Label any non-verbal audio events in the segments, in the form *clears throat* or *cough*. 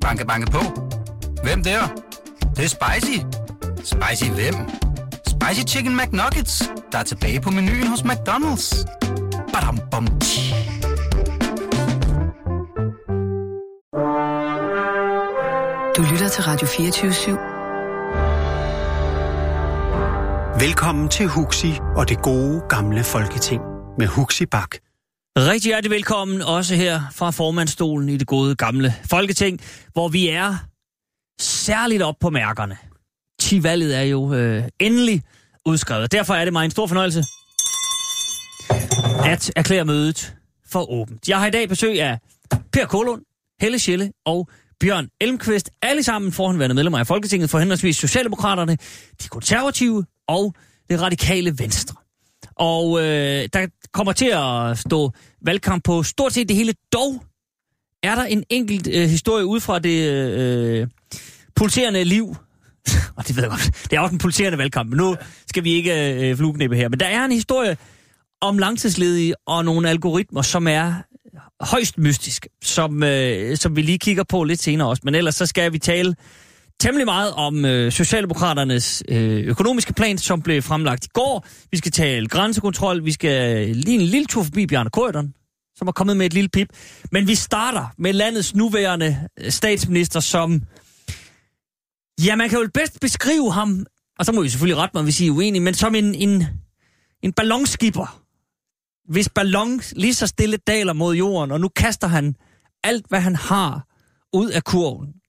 Banke, banke på. Hvem der? Det, det er spicy. Spicy hvem? Spicy Chicken McNuggets, der er tilbage på menuen hos McDonald's. Badum, bom, tji. Du lytter til Radio 24 /7. Velkommen til Huxi og det gode gamle folketing med Huxi Bak. Rigtig hjertelig velkommen også her fra formandstolen i det gode gamle Folketing, hvor vi er særligt op på mærkerne. 10-valget er jo øh, endelig udskrevet. Derfor er det mig en stor fornøjelse at erklære mødet for åbent. Jeg har i dag besøg af Per Kolund, Helle Schelle og Bjørn Elmqvist, alle sammen forhåndværende medlemmer af Folketinget for henholdsvis Socialdemokraterne, de konservative og det radikale venstre. Og øh, der kommer til at stå valgkamp på stort set det hele. Dog er der en enkelt øh, historie ud fra det øh, pulserende liv. *laughs* og det ved jeg godt. Det er også en pulserende valgkamp, men nu skal vi ikke øh, flueknippe her. Men der er en historie om langtidsledige og nogle algoritmer, som er højst mystisk, som, øh, som vi lige kigger på lidt senere også. Men ellers så skal vi tale temmelig meget om øh, Socialdemokraternes øh, økonomiske plan, som blev fremlagt i går. Vi skal tale grænsekontrol, vi skal øh, lige en lille tur forbi Bjarne Køderen, som er kommet med et lille pip. Men vi starter med landets nuværende øh, statsminister, som... Ja, man kan jo bedst beskrive ham, og så må vi selvfølgelig rette mig, hvis I er uenige, men som en, en, en ballonskipper, hvis ballon lige så stille daler mod jorden, og nu kaster han alt, hvad han har, ud af kurven.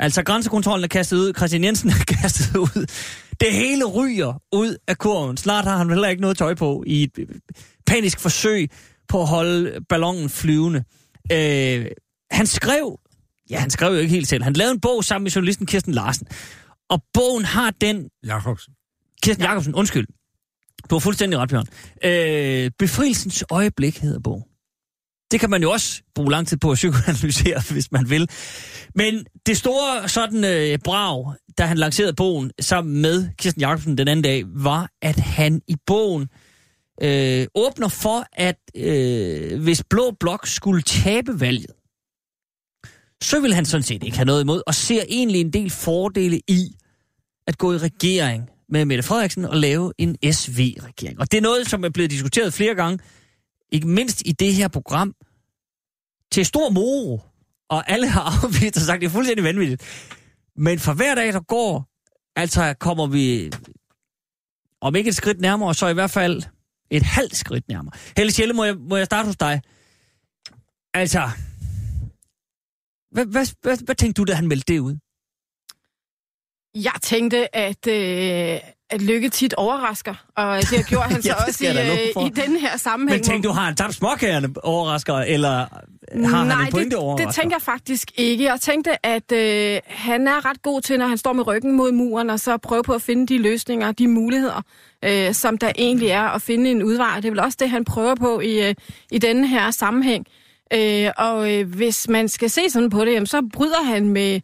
Altså grænsekontrollen er kastet ud, Christian Jensen er *laughs* kastet ud. Det hele ryger ud af kurven. Snart har han heller ikke noget tøj på i et panisk forsøg på at holde ballonen flyvende. Øh, han skrev, ja han skrev jo ikke helt selv, han lavede en bog sammen med journalisten Kirsten Larsen. Og bogen har den... Jacobsen. Kirsten Jacobsen, undskyld. Du har fuldstændig ret, Bjørn. Øh, Befrielsens øjeblik hedder bogen. Det kan man jo også bruge lang tid på at psykoanalysere, *laughs* hvis man vil. Men det store sådan øh, brag, da han lancerede bogen sammen med Kirsten Jacobsen den anden dag, var, at han i bogen øh, åbner for, at øh, hvis Blå Blok skulle tabe valget, så vil han sådan set ikke have noget imod, og ser egentlig en del fordele i at gå i regering med Mette Frederiksen og lave en SV-regering. Og det er noget, som er blevet diskuteret flere gange, ikke mindst i det her program, til stor moro. Og alle har *laughs* afvist og sagt, at det er fuldstændig vanvittigt. Men for hver dag, der går, altså kommer vi, om ikke et skridt nærmere, så i hvert fald et halvt skridt nærmere. Helle Sjælle, må jeg, må jeg starte hos dig? Altså, hvad, hvad, hvad, hvad tænkte du, da han meldte det ud? Jeg tænkte, at, øh, at lykke tit overrasker, og det har gjort han *laughs* så Ja, også i, øh, i den her sammenhæng. Men tænkte du, har han tabt småkagerne overrasker, eller har Nej, han en pointe det, overrasker? det tænker jeg faktisk ikke. Jeg tænkte, at øh, han er ret god til, når han står med ryggen mod muren, og så prøve på at finde de løsninger, de muligheder, øh, som der egentlig er at finde en udvej. Det er vel også det, han prøver på i, øh, i denne her sammenhæng. Øh, og øh, hvis man skal se sådan på det, jamen, så bryder han med,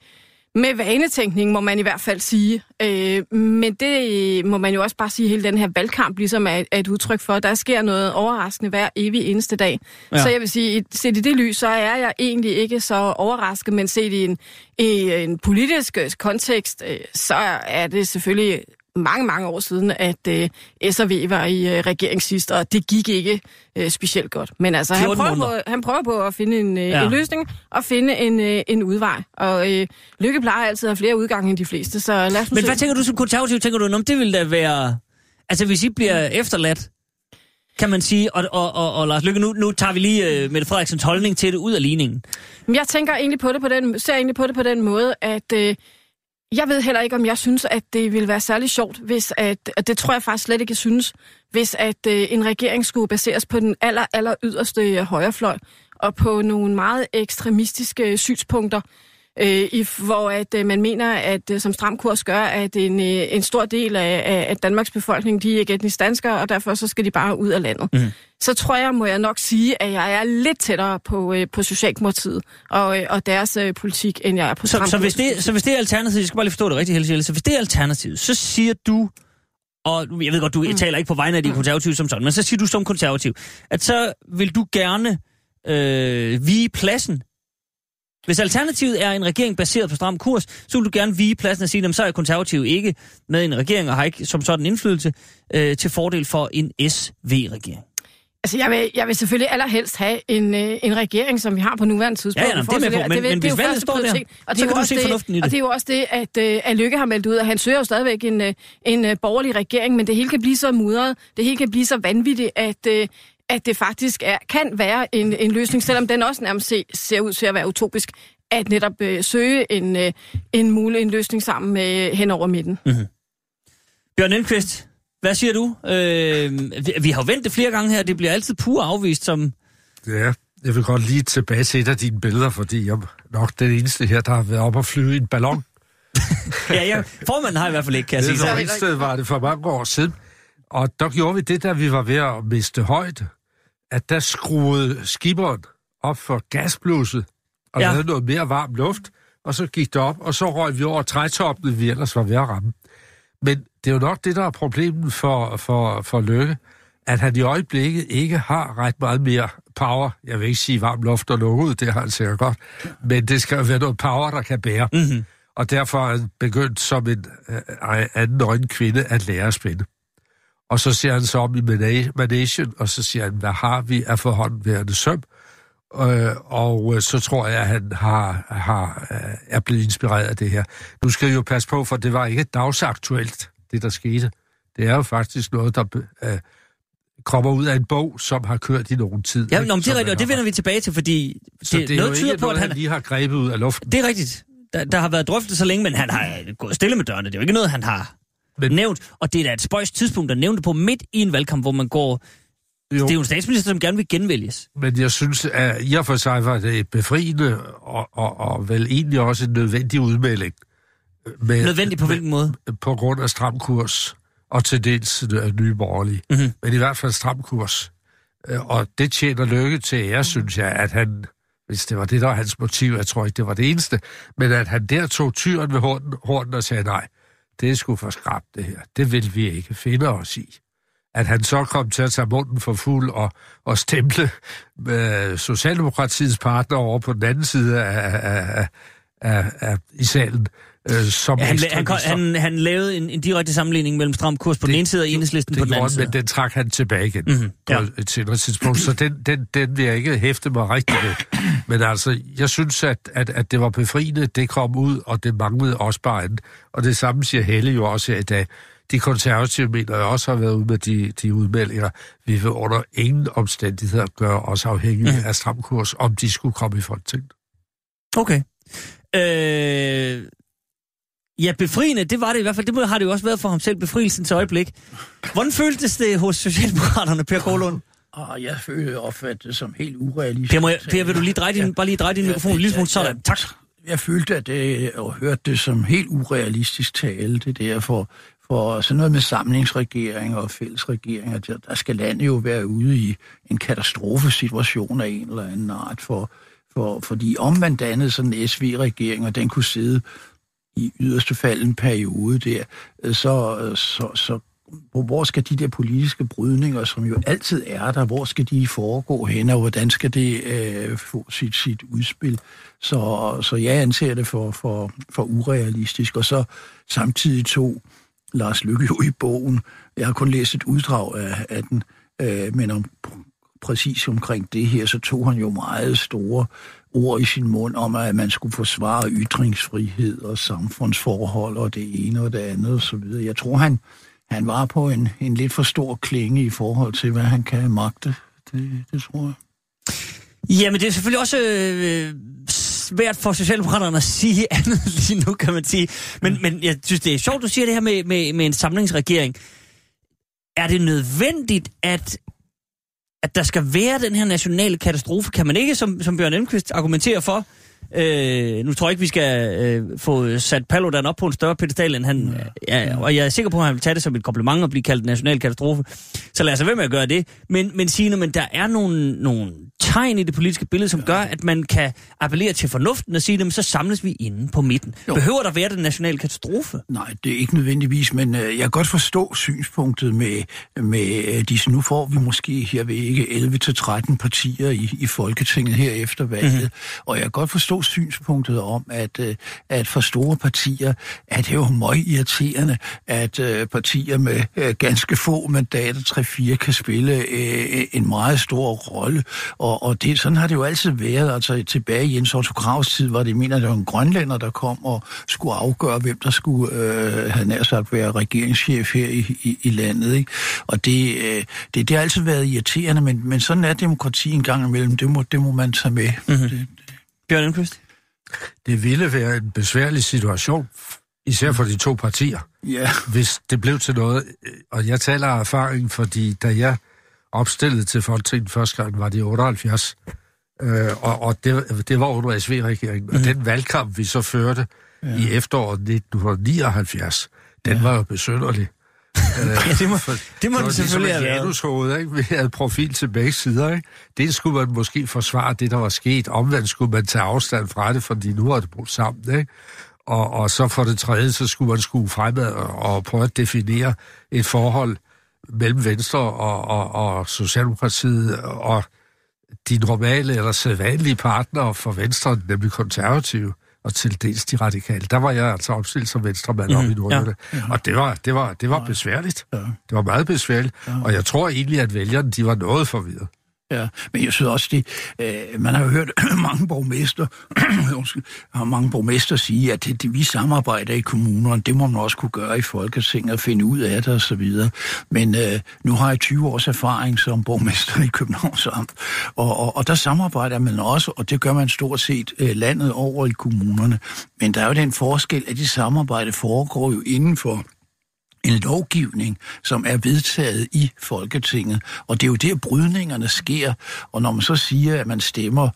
med vanetænkning, må man i hvert fald sige. Øh, men det må man jo også bare sige, hele den her valgkamp ligesom er, er et udtryk for. Der sker noget overraskende hver evig eneste dag. Ja. Ja. Så jeg vil sige, set i det lys, så er jeg egentlig ikke så overrasket, men set i en, i en politisk øh, kontekst, øh, så er det selvfølgelig mange, mange år siden, at øh, S&V var i øh, regering sidst, og det gik ikke øh, specielt godt. Men altså, han 14 prøver, på, han prøver på at finde en, øh, Ja. en løsning og finde en, øh, en udvej. Og øh, Lykke plejer altid at have flere udgange end de fleste, så lad os Men se. hvad tænker du som konservativ? Tænker du, om det vil da være... Altså, hvis I bliver efterladt, kan man sige, og, og, og, og Lars Lykke, nu, nu tager vi lige øh, Mette Frederiksens holdning til det ud af ligningen. Jeg tænker egentlig på det på den, ser egentlig på det på den måde, at øh, jeg ved heller ikke, om jeg synes, at det ville være særlig sjovt, hvis at, og det tror jeg faktisk slet ikke, jeg synes, hvis at øh, en regering skulle baseres på den aller, aller yderste højrefløj, og på nogle meget ekstremistiske synspunkter, øh, i, hvor at øh, man mener, at øh, som stram kurs gør, at en, øh, en stor del af, af, Danmarks befolkning, de er ikke etnisk danskere, og derfor så skal de bare ud af landet. Mm. Så tror jeg, må jeg nok sige, at jeg er lidt tættere på, øh, på Socialdemokratiet og, øh, og deres øh, politik, end jeg er på Så, så, hvis det, så hvis det er alternativet, jeg skal bare lige forstå det rigtigt, Helle så hvis det er alternativet, så siger du, og jeg ved godt, du mm. taler ikke på vegne af de konservative som sådan, men så siger du som konservativ, at så vil du gerne øh, vige pladsen Hvis alternativet er en regering baseret på stram kurs, så vil du gerne vige pladsen og sige, at så er konservativ ikke med en regering og har ikke som sådan indflydelse øh, til fordel for en SV-regering. Altså, jeg vil, jeg vil selvfølgelig allerhelst have en, øh, en regering, som vi har på nuværende tidspunkt. Ja, ja, det er med på, men- det, men det hvis valget står der. Og så det er kan du se fornuften i det. Og det er jo også det, at, øh, at Lykke har meldt ud, at han søger jo stadigvæk en, øh, en øh, borgerlig regering, men det hele kan blive så mudret, det hele kan blive så vanvittigt, at, øh, at det faktisk er, kan være en, en løsning, selvom den også nærmest se, ser ud til at være utopisk, at netop øh, søge en, øh, en mulig en løsning sammen med hen over midten. Bjørn Elmqvist, hvad siger du? Øh, vi, vi har jo vendt det flere gange her, det bliver altid pur afvist som... Ja, jeg vil godt lige tilbage til et af dine billeder, fordi jeg er nok den eneste her, der har været op og flyve i en ballon. *laughs* Ja, ja, formanden har i hvert fald ikke, kan jeg sige. Det var det for mange år siden. Og der gjorde vi det, da vi var ved at miste højde, at der skruede skiberen op for gasblusset og Ja. lavede noget mere varm luft, og så gik det op, og så røg vi over trætoppene, vi ellers var ved at ramme. Men det er jo nok det, der er problemet for, for, for Lykke, at han i øjeblikket ikke har ret meget mere power. Jeg vil ikke sige varm luft og lukke ud, det har han sikkert godt, men det skal jo være noget power, der kan bære. Mm-hmm. Og derfor er han begyndt som en øh, anden øjen kvinde at lære at spænde. Og så ser han så om i mana- managen, og så siger han, hvad har vi af forhåndværende søm? Øh, og øh, så tror jeg, at han har, har, øh, er blevet inspireret af det her. Nu skal I jo passe på, for det var ikke dagsaktuelt, det der skete. Det er jo faktisk noget, der øh, kommer ud af en bog, som har kørt i nogen tid. Ja, men det er rigtigt, og det vender vi tilbage til, fordi Så det, det er noget jo tyder ikke på, noget, at han... han lige har grebet ud af luften. Det er rigtigt. Der, der har været drøftet så længe, men han har gået stille med dørene. Det er jo ikke noget, han har men... Men- nævnt. Og det er da et spøjs tidspunkt at nævne det på midt i en valgkamp, hvor man går... Jo. Det er jo en statsminister, som gerne vil genvælges. Men jeg synes, at i og for sig var det befriende og, og, og vel egentlig også en nødvendig udmelding. Med, Nødvendigt på hvilken måde? På grund af stram kurs og til dels øh, nye borgerlige. Mhm. Men i hvert fald stram kurs. Øh, Og det tjener lykke til ære, synes jeg, at han, hvis det var det, der var hans motiv, jeg tror ikke, det var det eneste, men at han der tog tyren ved horten, horten og sagde, nej, det er sgu for skrabt det her. Det vil vi ikke finde os i at han så kom til at tage munden for fuld og, og stemple med Socialdemokratiets partner over på den anden side af, af, af, af, af i salen. Øh, som Ja, han, han, han, han lavede en, en direkte sammenligning mellem stram kurs på det, den ene side og enhedslisten det på den anden side. men den trak han tilbage igen Mhm, mm-hmm, ja. på et senere tidspunkt, så den, den, den vil jeg ikke hæfte mig rigtig ved. Men altså, jeg synes, at, at, at det var befriende, det kom ud, og det manglede også bare andet. Og det samme siger Helle jo også her i dag. De konservative mener jeg også har været ude med de, de udmeldinger. Vi vil under ingen omstændigheder gøre os afhængige mm. af stramkurs, om de skulle komme i Folketinget. Okay. Øh, ja, befriende, det var det i hvert fald. Det har det jo også været for ham selv, befrielsens øjeblik. Hvordan føltes det hos Socialdemokraterne, Per Kålund? Og jeg føler opfattet det som helt urealistisk. Per, må jeg, per vil du lige dreje din, bare lige dreje din mikrofon en lille smule? Sådan, tak. Jeg følte, at det, og hørte det som helt urealistisk tale, det der for, for sådan noget med samlingsregering og fællesregeringer. Der, der skal landet jo være ude i en katastrofesituation af en eller anden art, for, for, fordi om man dannede sådan en SV-regering, og den kunne sidde i yderste fald en periode der, øh, så, øh, så, så hvor, hvor skal de der politiske brydninger, som jo altid er der, hvor skal de foregå hen, og hvordan skal det øh, få sit, sit udspil? Så, så jeg anser det for, for, for urealistisk, og så samtidig tog Lars Lykke jo i bogen. Jeg har kun læst et uddrag af, af den, øh, men om, præcis omkring det her, så tog han jo meget store ord i sin mund om, at man skulle forsvare ytringsfrihed og samfundsforhold og det ene og det andet og så videre. Jeg tror, han, han var på en, en lidt for stor klinge i forhold til, hvad han kan magte. Det, det tror jeg. Jamen, det er selvfølgelig også øh, svært for Socialdemokraterne at sige *laughs* andet lige nu, kan man sige. Men, men jeg synes, det er sjovt, du siger det her med, med, med en samlingsregering. Er det nødvendigt, at, at der skal være den her nationale katastrofe? Kan man ikke, som, som Bjørn Elmqvist argumenterer for, Øh, nu tror jeg ikke, vi skal øh, få sat Paludan op på en større pedestal, end han... Ja, og jeg er sikker på, at han vil tage det som et kompliment og blive kaldt en national katastrofe. Så lad os være med at gøre det. Men, men Signe, men der er nogle, nogle tegn i det politiske billede, som gør, at man kan appellere til fornuften og sige, dem, så samles vi inde på midten. Jo. Jo. Behøver der være den nationale katastrofe? Nej, det er ikke nødvendigvis, men øh, jeg kan godt forstå synspunktet med, med øh, disse. Nu får vi måske her ved ikke 11-13 partier i, i Folketinget her efter valget, mm-hmm. og jeg kan godt forstå forstå synspunktet om, at, øh, at for store partier er det jo meget irriterende, at øh, partier med øh, ganske få mandater, 3-4, kan spille en meget stor rolle. Og, og det, sådan har det jo altid været. Altså tilbage i Jens Otto Kravs tid var det, mener, det var en grønlænder, der kom og skulle afgøre, hvem der skulle øh, have nær sagt være regeringschef her i, i, i landet. Ikke? Og det, øh, det, det har altid været irriterende, men, men sådan er demokrati en gang imellem. Det må, det må man tage med. Mhm. Det, Bjørn Elmqvist? Det ville være en besværlig situation, især for de to partier, ja. hvis det blev til noget. Og jeg taler af erfaring, fordi da jeg opstillede til Folketinget første gang, var det i 78. Øh, og og det, det var under SV-regeringen. Og den valgkamp, vi så førte ja. i efteråret 1979, den var jo besynderlig. Ja, det må, det må det var det selvfølgelig have ligesom et været. janushoved, ikke? Vi havde profil til begge sider, ikke? Det skulle man måske forsvare det, der var sket. Omvendt skulle man tage afstand fra det, fordi nu er det brudt sammen, ikke? Og, og så for det tredje, så skulle man skue fremad og, og prøve at definere et forhold mellem Venstre og, og, og Socialdemokratiet og de normale eller sædvanlige partnere for Venstre, nemlig konservative og til dels de radikale. Der var jeg altså opstillet som venstremand mm, op i Nordjylland. Ja. Og det var, det var, det var besværligt. Ja. Det var meget besværligt. Og jeg tror egentlig, at vælgerne de var noget forvirret. Ja, men jeg synes også, det, øh, man har jo hørt *clears throat* mange borgmester, *clears throat* har mange borgmester sige, at det, det, vi samarbejder i kommunerne, det må man også kunne gøre i Folketinget og finde ud af det og så videre. Men øh, nu har jeg 20 års erfaring som borgmester i Københavns Amt, og, og, og der samarbejder man også, og det gør man stort set øh, landet over i kommunerne. Men der er jo den forskel, at det samarbejde foregår jo inden for en lovgivning, som er vedtaget i Folketinget. Og det er jo der, brydningerne sker. Og når man så siger, at man stemmer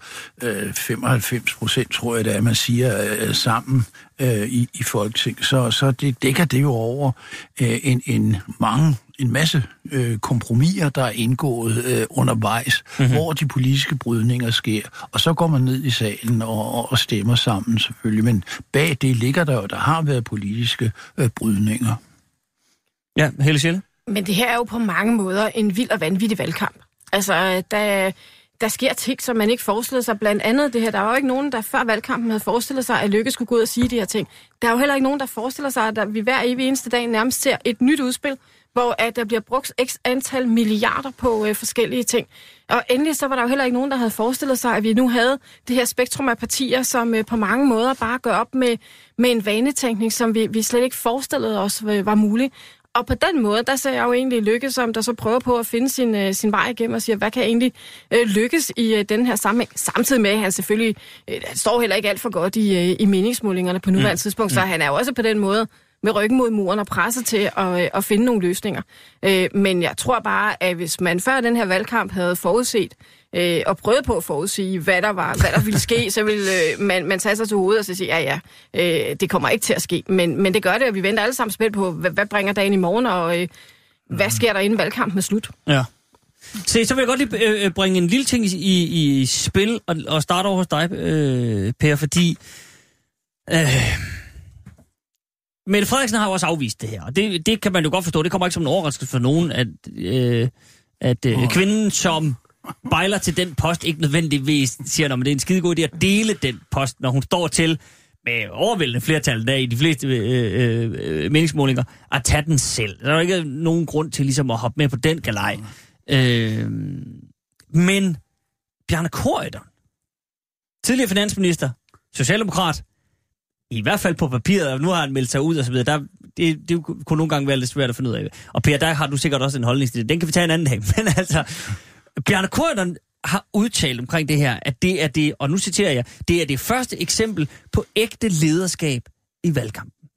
øh, 95 procent, tror jeg det er, man siger øh, sammen øh, i, i Folketinget, så, så det dækker det jo over øh, en, en mange en masse øh, kompromiser, der er indgået øh, undervejs, mm-hmm. hvor de politiske brydninger sker. Og så går man ned i salen og, og, og stemmer sammen selvfølgelig. Men bag det ligger der jo, der har været politiske øh, brydninger. Ja, Helle Sjælle? Men det her er jo på mange måder en vild og vanvittig valgkamp. Altså, der, der sker ting, som man ikke forestillede sig. Blandt andet det her, der var jo ikke nogen, der før valgkampen havde forestillet sig, at Lykke skulle gå ud og sige de her ting. Der er jo heller ikke nogen, der forestiller sig, at vi hver evig eneste dag nærmest ser et nyt udspil, hvor at der bliver brugt x antal milliarder på øh, forskellige ting. Og endelig så var der jo heller ikke nogen, der havde forestillet sig, at vi nu havde det her spektrum af partier, som øh, på mange måder bare gør op med, med en vanetænkning, som vi, vi slet ikke forestillede os øh, var mulig. Og på den måde, der ser jeg jo egentlig Lykke, som der så prøver på at finde sin, øh, sin vej igennem og siger, hvad kan egentlig øh, lykkes i øh, den her sammenhæng? Samtidig med, at han selvfølgelig øh, han står heller ikke alt for godt i, øh, i meningsmålingerne på nuværende mm. tidspunkt, så han er jo også på den måde med ryggen mod muren og presset til at, øh, at finde nogle løsninger. Øh, men jeg tror bare, at hvis man før den her valgkamp havde forudset øh, og prøvet på at forudsige, hvad der, var, hvad der ville ske, så ville øh, man, man tage sig til hovedet og så sige, ja ja, øh, det kommer ikke til at ske. Men, men det gør det, og vi venter alle sammen spændt på, hvad, hvad bringer dagen i morgen, og øh, hvad sker der inden valgkampen er slut? Ja. Se, så vil jeg godt lige øh, bringe en lille ting i, i, i spil, og, og starte over hos dig, øh, Per, fordi... Øh, Mette Frederiksen har jo også afvist det her, og det, det kan man jo godt forstå. Det kommer ikke som en overraskelse for nogen, at, øh, at øh, kvinden, som bejler til den post, ikke nødvendigvis siger, at det er en skidegod idé at dele den post, når hun står til med overvældende flertal der i de fleste øh, øh, øh, meningsmålinger, at tage den selv. Der er jo ikke nogen grund til ligesom at hoppe med på den galej. Øh, men Bjarne Korydon, tidligere finansminister, socialdemokrat, i hvert fald på papiret, og nu har han meldt sig ud og så videre, der, det, det kunne nogle gange være lidt svært at finde ud af. Og Per, der har du sikkert også en holdning til det. Den kan vi tage en anden dag. *laughs* Men altså, Bjarne Korydon har udtalt omkring det her, at det er det, og nu citerer jeg, det er det første eksempel på ægte lederskab i valgkampen.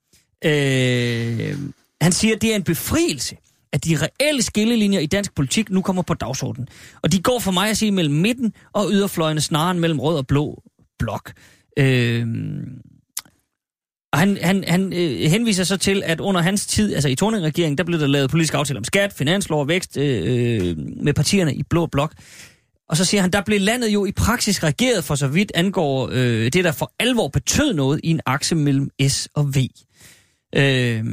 Øh, han siger, at det er en befrielse, at de reelle skillelinjer i dansk politik nu kommer på dagsordenen. Og de går for mig at sige mellem midten og yderfløjene snarere mellem rød og blå blok. Øh, og han, han, han øh, henviser så til, at under hans tid, altså i Torning-regeringen, der blev der lavet politisk aftale om skat, finanslov og vækst øh, øh, med partierne i blå blok. Og så siger han, der blev landet jo i praksis regeret for så vidt angår øh, det, der for alvor betød noget i en akse mellem S og V. Øh,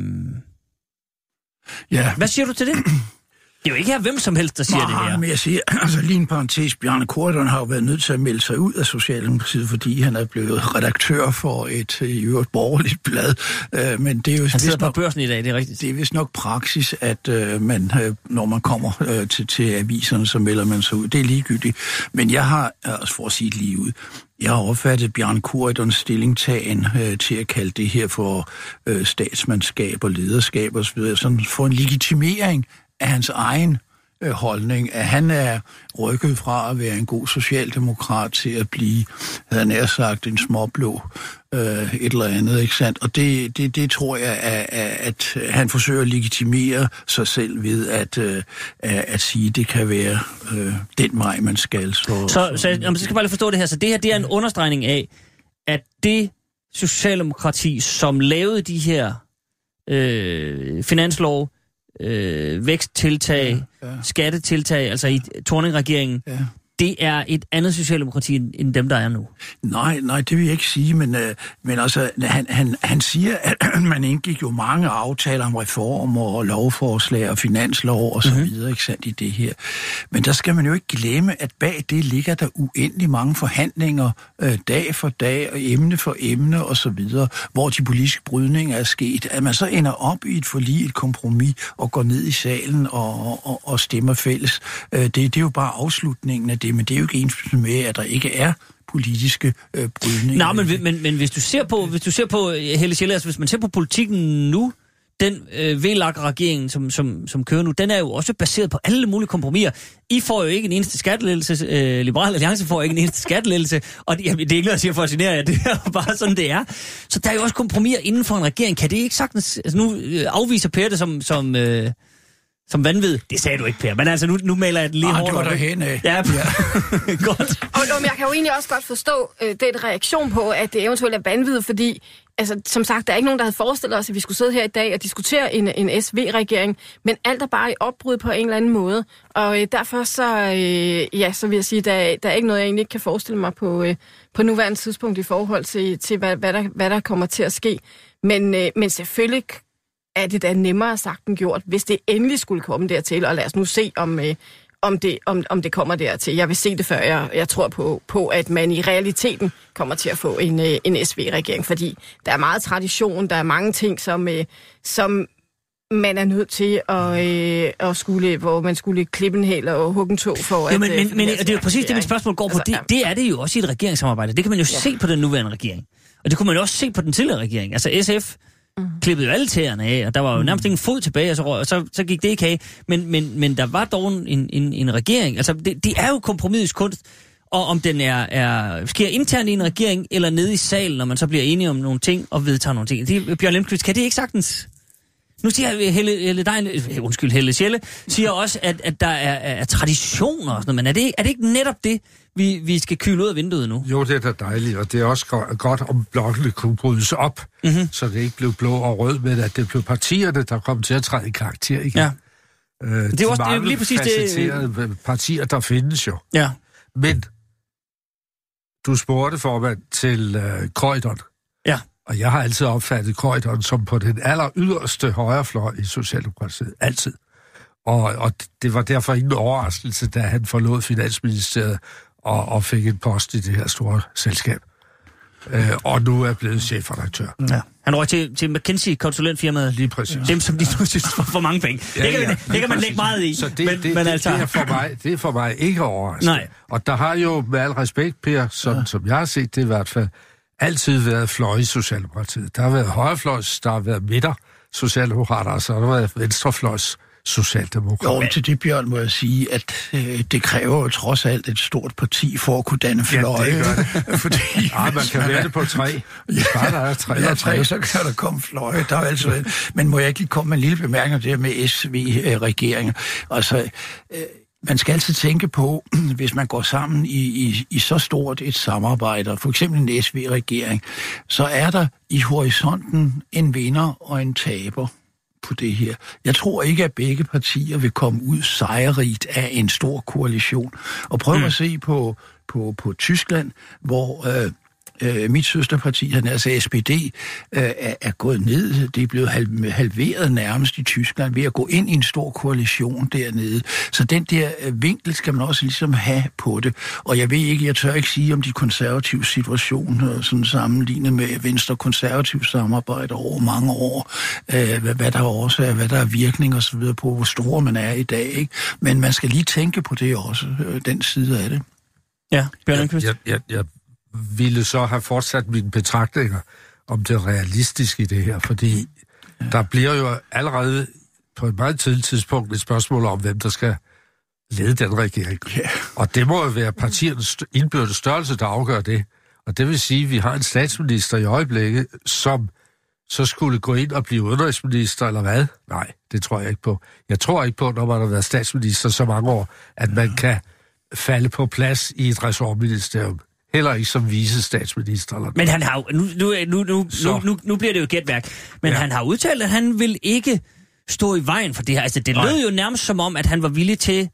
Ja, hvad siger du til det? *clears throat* Det er jo ikke her hvem som helst, der siger det Nej, her. men jeg siger, *clears throat* altså lige en parentes, Bjarne Korydon har jo været nødt til at melde sig ud af Socialdemokratiet, fordi han er blevet redaktør for et øh, i øvrigt borgerligt *laughs* blad. Øh, men det er jo Han sidder på nok, børsen i dag, det er rigtigt. det er vist nok praksis, at øh, man, øh, når man kommer øh, til, til aviserne, så melder man sig ud. Det er ligegyldigt. Men jeg har, altså for at sige det lige ud, jeg har opfattet Bjarne Korydons stillingtagen øh, til at kalde det her for øh, statsmandskab og lederskab osv., sådan for en legitimering af hans egen øh, holdning, at han er rykket fra at være en god socialdemokrat til at blive, havde han nær sagt, en småblå øh, et eller andet, ikke sandt? Og det, det, det tror jeg, at, at han forsøger at legitimere sig selv ved at, øh, at, at sige, at det kan være øh, den vej, man skal. Så, Så, så, jamen, så skal bare lige forstå det her. Så det her, det er en understregning af, at det Socialdemokrati, som lavede de her øh, finanslov, øh, væksttiltag, Ja, ja. skattetiltag, altså i Torning-regeringen, Ja. Det er et andet Socialdemokrati end- end dem, der er nu. Nej, nej, det vil jeg ikke sige, men, øh, men altså, han, han, han siger, at *clears throat* man indgik jo mange aftaler om reformer og lovforslag og finanslov og så Mhm. mm-hmm. videre, ikke sandt, i det her. Men der skal man jo ikke glemme, at bag det ligger der uendelig mange forhandlinger øh, dag for dag og emne for emne og så videre, hvor de politiske brydninger er sket. At man så ender op i et forlig, et kompromis og går ned i salen og, og, og stemmer fælles. Øh, det, det er jo bare afslutningen af det, men det er jo ikke ens med, at der ikke er politiske øh, brydninger. Nå, men, men, men hvis du ser på, hvis du ser på øh, Helle Sjælle, altså hvis man ser på politikken nu, den øh, VLAG-regeringen, som, som, som kører nu, den er jo også baseret på alle mulige kompromiser. I får jo ikke en eneste skattelettelse, øh, Liberal Alliance får ikke en eneste skattelettelse, og det, jamen, det er ikke noget, jeg siger for at genere jer, *laughs* det er bare sådan, det er. Så der er jo også kompromiser inden for en regering. Kan det ikke sagtens... Altså nu øh, afviser Per det som... som øh, som vanvid. Det sagde du ikke, Per. Men altså, nu, nu maler jeg det lige Ah, hårdt det var der hen af. Ja, *laughs* godt. Og, og jeg kan jo egentlig også godt forstå øh, den reaktion på, at det eventuelt er vanvittigt, fordi altså, som sagt, der er ikke nogen, der havde forestillet os, at vi skulle sidde her i dag og diskutere en, en SV-regering, men alt er bare i opbrud på en eller anden måde. Og øh, derfor så, øh, ja, så vil jeg sige, der, der er ikke noget, jeg egentlig ikke kan forestille mig på, øh, på nuværende tidspunkt i forhold til, til hvad, hvad, der, hvad der kommer til at ske. Men, øh, men selvfølgelig er det da nemmere sagt end gjort, hvis det endelig skulle komme dertil, og lad os nu se, om, øh, om, det, om, om det kommer dertil. Jeg vil se det før, jeg, jeg tror på, på, at man i realiteten kommer til at få en, øh, en SV-regering, fordi der er meget tradition, der er mange ting, som, øh, som man er nødt til at, øh, at skulle, hvor man skulle klippe en hæl og hugge en tog for Jo, at... men, øh, men, men det er jo præcis det, mit spørgsmål går på. Altså, det, det er det jo også i et regeringssamarbejde. Det kan man jo ja. se på den nuværende regering. Og det kunne man jo også se på den tidligere regering. Altså SF mm. klippede jo alle tæerne af, og der var jo nærmest ingen fod tilbage, og så, og så, så gik det ikke af. Men, men, men der var dog en, en, en regering. Altså, det, det er jo kompromisets kunst. Og om den er, er, sker internt i en regering, eller nede i salen, når man så bliver enige om nogle ting og vedtager nogle ting. Det, Bjørn Lemqvist, kan det ikke sagtens... Nu siger jeg, Helle, Helle Dein, øh, undskyld, Helle Sjælle, siger også, at, at der er, er traditioner og sådan noget, men er det, er det ikke netop det, vi, vi skal kyle ud af vinduet nu? Jo, det er da dejligt, og det er også go- godt, om blokkene kunne brydes op, Mhm. mm-hmm. så det ikke blev blå og rød, men at det blev partierne, der kom til at træde i karakter igen. Ja. Øh, Det er de også- det er lige præcis det- partier, der findes jo. Ja. Men du spurgte formand til øh, Krøjdon. Og jeg har altid opfattet Krøjdon som på den aller yderste højrefløj i Socialdemokratiet. Altid. Og, og det var derfor ingen overraskelse, da han forlod Finansministeriet og, og fik en post i det her store selskab. Øh, og nu er blevet chefredaktør. ja. Han røg til, til McKinsey-konsulentfirmaet. Lige præcis. Dem, som de nu synes får for mange penge. Ja, det kan, ja, det kan man lægge meget i. Så det, men, det, men det, altså, det, er for mig, det er for mig ikke overraskende. Nej. Og der har jo med al respekt, Per, sådan ja. som jeg har set det i hvert fald, altid været fløj i Socialdemokratiet. Der har været højrefløjs, der har været midter socialdemokrater, og så har der været venstrefløjs socialdemokrater. Jo, til det, Bjørn, må jeg sige, at øh, det kræver jo trods alt et stort parti for at kunne danne fløje. det gør det. *laughs* Fordi, Ja, man kan vælge på tre. Hvis bare der er tre Ja, og tre. tre, så kan der komme fløje. Der er altså, men må jeg ikke lige komme med en lille bemærkning om det her med SV-regeringen? Altså, øh, man skal altid tænke på, *clears throat* hvis man går sammen i, i, i så stort et samarbejde, for eksempel en SV-regering, så er der i horisonten en vinder og en taber på det her. Jeg tror ikke, at begge partier vil komme ud sejrigt af en stor koalition. Og prøv mm. at se på, på, på Tyskland, hvor øh, øh, mit søsterparti, han altså SPD, øh, er, er gået ned. Det er blevet halv, halveret nærmest i Tyskland ved at gå ind i en stor koalition dernede. Så den der øh, vinkel skal man også ligesom have på det. Og jeg ved ikke, jeg tør ikke sige om de konservative situation, øh, sådan sammenlignet med venstre-konservativ samarbejde over mange år, øh, hvad, hvad der også er, hvad der er virkning og så videre på, hvor store man er i dag. Ikke? Men man skal lige tænke på det også, øh, den side af det. Ja, Bjørn jeg, jeg, jeg, jeg ville så have fortsat mine betragtninger om det realistiske i det her, fordi ja. der bliver jo allerede på et meget tidligt tidspunkt et spørgsmål om, hvem der skal lede den regering. Ja. Og det må jo være partiernes indbyrdes størrelse, der afgør det. Og det vil sige, at vi har en statsminister i øjeblikket, som så skulle gå ind og blive udenrigsminister, eller hvad? Nej, det tror jeg ikke på. Jeg tror ikke på, når man har været statsminister så mange år, at man kan falde på plads i et ressortministerium. Heller ikke som vice statsminister. Eller Men han har jo, nu, nu, nu, nu, nu, nu, nu bliver det jo gætværk, men ja. Han har udtalt, at han vil ikke stå i vejen for det her. Altså, det Nej. lød jo nærmest som om, at han var villig til...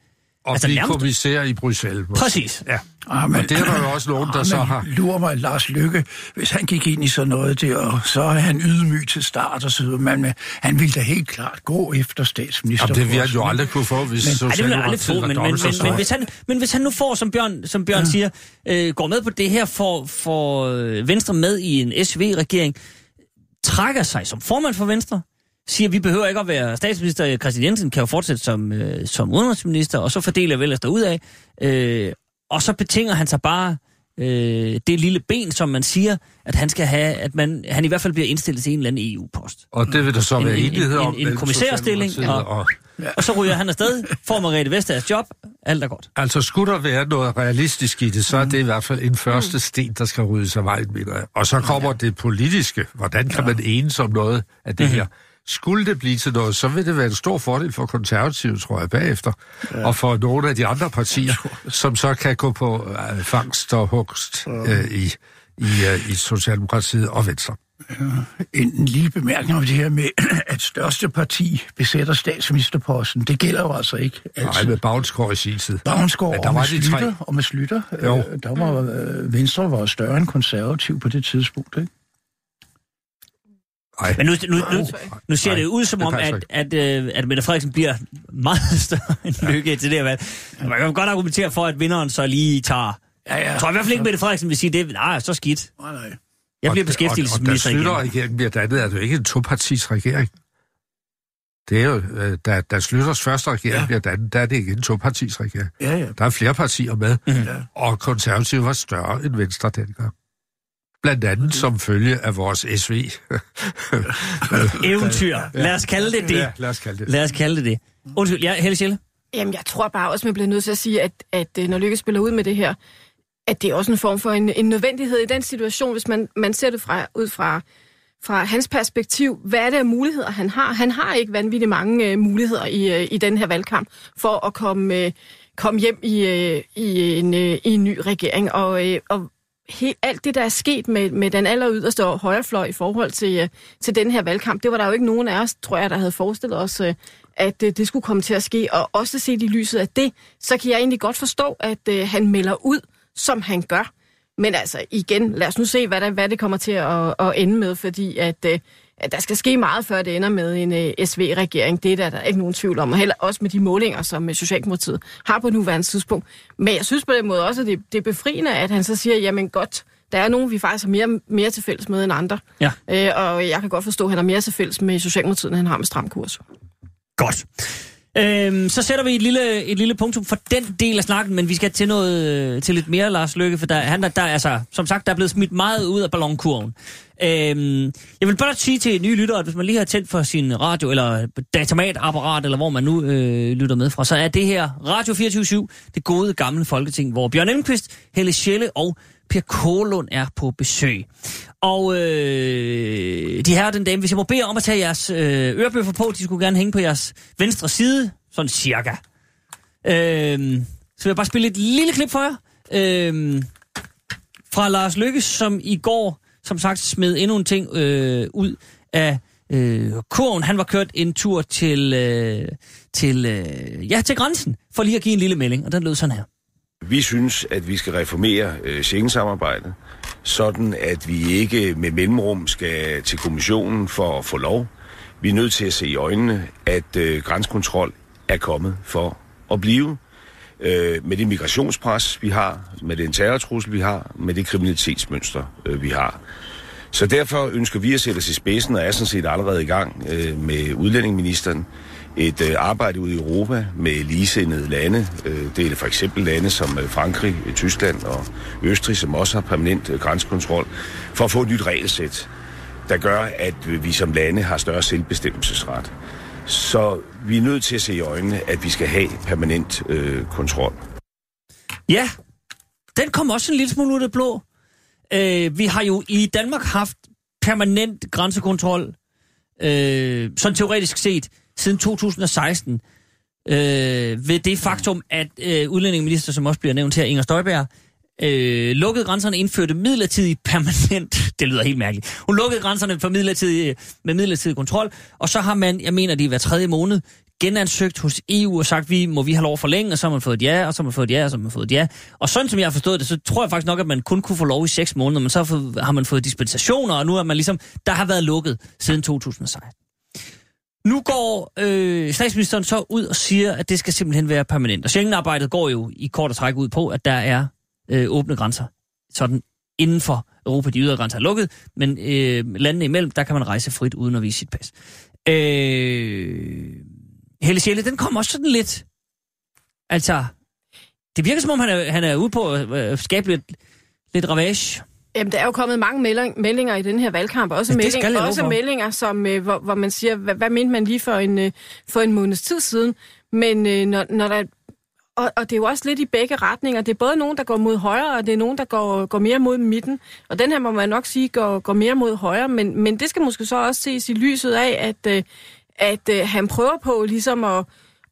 og altså, blive nærmest- kommissær i Bruxelles. måske. Præcis. Ja. Ah, men, Og det er der jo også nogen, der ah, så men har... Lurer mig, Lars Lykke, hvis han gik ind i sådan noget der, så er han ydmyg til start og så videre, men han ville da helt klart gå efter statsminister. Jamen, det ville han jo aldrig kunne få, hvis Men- Socialdemokratiet tro, var men, men, men, men, hvis han, men hvis han nu får, som Bjørn, som Bjørn ja. siger, øh, går med på det her, får, får øh, Venstre med i en SV-regering, trækker sig som formand for Venstre, siger, at vi behøver ikke at være statsminister. Christian Jensen kan jo fortsætte som, øh, som udenrigsminister, og så fordeler vel derud af. Øh, og så betinger han sig bare øh, det lille ben, som man siger, at han skal have, at man, han i hvert fald bliver indstillet til en eller anden EU-post. Og det vil der så En- være en- enighed en- om. en mellem kommissærstilling, og- og... Og så ryger han afsted, får Margrethe Vestagers job, alt er godt. Altså, skulle der være noget realistisk i det, så er det i hvert fald en første sten, der skal ryddes af vejen, mener jeg. Og så kommer det politiske. Hvordan kan man enes om noget af det her? Skulle det blive til noget, så vil det være en stor fordel for konservative, tror jeg, bagefter. Ja. Og for nogle af de andre partier, *laughs* som så kan gå på øh, fangst og hugst øh, i, i, øh, i Socialdemokratiet og Venstre. En, lille bemærkning om det her med, *clears throat* at største parti besætter statsministerposten. Det gælder jo altså ikke Nej, altid. med Bavnsgaard i sin tid. Bavnsgaard Men der og, var med de Slytter, tre. og med Slytter, Jo. øh, der var øh, Venstre var større end konservativ på det tidspunkt, ikke? Nej, Men nu, nu, nu, nu ser Nej, det ud som det om, passer at, at, øh, at Mette Frederiksen bliver meget *laughs* større end Lykke til det her valg. Man kan godt argumentere for, at vinderen så lige tager... Ja, ja. Jeg tror i hvert fald ikke, Mette Frederiksen vil sige det. Nej, så skidt. Nej, nej. Jeg bliver beskæftigelsesminister Og, og da igen. Slytter-regeringen bliver dannet, er det jo ikke en topartis regering. Det er jo, øh, da, da Slytters første regering Ja. ja. bliver dannet, der er det ikke en topartis regering. Ja, ja. Der er flere partier med, mm. og konservative var større end Venstre dengang. Blandt andet som følge af vores SV. *laughs* Eventyr. Lad os kalde det det. Ja, lad os kalde det. Lad os kalde det det. Undskyld, ja, Helle Schelle. Jamen, jeg tror bare også, man bliver nødt til at sige, at, at øh, når Lykke spiller ud med det her, at det er også en form for en, en nødvendighed i den situation, hvis man, man ser det fra, ud fra, fra hans perspektiv. Hvad er det af muligheder, han har? Han har ikke vanvittigt mange øh, muligheder i, øh, i den her valgkamp for at komme, øh, komme hjem i, øh, i, en, øh, i en ny regering. Og, øh, og helt, alt det, der er sket med, med den aller yderste højrefløj i forhold til, øh, til den her valgkamp, det var der jo ikke nogen af os, tror jeg, der havde forestillet os, øh, at øh, det skulle komme til at ske. Og også set i lyset af det, så kan jeg egentlig godt forstå, at øh, han melder ud, som han gør. Men altså igen, lad os nu se, hvad, der, hvad det kommer til at, at ende med, fordi at, øh, at der skal ske meget, før det ender med en øh, SV-regering. Det er der, der er ikke nogen tvivl om, og heller også med de målinger, som øh, Socialdemokratiet har på nuværende tidspunkt. Men jeg synes på den måde også, at det, det er befriende, at han så siger, jamen godt, der er nogen, vi faktisk har mere, mere til fælles med end andre. Ja. Øh, og jeg kan godt forstå, at han har mere til fælles med Socialdemokratiet, end han har med Stram Kurs. Godt. Øhm, så sætter vi et lille, et lille punktum for den del af snakken, men vi skal til noget øh, til lidt mere, Lars Lykke, for der, han, der, der, altså, som sagt, der er blevet smidt meget ud af ballonkurven. Øhm, jeg vil bare sige til nye lyttere, at hvis man lige har tændt for sin radio, eller datamatapparat, eller hvor man nu øh, lytter med fra, så er det her Radio 24 det gode gamle folketing, hvor Bjørn Elmqvist, Helle Schelle og Per Kålund er på besøg. Og øh, de her den dame, hvis jeg må bede om at tage jeres øh, ørebøffer på, de skulle gerne hænge på jeres venstre side, sådan cirka. Øh, så vil jeg bare spille et lille klip for jer. Øh, fra Lars Lykke, som i går, som sagt, smed endnu en ting øh, ud af øh, kurven. Han var kørt en tur til, øh, til, øh, ja, til grænsen, for lige at give en lille melding, og den lød sådan her. Vi synes, at vi skal reformere øh, Schengen-samarbejdet, sådan at vi ikke med mellemrum skal til kommissionen for at få lov. Vi er nødt til at se i øjnene, at øh, grænsekontrol er kommet for at blive. Øh, med det migrationspres, vi har, med den terrortrussel, vi har, med det kriminalitetsmønster, øh, vi har. Så derfor ønsker vi at sætte os i spidsen, og er sådan set allerede i gang øh, med udlændingeministeren, et øh, arbejde ude i Europa med ligesindede lande. Øh, det er for eksempel lande som øh, Frankrig, Tyskland og Østrig, som også har permanent øh, grænsekontrol, for at få et nyt regelsæt, der gør, at øh, vi som lande har større selvbestemmelsesret. Så vi er nødt til at se i øjnene, at vi skal have permanent øh, kontrol. Ja, den kom også en lille smule ud af blå. Øh, vi har jo i Danmark haft permanent grænsekontrol, øh, sådan teoretisk set, siden 2016. Øh, ved det faktum, at øh, udlændingeminister, som også bliver nævnt her, Inger Støjberg, øh, lukkede grænserne, indførte midlertidig permanent, *laughs* det lyder helt mærkeligt, hun lukkede grænserne for midlertidig, med midlertidig kontrol, og så har man, jeg mener det er hver tredje måned, genansøgt hos EU og sagt, vi må vi have lov at forlænge, og så har man fået et ja, og så har man fået et ja, og så har man fået et ja. Og sådan som jeg har forstået det, så tror jeg faktisk nok, at man kun kunne få lov i seks måneder, men så har, har man fået dispensationer, og nu er man ligesom, der har været lukket siden 2016. Nu går øh, statsministeren så ud og siger, at det skal simpelthen være permanent. Og Schengen-arbejdet går jo i kort og træk ud på, at der er øh, åbne grænser. Sådan inden for Europa, de ydre grænser er lukket, men øh, landene imellem, der kan man rejse frit uden at vise sit pas. Øh, Helle Sjæle, den kommer også sådan lidt... Altså, det virker som om, han er, han er ude på at øh, skabe lidt, lidt ravage. Jamen, der er jo kommet mange melding, meldinger i den her valgkamp. Også, Ja, melding, også meldinger, som, øh, hvor, hvor man siger, hvad, hvad mente man lige for en, øh, for en måneds tid siden? Men øh, når, når der... Og, og det er jo også lidt i begge retninger. Det er både nogen, der går mod højre, og det er nogen, der går, går mere mod midten. Og den her må man nok sige går, går mere mod højre. Men, men det skal måske så også ses i lyset af, at, øh, at øh, han prøver på ligesom at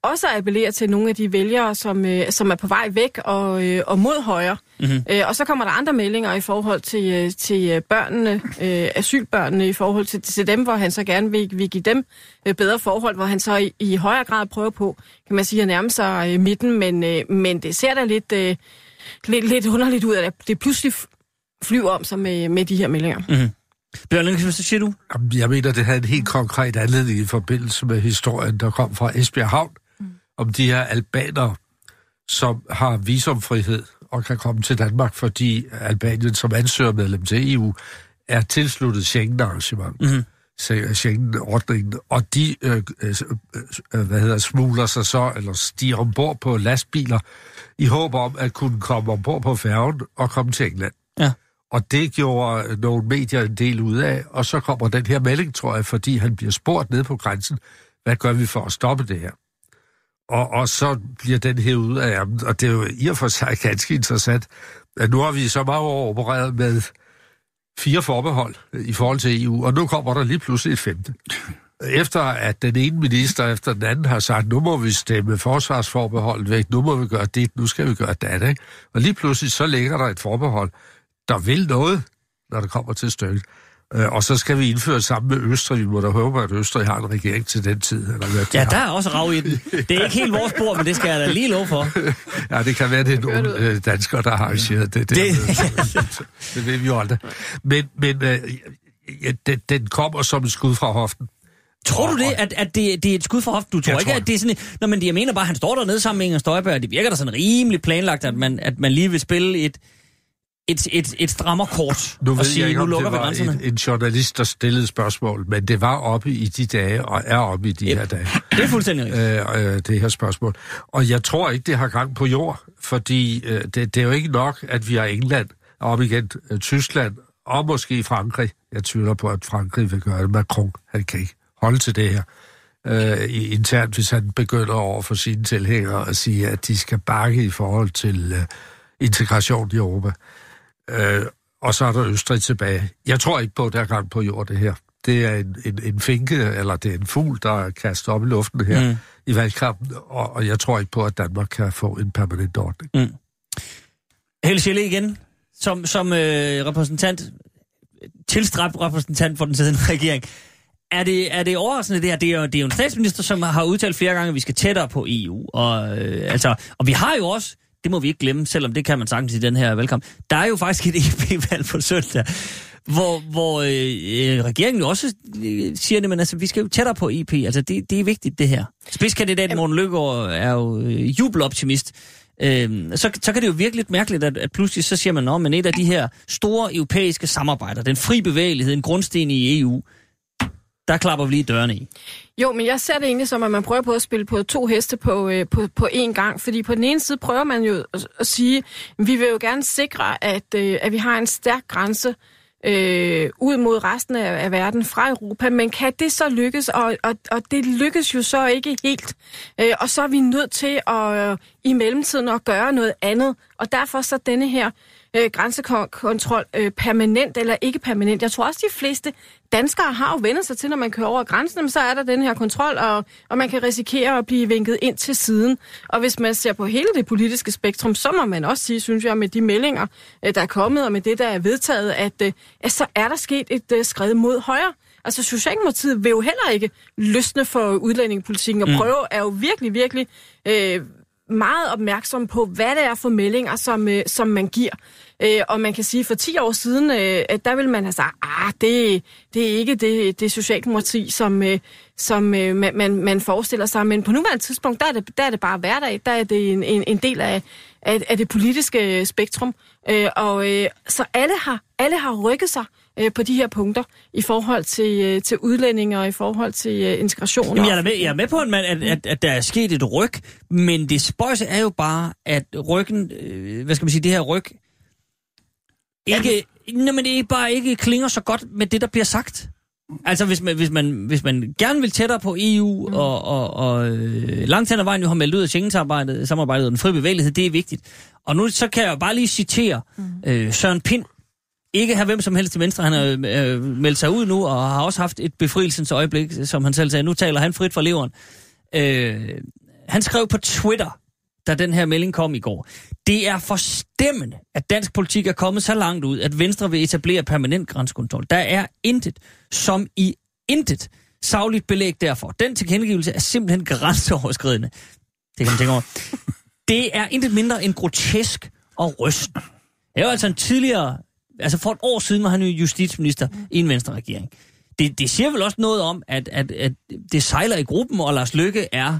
også at appellere til nogle af de vælgere, som, øh, som er på vej væk og, øh, og mod højre. Mm-hmm. Øh, og så kommer der andre meldinger i forhold til, øh, til øh, børnene, øh, asylbørnene, i forhold til, til dem, hvor han så gerne vil, vil give dem øh, bedre forhold, hvor han så i, i højere grad prøver på, kan man sige, at nærme sig øh, midten, men, øh, men det ser da lidt, øh, lidt, lidt underligt ud, at det pludselig flyver om sig med, med de her meldinger. Mm. Bjørn Lindqvist, hvad siger du? Jamen, Jeg mener, det havde en helt konkret anledning i forbindelse med historien, der kom fra Esbjerg Havn. Om de her albanere, som har visumfrihed og kan komme til Danmark, fordi Albanien som ansøger medlem til EU er tilsluttet Schengen-arrangement. Mm-hmm. Schengen-ordningen, og de øh, øh, øh, hvad hedder, smugler sig så, eller stiger ombord på lastbiler, i håb om at kunne komme ombord på færgen og komme til England. Ja. Og det gjorde nogle medier en del ud af, og så kommer den her melding, tror jeg, fordi han bliver spurgt ned på grænsen, hvad gør vi for at stoppe det her? Og, og så bliver den her ud af ærmet, og det er jo i og for sig ganske interessant, at nu har vi så mange år opereret med fire forbehold øh, i forhold til EU, og nu kommer der lige pludselig et femte. Efter at den ene minister efter den anden har sagt, nu må vi stemme forsvarsforbeholdet væk, nu må vi gøre det, nu skal vi gøre det, ikke? Og lige pludselig så ligger der et forbehold, der vil noget, når det kommer til stykket. Øh, Og så skal vi indføre det sammen med Østrig. Vi må da håbe, at Østrig har en regering til den tid. Eller hvad de Ja, har. der er også rav i den. Det er ikke helt vores bord, men det skal jeg da lige love for. *laughs* Ja, det kan være, det er nogle øh, danskere, der har arrangeret det. Det, det, det ved vi jo aldrig. Men, men øh, ja, den, den kommer som et skud fra hoften. Tror du det, at, at det, det er et skud for hoften? Du tror Jeg ikke, tror at det er sådan... Nå, men jeg mener bare, at han står dernede sammen med Inger Støjberg, og det virker da sådan rimelig planlagt, at man, at man lige vil spille et, et, et, et strammerkort Nu og ved sige, jeg ikke, nu lukker det vi grænserne. en, en journalist, der stillede spørgsmål, men det var oppe i de dage, og er oppe i de Yep. her dage. Det er fuldstændig rigtigt. øh, øh, det her spørgsmål. Og jeg tror ikke, det har gang på jord, fordi øh, det, det er jo ikke nok, at vi har England, og op igen øh, Tyskland, og måske Frankrig. Jeg tvivler på, at Frankrig vil gøre det. Macron, han kan ikke holde til det her øh, internt, hvis han begynder over for sine tilhængere at sige, at de skal bakke i forhold til øh, integration i Europa. Øh, og så er der Østrig tilbage. Jeg tror ikke på, at der er gang på jord, det her. Det er en, en, en finke, eller det er en fugl, der er kastet op i luften her mm. i valgkampen, og, og jeg tror ikke på, at Danmark kan få en permanent ordning. Helle Schelle igen, som, som øh, repræsentant, tilstræbt repræsentant for den siddende *laughs* regering. Er det, er det overraskende det her? Det er, jo, det er jo en statsminister, som har udtalt flere gange, at vi skal tættere på EU. Og, øh, altså, og vi har jo også det må vi ikke glemme, selvom det kan man sagtens i den her valgkamp. Der er jo faktisk et EP-valg på søndag, hvor, hvor øh, øh, regeringen jo også øh, siger, at altså, vi skal jo tættere på EP. Altså, det, det er vigtigt, det her. Spidskandidaten Morten Løkkegaard er jo øh, jubeloptimist. Øh, så, så kan det jo virke lidt mærkeligt, at, at pludselig så siger man, at men et af de her store europæiske samarbejder, den fri bevægelighed, en grundsten i EU, der klapper vi lige dørene i. Jo, men jeg ser det egentlig som, at man prøver på at spille på to heste på, øh, på, på én gang. Fordi på den ene side prøver man jo at, at sige, at vi vil jo gerne sikre, at, øh, at vi har en stærk grænse øh, ud mod resten af, af verden fra Europa. Men kan det så lykkes? Og, og, og det lykkes jo så ikke helt. Øh, og så er vi nødt til at øh, i mellemtiden at gøre noget andet. Og derfor så denne her øh, grænsekontrol øh, permanent eller ikke permanent. Jeg tror også, de fleste danskere har jo vendt sig til, når man kører over grænsen, så er der den her kontrol, og, og man kan risikere at blive vinket ind til siden. Og hvis man ser på hele det politiske spektrum, så må man også sige, synes jeg, med de meldinger, øh, der er kommet, og med det, der er vedtaget, at, øh, at så er der sket et øh, skridt mod højre. Altså Socialdemokratiet vil jo heller ikke løsne for udlændingepolitikken, og mm. prøve er jo virkelig, virkelig øh, meget opmærksom på, hvad det er for meldinger, som, øh, som man giver. Øh, og man kan sige, for 10 år siden, øh, der ville man have sagt, ah, det, det er ikke det, det Socialdemokrati, som, øh, som øh, man, man forestiller sig. Men på nuværende tidspunkt, der er det, der er det bare hverdag. Der er det en, en, en del af, af, af det politiske øh, spektrum. Øh, og øh, så alle har, alle har rykket sig øh, på de her punkter i forhold til, øh, til udlændinge og i forhold til øh, integration. Jamen, jeg, er med, jeg er med på, at, at, at, at der er sket et ryg, men det spøjse er jo bare, at ryggen, øh, hvad skal man sige, det her ryg, ikke, nej, men det er bare ikke klinger så godt med det, der bliver sagt. Altså, hvis man, hvis man, hvis man gerne vil tættere på EU, mm. og, og, og øh, langt hen ad vejen jo har meldt ud af Schengen-samarbejdet samarbejdet og den frie bevægelighed, det er vigtigt. Og nu så kan jeg bare lige citere mm. øh, Søren Pind, ikke have hvem som helst til venstre. Han har øh, meldt sig ud nu, og har også haft et befrielsens øjeblik, som han selv sagde. Nu taler han frit fra leveren. Øh, han skrev på Twitter, da den her melding kom i går. Det er forstemmende, at dansk politik er kommet så langt ud, at Venstre vil etablere permanent grænsekontrol. Der er intet, som i intet, savligt belæg derfor. Den tilkendegivelse er simpelthen grænseoverskridende. Det kan man tænke over. Det er intet mindre end grotesk og rysten. Det er jo altså en tidligere altså for et år siden var han jo justitsminister mm. i en venstre regering. Det, det siger vel også noget om, at, at, at det sejler i gruppen, og Lars Lykke er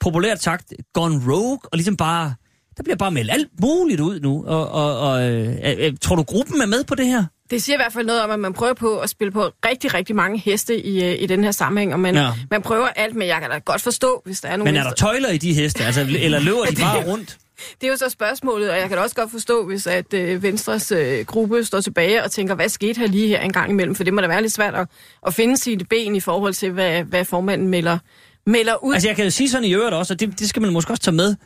populært sagt gone rogue, og ligesom bare, der bliver bare meldt alt muligt ud nu. Og, og, og øh, øh, tror du, gruppen er med på det her? Det siger i hvert fald noget om, at man prøver på at spille på rigtig, rigtig mange heste i, øh, i den her sammenhæng, og man, ja. man prøver alt, men jeg kan da godt forstå, hvis der er nogle... Men er der tøjler i de heste, altså, eller løber de bare *laughs* rundt? Det er jo så spørgsmålet, og jeg kan da også godt forstå, hvis at øh, Venstres øh, gruppe står tilbage og tænker, hvad skete her lige her en gang imellem? For det må da være lidt svært at, at finde sine ben i forhold til, hvad, hvad formanden melder, melder ud. Altså jeg kan jo sige sådan i øvrigt også, og det, det skal man måske også tage med,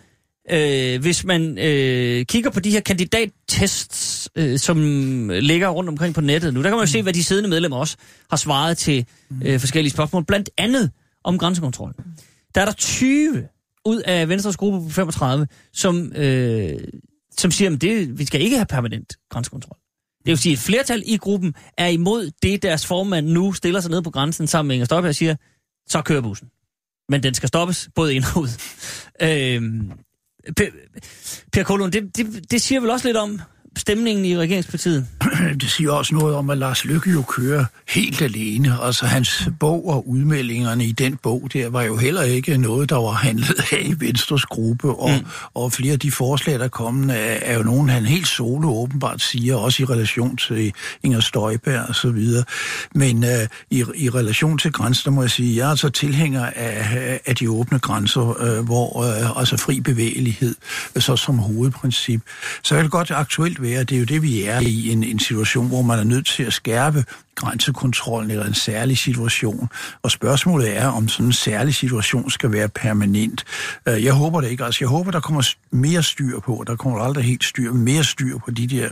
øh, hvis man øh, kigger på de her kandidattests, øh, som ligger rundt omkring på nettet nu, der kan man jo se, hvad de siddende medlemmer også har svaret til øh, forskellige spørgsmål, blandt andet om grænsekontrol. Der er der 20 ud af Venstres gruppe på 35, som, øh, som siger, at det, vi skal ikke have permanent grænsekontrol. Det vil sige, at et flertal i gruppen er imod det, deres formand nu stiller sig ned på grænsen sammen med Inger Støjberg og siger, så kører bussen. Men den skal stoppes, både ind og ud. Øh, per, per Kolon, det, det, det siger vel også lidt om, stemningen i regeringspartiet? *clears throat* Det siger også noget om, at Lars Lykke jo kører helt alene. Altså hans bog og udmeldingerne i den bog der var jo heller ikke noget, der var handlet *laughs* af i Venstres gruppe. Og, mm. og flere af de forslag, der kom, er, er jo nogen, han helt solo åbenbart siger, også i relation til Inger Støjberg og så videre. Men uh, i, i relation til grænser, må jeg sige, jeg er altså tilhænger af, af de åbne grænser, uh, hvor uh, altså fri bevægelighed så som hovedprincip. Så er det godt aktuelt være, det er jo det, vi er i en, en situation, hvor man er nødt til at skærpe grænsekontrollen eller en særlig situation. Og spørgsmålet er, om sådan en særlig situation skal være permanent. Øh, jeg håber det ikke. Altså, jeg håber, der kommer mere styr på, der kommer aldrig helt styr, mere styr på de der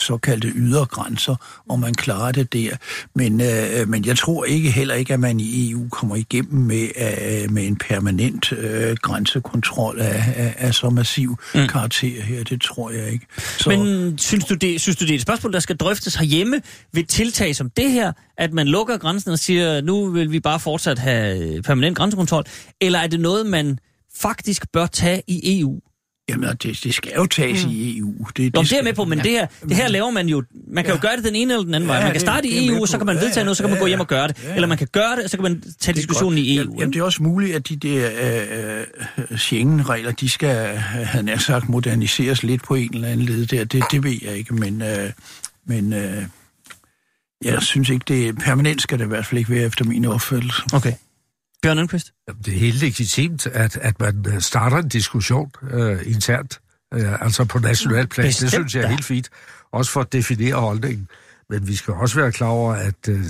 såkaldte ydergrænser, og man klarer det der. Men, øh, men jeg tror ikke heller ikke, at man i EU kommer igennem med, øh, med en permanent øh, grænsekontrol af, af, af så massiv mm. karakter her. Det tror jeg ikke. Så... Men synes du, det, synes du, det er et spørgsmål, der skal drøftes herhjemme ved tiltag som det her, at man lukker grænsen og siger, nu vil vi bare fortsat have permanent grænsekontrol, eller er det noget, man faktisk bør tage i EU? Jamen, det, det skal jo tages mm. i EU. Det, Nå, det er med på, men det her, det her laver man jo... Man kan jo gøre det den ene eller den anden vej. Ja, Man kan det- starte det er i EU, så kan man Ja, vedtage noget, så kan man ja, gå hjem ja. og gøre det. Ja, ja. Eller man kan gøre det, og så kan man tage Det er diskussionen godt. i EU. Jamen, jamen, det er også muligt, at de der øh, øh, Schengen-regler, de skal, havde nær sagt, moderniseres lidt på en eller anden led der. Det, det ved jeg ikke, men, øh, men øh, jeg synes ikke, det permanent skal det i hvert fald ikke være efter min opfattelse. Okay. Bjørn? Jamen, det er helt legitimt, at, at man øh, starter en diskussion øh, internt, øh, altså på national plan. Bestemt Det synes jeg er da. helt fint, også for at definere holdningen. Men vi skal også være klar over, at øh,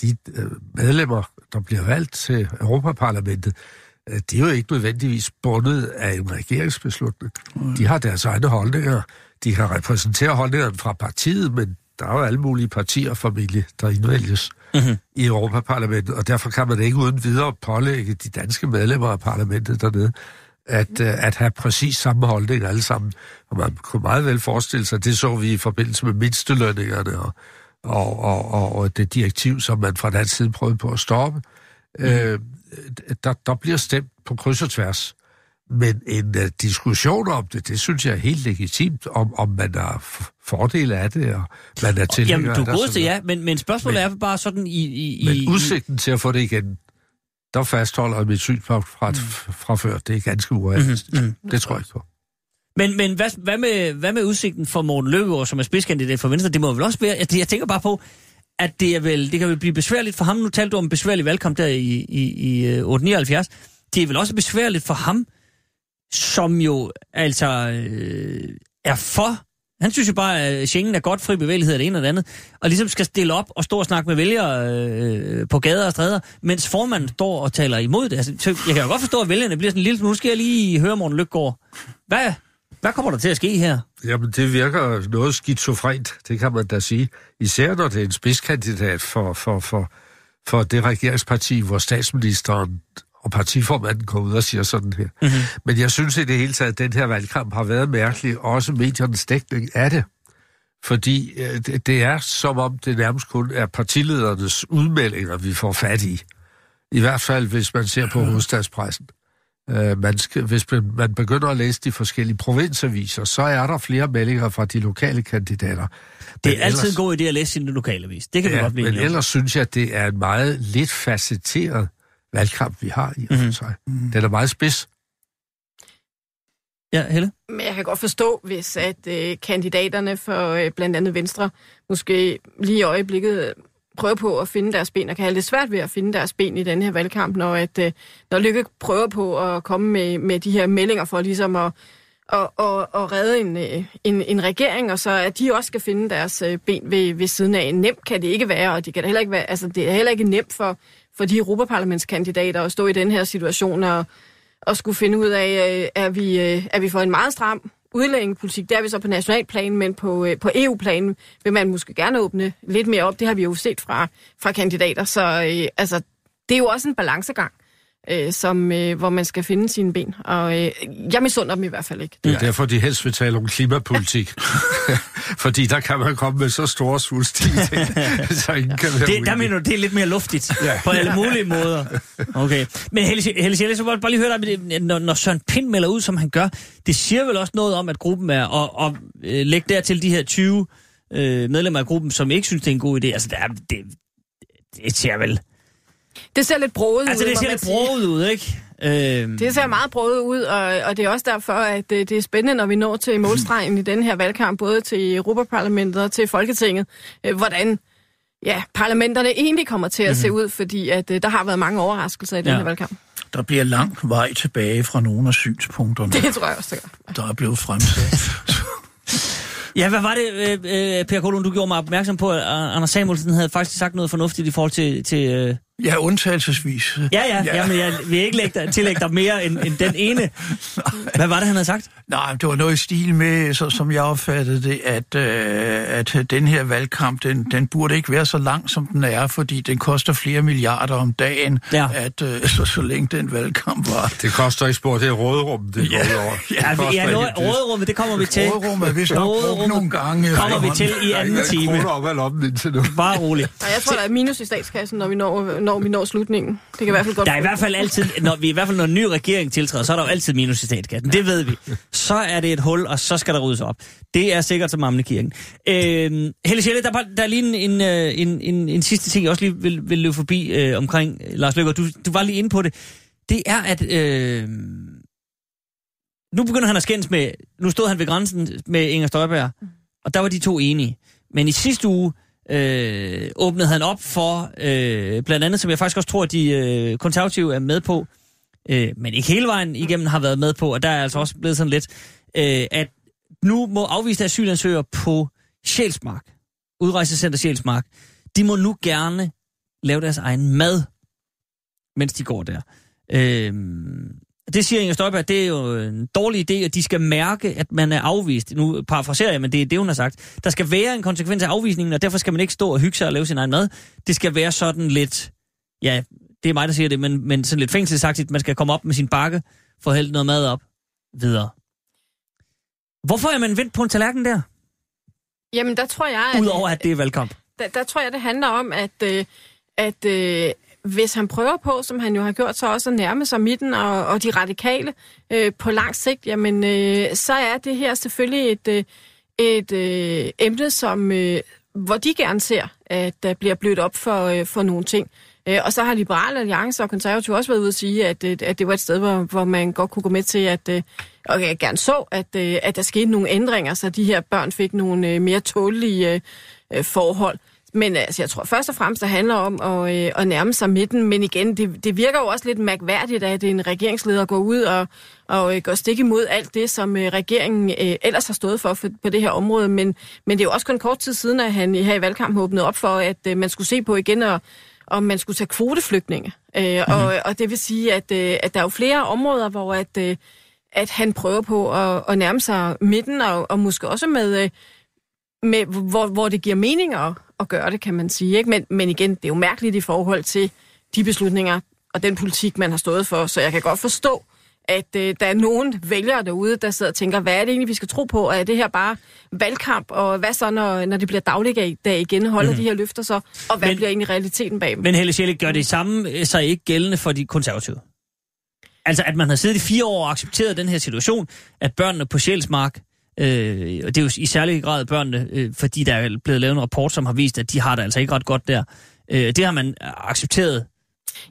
de øh, medlemmer, der bliver valgt til Europaparlamentet, øh, de er jo ikke nødvendigvis bundet af en regeringsbeslutning. De har deres egne holdninger. De kan repræsentere holdningerne fra partiet, men der er jo alle mulige partier formentlig, der indvælges Mhm. i Europaparlamentet, og derfor kan man ikke uden videre pålægge de danske medlemmer af parlamentet dernede, at, øh, at have præcis samme holdning alle sammen. Og man kunne meget vel forestille sig, det så vi i forbindelse med mindstelønningerne og, og, og, og, og det direktiv, som man fra dansk side prøvede på at stoppe. Mm. Øh, der, der bliver stemt på kryds og tværs. Men en uh, diskussion om det, det synes jeg er helt legitimt, om, om man har fordele af det, og man er tilhænger Jamen, du af det. er og god så til videre. ja, men, men spørgsmålet er bare sådan i... i, i Men udsigten til at få det igen, der fastholder mit synspunkt fra, fra før. Det er ganske urealistisk. Mhm, Mm-hmm. Det tror jeg ikke på. Men, men hvad, hvad, med, hvad med udsigten for Morten Løkkegaard, som er spidskandidat for Venstre? Det må vel også være... Jeg, jeg tænker bare på, at det, er vel, det kan vel blive besværligt for ham. Nu talte du om besværlig valgkamp der i, i, i øh, 879. Det er vel også besværligt for ham, som jo altså øh, er for... Han synes jo bare, at Schengen er godt fri bevægelighed af det ene og det andet, og ligesom skal stille op og stå og snakke med vælgere øh, på gader og stræder, mens formanden står og taler imod det. Altså, så jeg kan jo godt forstå, at vælgerne bliver sådan en lille smule... Nu skal jeg lige høre Morten Lykgaard. Hvad, hvad kommer der til at ske her? Jamen, det virker noget skizofrent, det kan man da sige. Især når det er en spidskandidat for, for, for, for det regeringsparti, hvor statsministeren og partiformanden går ud og siger sådan her. Mhm. Mm-hmm. Men jeg synes i det hele taget, at den her valgkamp har været mærkelig, også mediernes dækning af det. Fordi øh, det, er som om det nærmest kun er partiledernes udmeldinger, vi får fat i. I hvert fald, hvis man ser på hovedstadspressen. Øh, man skal, hvis man, man begynder at læse de forskellige provinsaviser, så er der flere meldinger fra de lokale kandidater. Det er altid ellers- en god idé at læse sin lokale avis. Det kan Ja, godt blive men ellers synes jeg, at det er en meget lidt facetteret valgkamp, vi har i Mhm. mm-hmm. sig. Den er meget spids. Ja, Helle? Men jeg kan godt forstå, hvis at øh, kandidaterne for øh, blandt andet Venstre måske lige i øjeblikket prøver på at finde deres ben, og kan have lidt svært ved at finde deres ben i den her valgkamp, når, at, øh, når Lykke prøver på at komme med, med de her meldinger for ligesom at, at, at, at redde en, øh, en, en regering, og så at de også skal finde deres øh, ben ved, ved siden af. Nemt kan det ikke være, og de kan heller ikke være, altså, det er heller ikke nemt for, for de europaparlamentskandidater at stå i den her situation og, og skulle finde ud af, øh, er vi, øh, er vi for en meget stram udlændingepolitik. Der er vi så på nationalplan, men på, øh, på EU-planen vil man måske gerne åbne lidt mere op. Det har vi jo set fra, fra kandidater. Så øh, altså, det er jo også en balancegang, øh, som, øh, hvor man skal finde sine ben. Og øh, jeg misunder dem i hvert fald ikke. Det er derfor, de helst vil tale om klimapolitik. *laughs* Fordi der kan man komme med så store svulstige ting, *laughs* så ingen kan være Det, der mener du, det er lidt mere luftigt *laughs* ja. på alle mulige måder. Okay. Men Helle, Sjælle, så bare lige høre dig, når, når Søren Pind melder ud, som han gør, det siger vel også noget om, at gruppen er, og, og øh, læg dertil de her 20 øh, medlemmer af gruppen, som ikke synes, det er en god idé. Altså, der, er- det, det ser vel... Det ser lidt broet Altså, ud, det må ser lidt broet ud, ikke? Øh, Det ser meget broet ud, og, og det er også derfor, at øh, det er spændende, når vi når til målstregen i den her valgkamp, både til Europaparlamentet og til Folketinget, øh, hvordan ja, parlamenterne egentlig kommer til at se ud, fordi at, øh, der har været mange overraskelser i den Ja. her valgkamp. Der bliver lang vej tilbage fra nogle af synspunkterne, Det tror jeg også, det gør. der er blevet fremsat. *laughs* Ja, hvad var det, øh, øh, Per Kolund, du gjorde mig opmærksom på, at Anders Samuelsen havde faktisk sagt noget fornuftigt i forhold til... til øh... Ja, undtagelsesvis. Ja, ja, ja, men jeg vil ikke lægge dig, tillægge dig mere end, end den ene. Hvad var det, han havde sagt? Nej, det var noget i stil med, så, som jeg opfattede det, at, øh, at den her valgkamp, den, den burde ikke være så lang, som den er, fordi den koster flere milliarder om dagen, Ja. at øh, så, så længe den valgkamp var. Det koster ikke spor, det er råderum, det Ja. går over. Ja, Det vi, koster ja noget, ikke råderummet, det kommer vi til. Råderum er vist nok brugt nogle gange. kommer vi til i er anden ikke en time. kroner op ad lommen indtil nu. Bare roligt. Og jeg tror, der er minus i statskassen, når vi når, hvornår vi når slutningen. Det kan i hvert fald godt... Der er i hvert fald altid, når vi i hvert fald når en ny regering tiltræder, så er der jo altid minus i statskassen. Det ved vi. Så er det et hul, og så skal der ryddes op. Det er sikkert som Mamlekirken. Øh, Helle Sjælle, der, er der er lige en, en, øh, en, en, en sidste ting, jeg også lige vil, vil løbe forbi øh, omkring øh, Lars Løkke. Du, du var lige inde på det. Det er, at... Øh, nu begynder han at skændes med... Nu stod han ved grænsen med Inger Støjberg, og der var de to enige. Men i sidste uge øh, åbnede han op for, øh, blandt andet, som jeg faktisk også tror, at de øh, konservative er med på, øh, men ikke hele vejen igennem har været med på, og der er altså også blevet sådan lidt, øh, at nu må afviste asylansøgere på Sjælsmark, udrejsecenter Sjælsmark, de må nu gerne lave deres egen mad, mens de går der. Øh, det siger Inger Støjberg, det er jo en dårlig idé, at de skal mærke, at man er afvist. Nu parafraserer jeg, men det er det, hun har sagt. Der skal være en konsekvens af afvisningen, og derfor skal man ikke stå og hygge sig og lave sin egen mad. Det skal være sådan lidt, ja, det er mig, der siger det, men, men sådan lidt fængselsagtigt. Man skal komme op med sin bakke, få hældt noget mad op, videre. Hvorfor er man vendt på en tallerken der? Jamen, der tror jeg... at- Udover at det er valgkamp. der, der tror jeg, det handler om, at, øh, at øh, hvis han prøver på, som han jo har gjort, så også at nærme sig midten og, og de radikale øh, på lang sigt, jamen øh, så er det her selvfølgelig et, øh, et øh, emne, som, øh, hvor de gerne ser, at der bliver blødt op for, øh, for nogle ting. Øh, og så har Liberale Alliance og Konservative også været ude at sige, at, øh, at det var et sted, hvor, hvor man godt kunne gå med til, at øh, og jeg gerne så, at, øh, at der skete nogle ændringer, så de her børn fik nogle øh, mere tålige øh, forhold. Men altså, jeg tror først og fremmest, det handler om at, øh, at nærme sig midten. Men igen, det, det virker jo også lidt mærkværdigt, at en regeringsleder går ud og, og øh, går stik imod alt det, som øh, regeringen øh, ellers har stået for, for på det her område. Men, men det er jo også kun kort tid siden, at han her i valgkampen åbnede op for, at øh, man skulle se på igen, og, om man skulle tage kvoteflygtninge. Øh, mm-hmm. og, og det vil sige, at, øh, at der er jo flere områder, hvor at, øh, at han prøver på at, at nærme sig midten, og, og måske også med, øh, med hvor, hvor det giver mening at, at gøre det, kan man sige. Ikke? Men, men igen, det er jo mærkeligt i forhold til de beslutninger og den politik, man har stået for. Så jeg kan godt forstå, at øh, der er nogen vælgere derude, der sidder og tænker, hvad er det egentlig, vi skal tro på? Er det her bare valgkamp? Og hvad så, når, når det bliver dagligdag igen? Holder mm-hmm. de her løfter så? Og hvad Men- bliver egentlig realiteten bag dem? Men Helle Sjælle, gør det samme øh, sig ikke gældende for de konservative? Altså, at man har siddet i fire år og accepteret den her situation, at børnene på Sjælsmark, øh, og det er jo i særlig grad børnene, øh, fordi der er blevet lavet en rapport, som har vist, at de har det altså ikke ret godt der. Øh, det har man accepteret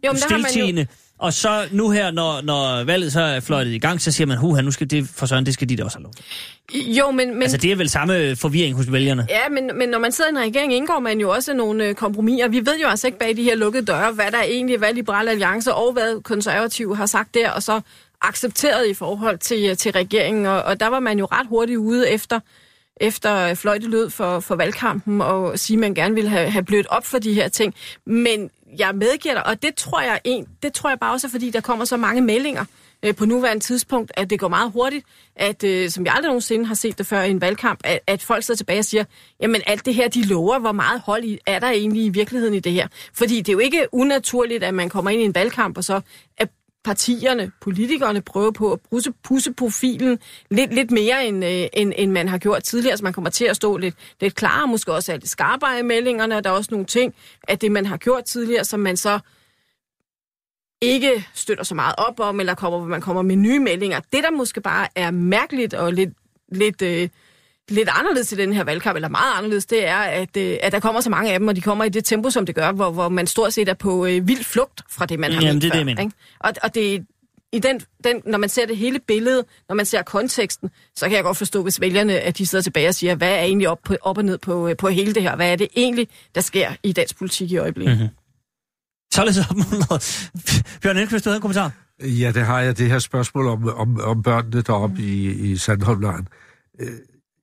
Jo, men der har man jo, stiltigende. Og så nu her, når, når valget så er fløjtet i gang, så siger man, huha, nu skal det for søren, det skal de da også have lov. til." jo, men, men, Altså, det er vel samme forvirring hos vælgerne. Ja, men, men når man sidder i en regering, indgår man jo også nogle øh, kompromiser. Vi ved jo altså ikke bag de her lukkede døre, hvad der egentlig hvad Liberale Alliance og hvad konservative har sagt der, og så accepteret i forhold til, til regeringen. Og, og der var man jo ret hurtigt ude efter, efter fløjtelød for, for valgkampen og sige, at man gerne ville have, have blødt op for de her ting. Men jeg medgiver dig, og det tror jeg, en, det tror jeg bare også er, fordi der kommer så mange meldinger øh, på nuværende tidspunkt, at det går meget hurtigt, at, øh, som jeg aldrig nogensinde har set det før i en valgkamp, at, at folk sidder tilbage og siger, jamen alt det her, de lover, hvor meget hold i, er der egentlig i virkeligheden i det her? Fordi det er jo ikke unaturligt, at man kommer ind i en valgkamp, og så at partierne, politikerne prøver på at pusse, pusse profilen lidt, lidt mere, end, øh, end, end man har gjort tidligere. Så man kommer til at stå lidt, lidt klarere, måske også er lidt skarpere i meldingerne. Der er også nogle ting af det, man har gjort tidligere, som man så ikke støtter så meget op om, eller kommer, man kommer med nye meldinger. Det, der måske bare er mærkeligt og lidt, lidt, øh, lidt anderledes i den her valgkamp, eller meget anderledes, det er, at, øh, at der kommer så mange af dem, og de kommer i det tempo, som det gør, hvor, hvor man stort set er på øh, vild flugt fra det, man har Jamen, ment det er det, jeg mener. Ikke? Og, og det, i den, den, når man ser det hele billede, når man ser konteksten, så kan jeg godt forstå, hvis vælgerne, at de sidder tilbage og siger, hvad er egentlig op, på, op og ned på, øh, på hele det her? Hvad er det egentlig, der sker i dansk politik i øjeblikket? Mhm. Således opmuntret. Bjørn Elkvist, du havde en kommentar? Ja, det har jeg, det her spørgsmål om, om, om børnene deroppe i, i Sandholmlejren.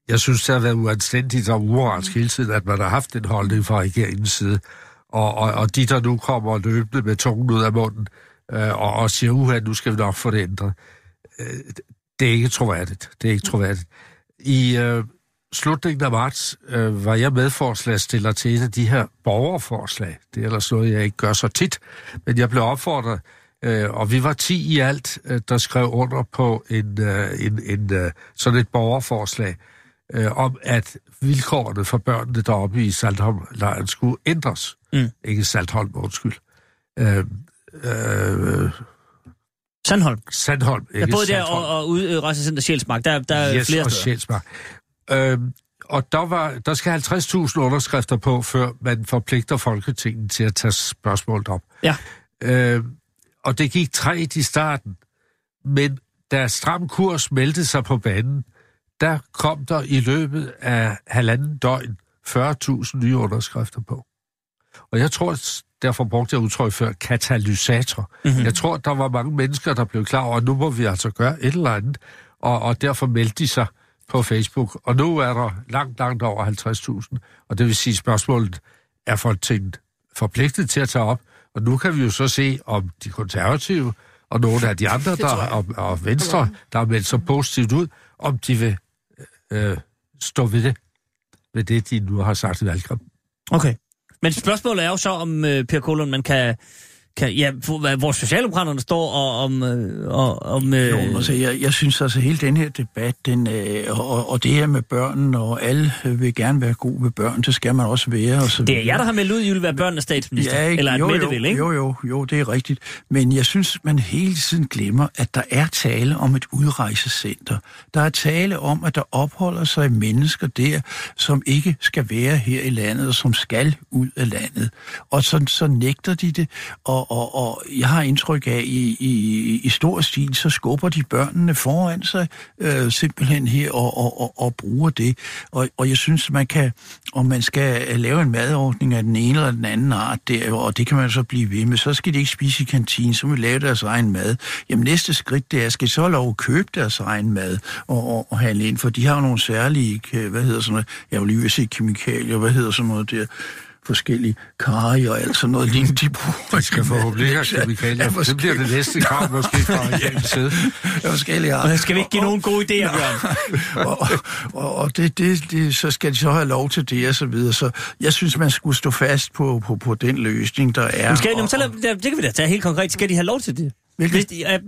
Jeg synes, det har været uanstændigt og umoralsk hele tiden, at man har haft den holdning fra regeringens side. Og, og, og de, der nu kommer løbende med tungen ud af munden øh, og, og siger, uha, nu skal vi nok få det ændret. Øh, det er ikke troværdigt. Det er ikke troværdigt. I øh, slutningen af marts øh, var jeg medforslagstiller til et af de her borgerforslag. Det er ellers noget, jeg ikke gør så tit, men jeg blev opfordret, øh, og vi var 10 i alt, øh, der skrev under på en, øh, en, en øh, sådan et borgerforslag øh, om, at vilkårene for børnene deroppe i Saltholm-lejren skulle ændres. Mm. Ikke Saltholm, undskyld. øh, øh, Sandholm. Sandholm. Ja, både der og, og ude i Rejsecenter Sjælsmark. Der, der er yes, flere og steder. Sjælsmark. Øhm, og der, var, der skal 50.000 underskrifter på, før man forpligter Folketinget til at tage spørgsmålet op. Ja. Øhm, og det gik træt i starten. Men da Stram Kurs meldte sig på banen, der kom der i løbet af halvanden døgn 40.000 nye underskrifter på. Og jeg tror, derfor brugte jeg udtryk før, katalysator. Mm-hmm. Jeg tror, der var mange mennesker, der blev klar over, at nu må vi altså gøre et eller andet, og, og derfor meldte de sig på Facebook. Og nu er der langt, langt over 50.000, og det vil sige, spørgsmålet er Folketinget forpligtet til at tage op, og nu kan vi jo så se, om de konservative og nogle af de andre, der, og, og Venstre, der har meldt så positivt ud, om de vil øh, stå ved det, ved det, de nu har sagt i valgkampen. Okay. Men spørgsmålet er jo så, om øh, Per Kolund, man kan, kan ja, hvor, Socialdemokraterne står, og om... Øh, og, om øh, Jo, altså, jeg, jeg synes altså, hele den her debat, den, øh, og, og det her med børnene, og alle vil gerne være gode ved børn, det skal man også være. Og så det er jer, der har meldt ud, at I vil være børnenes statsminister. Ja, ikke? Eller jo, Mette jo, vil, ikke? Jo, jo, jo, det er rigtigt. Men jeg synes, man hele tiden glemmer, at der er tale om et udrejsecenter. Der er tale om, at der opholder sig mennesker der, som ikke skal være her i landet, og som skal ud af landet. Og så, så nægter de det, og, og, og jeg har indtryk af, i, i, i stor stil, så skubber de børnene foran sig øh, simpelthen her og, og, og, og bruger det. Og, og jeg synes, man kan, om man skal lave en madordning af den ene eller den anden art der, og det kan man så blive ved med, så skal de ikke spise i kantinen, så vil de lave deres egen mad. Jamen næste skridt, det er, skal så lov at købe deres egen mad og, og, og handle ind, for de har jo nogle særlige, øh, hvad hedder sådan noget, jeg vil lige vil se kemikalier, hvad hedder sådan noget der, forskellige karri og alt sådan noget lignende, de bruger. De skal forhåbentlig ikke have kemikalier. Ja, Det bliver det næste krav måske fra *laughs* side. Ja, forskellige Og skal vi ikke give nogen gode idéer, Bjørn? *laughs* og, og, og det, det, det, så skal de så have lov til det og så videre. Så jeg synes, man skulle stå fast på, på, på den løsning, der er. Men skal, og, jamen, så lad, det kan vi da tage helt konkret. Skal de have lov til det? Hvilket? Hvis de, er,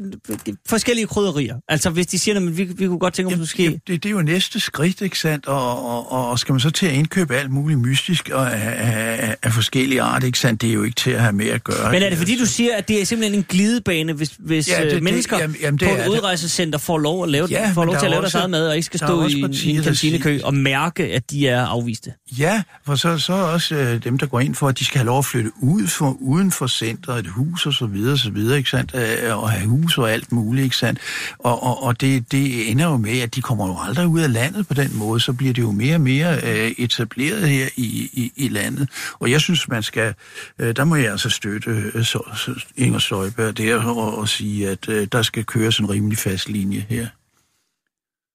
forskellige krydderier. Altså, hvis de siger, at vi, vi kunne godt tænke os måske... Det, det er jo næste skridt, ikke sandt? Og, og, og, skal man så til at indkøbe alt muligt mystisk og af, af, forskellige art, ikke sandt? Det er jo ikke til at have med at gøre. Men er det fordi, du siger, at det er simpelthen en glidebane, hvis, hvis Ja, det- det, det- mennesker jamen- jamen, det på et det. udrejsecenter får lov, at lave, Ja, får lov til at lave deres også- eget mad, og ikke skal stå i, en- i en kantinekø og mærke, at de er afviste? Ja, for så, så også øh, dem, der går ind for, at de skal have lov at flytte ud for, uden for centret, et hus og så videre, så videre, ikke sandt? Øh, og have hus og alt muligt, ikke sandt? Og, og, og det, det ender jo med, at de kommer jo aldrig ud af landet på den måde, så bliver det jo mere og mere øh, etableret her i, i, i landet. Og jeg synes, man skal, øh, der må jeg altså støtte øh, så, så Inger Støjberg der og, og sige, at øh, der skal køres en rimelig fast linje her.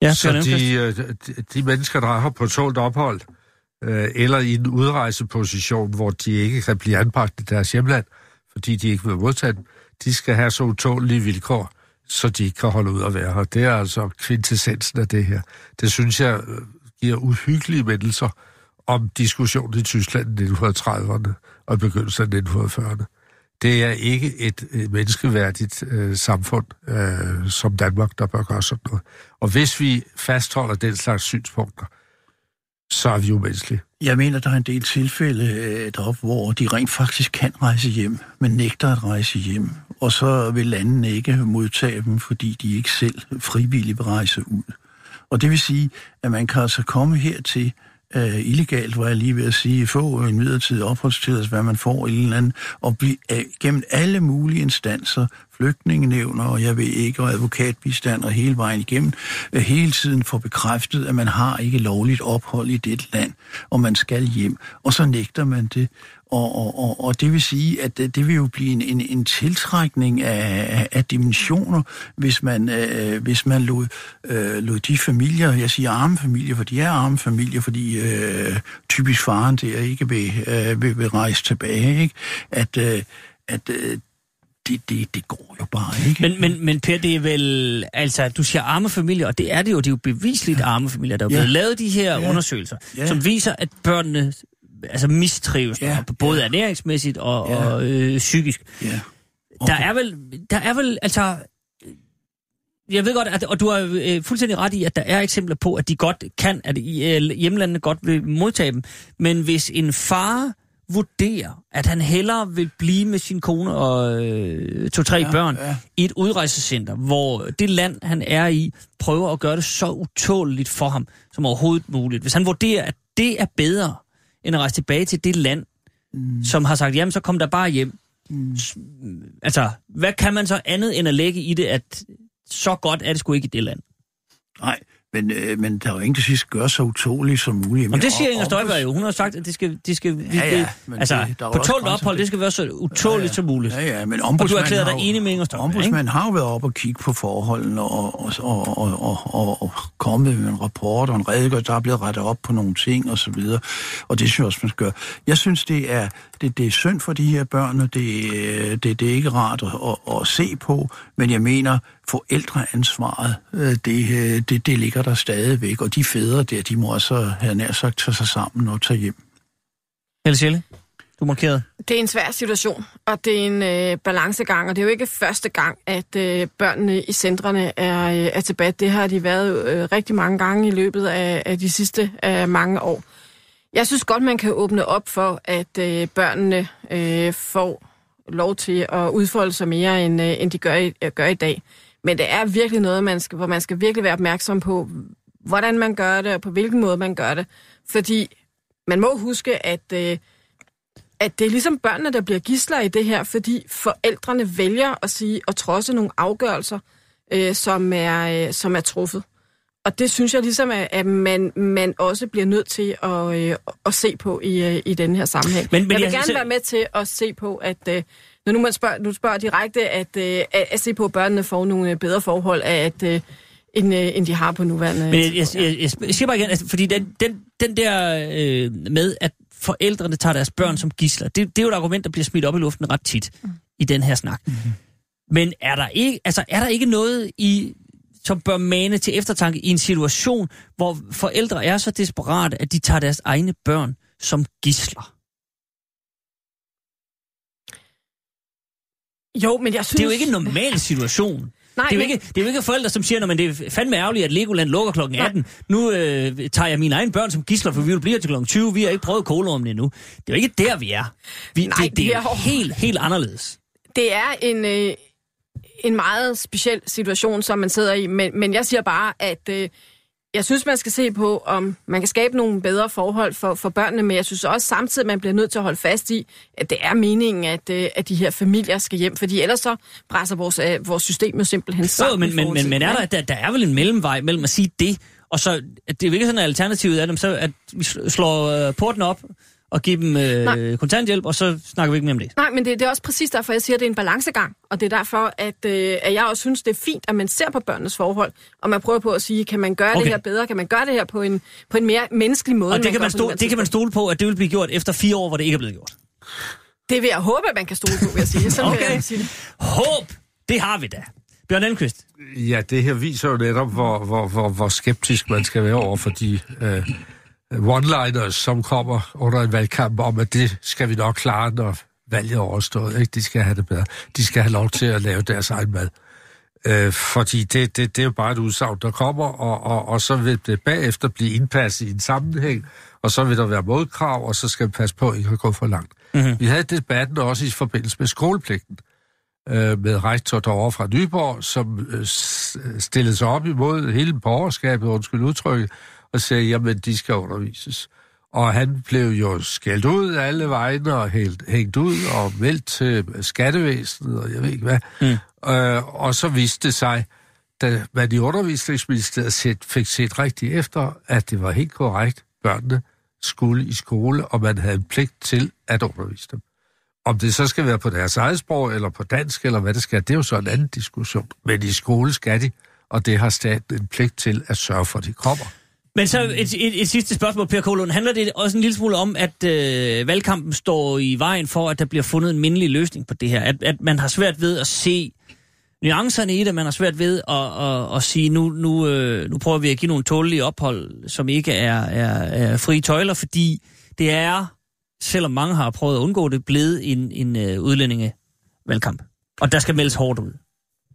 Ja, Så de, øh, de, de mennesker, der er her på tålt ophold, øh, eller i en udrejseposition, hvor de ikke kan blive anbragt i deres hjemland, fordi de ikke vil modtage dem, de skal have så utålige vilkår, så de ikke kan holde ud at være her. Det er altså kvintessensen af det her. Det synes jeg øh, giver uhyggelige mindelser om diskussionen i Tyskland i 1930'erne og i begyndelsen af 1940'erne. Det er ikke et, et menneskeværdigt øh, samfund øh, som Danmark, der bør gøre sådan noget. Og hvis vi fastholder den slags synspunkter, så er vi umenneskelige. Jeg mener, der er en del tilfælde øh, deroppe, hvor de rent faktisk kan rejse hjem, men nægter at rejse hjem. Og så vil landene ikke modtage dem, fordi de ikke selv frivilligt vil rejse ud. Og det vil sige, at man kan altså komme hertil øh, illegalt, var jeg lige ved at sige, få en midlertidig opholdstilladelse, hvad man får i en eller anden, og blive øh, gennem alle mulige instanser, flygtningenevner, og jeg ved ikke, og advokatbistand og hele vejen igennem, øh, hele tiden få bekræftet, at man har ikke lovligt ophold i det land, og man skal hjem, og så nægter man det. Og, og, og, og det vil sige, at det, det vil jo blive en, en, en tiltrækning af, af, dimensioner, hvis man, øh, hvis man lod, øh, lod de familier, jeg siger arme familier, for de er arme familier, fordi øh, typisk faren der ikke vil, øh, vil, vil rejse tilbage, ikke? at, øh, at øh, det, det, det går jo bare ikke. Men, men, men Per, det er vel... Altså, du siger arme familier, og det er det jo. Det er jo bevisligt ja. arme familier. Der er jo Ja. blevet lavet de her Ja. undersøgelser, Ja. som viser, at børnene altså mistrives, Ja. ja. både ernæringsmæssigt og, Ja. og øh, psykisk. ja. Der er vel, der er vel, altså... Jeg ved godt, at, og du har øh, fuldstændig ret i, at der er eksempler på, at de godt kan, at øh, hjemlandene godt vil modtage dem. Men hvis en far vurderer, at han hellere vil blive med sin kone og øh, to-tre ja, børn ja. i et udrejsecenter, hvor det land, han er i, prøver at gøre det så utåligt for ham som overhovedet muligt. Hvis han vurderer, at det er bedre, end at rejse tilbage til det land, mm. som har sagt, jamen så kom der bare hjem. Mm. Altså, hvad kan man så andet end at lægge i det, at så godt er det sgu ikke i det land? Nej, men, øh, men der er jo ingen, der siger, gør så utåligt som muligt. Men det siger Inger Støjberg jo. Hun har sagt, at det skal, det skal vi, Ja, ja, men altså, det- der på tålt ophold, det skal være så utåligt Ja, ja. som muligt. Ja, ja, men Og du erklærer dig enig med Inger Støjberg? Ombudsmanden har jo været op og kigge på forholdene og, og, og, og, og, og, og kommet med en rapport og en redegørelse, der er blevet rettet op på nogle ting og så videre. Og det synes jeg også, man skal gøre. Jeg synes, det er, det, det er synd for de her børn, og det, øh, det, det er ikke rart at, at, at se på, men jeg mener, forældreansvaret, øh, det, øh, det, det ligger der stadigvæk, og de fædre der, de må også have nær sagt tage sig sammen og tage hjem. Helle Sjælle, du markerede. Det er en svær situation, og det er en øh, balancegang, og det er jo ikke første gang, at øh, børnene i centrene er, øh, er tilbage. Det har de været øh, rigtig mange gange i løbet af, af de sidste øh, mange år. Jeg synes godt, man kan åbne op for, at øh, børnene øh, får lov til at udfolde sig mere, end, øh, end de gør i, øh, gør i dag. Men det er virkelig noget, man skal, hvor man skal virkelig være opmærksom på, hvordan man gør det, og på hvilken måde man gør det. Fordi man må huske, at... Øh, at det er ligesom børnene, der bliver gisler i det her, fordi forældrene vælger at sige og trodse nogle afgørelser, øh, som, er, øh, som er truffet. Og det synes jeg ligesom, at, at man, man også bliver nødt til at, øh, at se på i, øh, i den her sammenhæng. Men- men jeg vil jeg- gerne så- være med til at se på, at øh, når nu man spørger, nu spørger direkte, at, øh, at, at se på, at børnene får nogle øh, bedre forhold, af, at, øh, end, øh, end de har på nuværende Men jeg, jeg, jeg, jeg siger bare igen, altså, fordi den, den, den der øh, med, at forældrene tager deres børn som gisler, det, det er jo et argument, der bliver smidt op i luften ret tit mm. i den her snak. Mm-hmm. Men er der, ikke, altså, er der ikke noget i som bør mane til eftertanke i en situation, hvor forældre er så desperate, at de tager deres egne børn som gisler. Jo, men jeg synes... Det er jo ikke en normal situation. *laughs* Nej, det, er jo men- ikke, det er jo ikke forældre, som siger, at det er fandme ærgerligt, at Legoland lukker klokken 18. Nu øh, tager jeg mine egne børn som gisler, for vi vil blive til klokken 20. Vi har ikke prøvet kålormen endnu. Det er jo ikke der, vi er. Vi, Nej, det, det er jo- helt, helt anderledes. det er en, øh, en meget speciel situation, som man sidder i, men, men jeg siger bare, at øh, jeg synes, man skal se på, om man kan skabe nogle bedre forhold for, for børnene, men jeg synes også samtidig, man bliver nødt til at holde fast i, at det er meningen, at, øh, at de her familier skal hjem, fordi ellers så brænder vores, øh, vores system jo simpelthen Jo, sammen. men, i men, men, til men er der, der, der er vel en mellemvej mellem at sige det, og så, at det er jo ikke sådan, at alternativet er dem, så at vi sl- slår øh, porten op og giver dem øh, Nej. kontanthjælp, og så snakker vi ikke mere om det. Nej, men det, det er også præcis derfor, jeg siger, at det er en balancegang. Og det er derfor, at, øh, at jeg også synes, det er fint, at man ser på børnenes forhold, og man prøver på at sige, kan man gøre okay. Det her bedre? Kan man gøre det her på en, på en mere menneskelig måde? Og det kan, gør man stole, det kan man stole på, at det vil blive gjort efter fire år, hvor det ikke er blevet gjort. Det vil jeg håbe, at man kan stole på, vil jeg sige. Sådan vil Okay. jeg sige det. Håb, det har vi da. Bjørn Elmqvist. Ja, det her viser jo netop, hvor, hvor, hvor, hvor skeptisk man skal være over for de øh, one-liners, som kommer under en valgkamp om, at det skal vi nok klare, når valget er overstået. Ikke? De skal have det bedre. De skal have lov til at lave deres egen mad. Øh, fordi det, det, det er jo bare et udsagn, der kommer, og, og, og så vil det bagefter blive indpasset i en sammenhæng, og så vil der være modkrav, og så skal vi passe på, at I kan gå for langt. Mm-hmm. Vi havde debatten også i forbindelse med skolepligten øh, med rektor derovre fra Nyborg, som øh, stillede sig op imod hele borgerskabet, undskyld udtrykket, og sagde, jamen, de skal undervises. Og han blev jo skældt ud af alle vegne og helt, hængt ud og meldt til skattevæsenet, og jeg ved ikke hvad. Mm. Øh, og så viste det sig, da man i undervisningsministeriet set, fik set rigtigt efter, at det var helt korrekt, børnene skulle i skole, og man havde en pligt til at undervise dem. Om det så skal være på deres eget sprog, eller på dansk, eller hvad det skal, det er jo så en anden diskussion. Men i skole skal de, og det har staten en pligt til at sørge for, at de kommer. Men så et, et, et sidste spørgsmål, Per Kolund. Handler det også en lille smule om, at øh, valgkampen står i vejen for, at der bliver fundet en mindelig løsning på det her? At, at man har svært ved at se nuancerne i det, man har svært ved at, at, at sige, nu, nu, øh, nu prøver vi at give nogle tålige ophold, som ikke er, er, er frie tøjler, fordi det er, selvom mange har prøvet at undgå det, blevet en, en øh, udlændingevalgkamp. Og der skal meldes hårdt ud.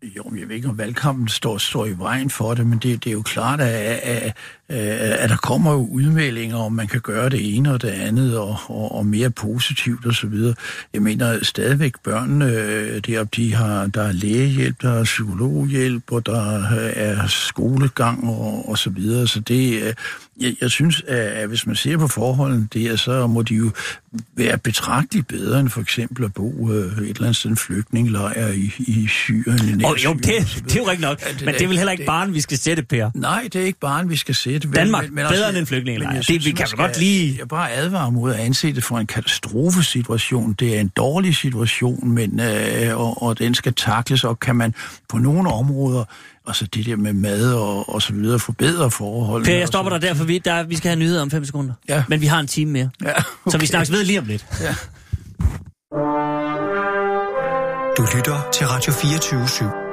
Jo, jeg ved ikke, om valgkampen står, står i vejen for det, men det, det er jo klart, at, at, at der kommer jo udmeldinger, om man kan gøre det ene og det andet, og, og, og mere positivt osv. Jeg mener stadigvæk børnene øh, deroppe, de har, der er lægehjælp, der er psykologhjælp, og der er skolegang og, og så videre. Så det, øh, jeg, jeg synes, at hvis man ser på forholdene der, så må de jo være betragteligt bedre end for eksempel at bo øh, et eller andet sted flygtningelejr i, i Syrien. Oh, jo, det, det er jo rigtigt nok, men det er vel heller ikke barn, vi skal sætte, Per. Nej, det er ikke barn, vi skal sætte. Danmark, men, men bedre også, end en flygtningelejr. Det, vi kan skal, godt lige... Jeg bare advare mod at anse det for en katastrofesituation. Det er en dårlig situation, men, øh, og, og den skal takles, og kan man på nogle områder og så det der med mad og, og så videre, forbedre forholdene. Per, jeg stopper dig der, for vi, der, vi skal have nyheder om fem sekunder. Ja. Men vi har en time mere. Ja, okay. Så vi snakkes ved lige om lidt. Ja. Du lytter til Radio 24 /7.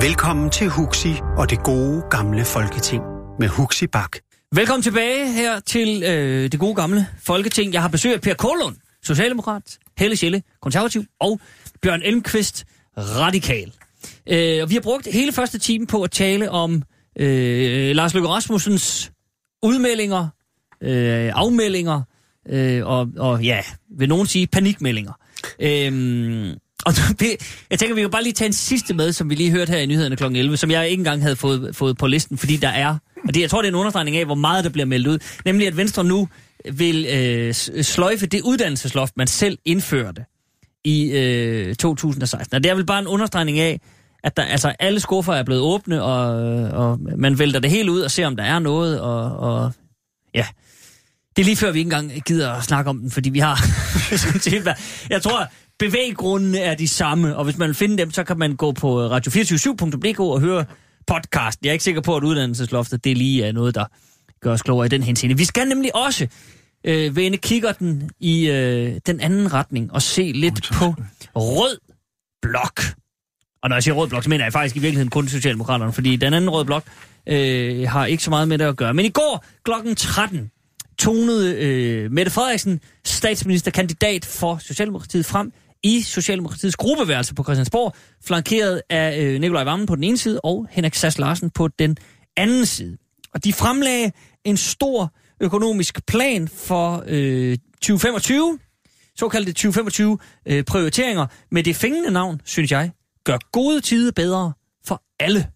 Velkommen til Huxi og det gode gamle folketing med Huxi Bak. Velkommen tilbage her til øh, det gode gamle folketing. Jeg har besøg af Per Kålund, Socialdemokrat, Helle Schelle, konservativ, og Bjørn Elmqvist, radikal. Øh, og vi har brugt hele første time på at tale om øh, Lars Løkke Rasmussens udmeldinger, øh, afmeldinger, øh, og, og ja, vil nogen sige panikmeldinger. Øh, og det, jeg tænker, vi kan bare lige tage en sidste med, som vi lige hørte her i nyhederne kl. 11, som jeg ikke engang havde fået, fået på listen, fordi der er, og det, jeg tror, det er en understregning af, hvor meget der bliver meldt ud, nemlig at Venstre nu vil øh, øh sløjfe det uddannelsesloft, man selv indførte i øh, 2016. Og det er vel bare en understregning af, at der, altså, alle skuffer er blevet åbne, og, øh, og man vælter det hele ud og ser, om der er noget, og, og ja... Det er lige før, vi ikke engang gider at snakke om den, fordi vi har... *laughs* jeg tror, bevæggrundene er de samme, og hvis man vil finde dem, så kan man gå på radio247.dk og høre podcasten. Jeg er ikke sikker på, at uddannelsesloftet det lige er noget, der gør os klogere i den henseende. Vi skal nemlig også øh, vende kiggerten i øh, den anden retning og se lidt på rød blok. Og når jeg siger rød blok, så mener jeg faktisk i virkeligheden kun Socialdemokraterne, fordi den anden rød blok øh, har ikke så meget med det at gøre. Men i går klokken 13 tonede øh, Mette Frederiksen, statsministerkandidat for Socialdemokratiet, frem i Socialdemokratiets gruppeværelse på Christiansborg, flankeret af øh, Nikolaj Vammen på den ene side og Henrik Sass Larsen på den anden side. Og de fremlagde en stor økonomisk plan for øh, 2025, såkaldte 2025 øh, prioriteringer, med det fængende navn, synes jeg, gør gode tider bedre for alle.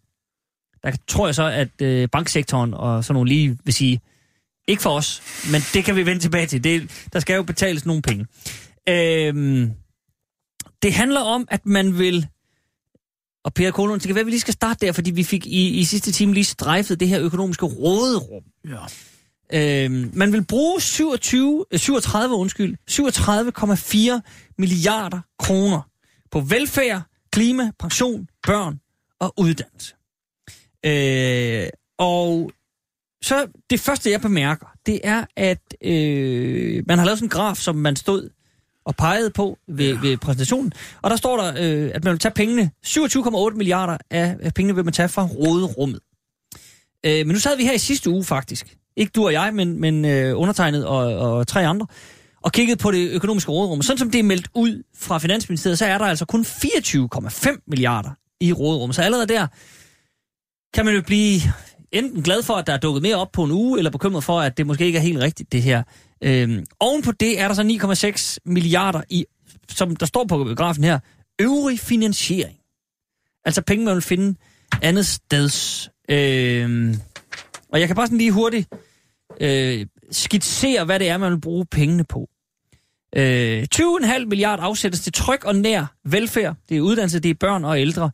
Der tror jeg så, at øh, banksektoren og sådan nogle lige vil sige, ikke for os, men det kan vi vende tilbage til. Det, der skal jo betales nogle penge. Øhm, det handler om, at man vil... Og Per Kolund, det kan være, at vi lige skal starte der, fordi vi fik i, i sidste time lige strejfet det her økonomiske råderum. Ja. Øhm, man vil bruge 27, 37, undskyld, 37,4 milliarder kroner på velfærd, klima, pension, børn og uddannelse. Øh, og så det første, jeg bemærker, det er, at øh, man har lavet sådan en graf, som man stod og pegede på ved, ja. ved præsentationen. Og der står der, øh, at man vil tage pengene, 27,8 milliarder af, pengene vil man tage fra råderummet. Øh, men nu sad vi her i sidste uge faktisk. Ikke du og jeg, men, men øh, undertegnet og, og tre andre. Og kiggede på det økonomiske råderum. Sådan som det er meldt ud fra Finansministeriet, så er der altså kun 24,5 milliarder i råderummet. Så allerede der kan man jo blive enten glad for, at der er dukket mere op på en uge, eller bekymret for, at det måske ikke er helt rigtigt, det her. Øhm, oven på det er der så 9,6 milliarder i, som der står på grafen her, øvrig finansiering. Altså penge, man vil finde andet steds. Øhm, og jeg kan bare sådan lige hurtigt øh, skitsere, hvad det er, man vil bruge pengene på. Øh, 20,5 milliarder afsættes til tryg og nær velfærd. Det er uddannelse, det er børn og ældre.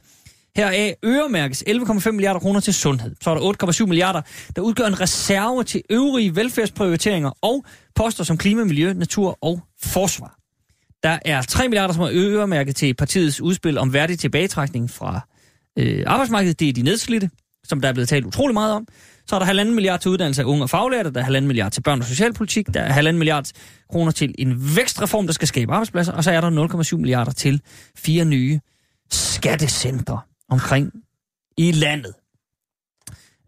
Heraf øremærkes 11,5 milliarder kroner til sundhed. Så er der 8,7 milliarder, der udgør en reserve til øvrige velfærdsprioriteringer og poster som klima, miljø, natur og forsvar. Der er 3 milliarder, som er øremærket til partiets udspil om værdig tilbagetrækning fra øh, arbejdsmarkedet. Det er de nedslidte, som der er blevet talt utrolig meget om. Så er der halvanden milliard til uddannelse af unge og faglærte, der er halvanden milliard til børn og socialpolitik, der er halvanden milliard kroner til en vækstreform, der skal skabe arbejdspladser, og så er der 0,7 milliarder til fire nye skattecentre omkring i landet.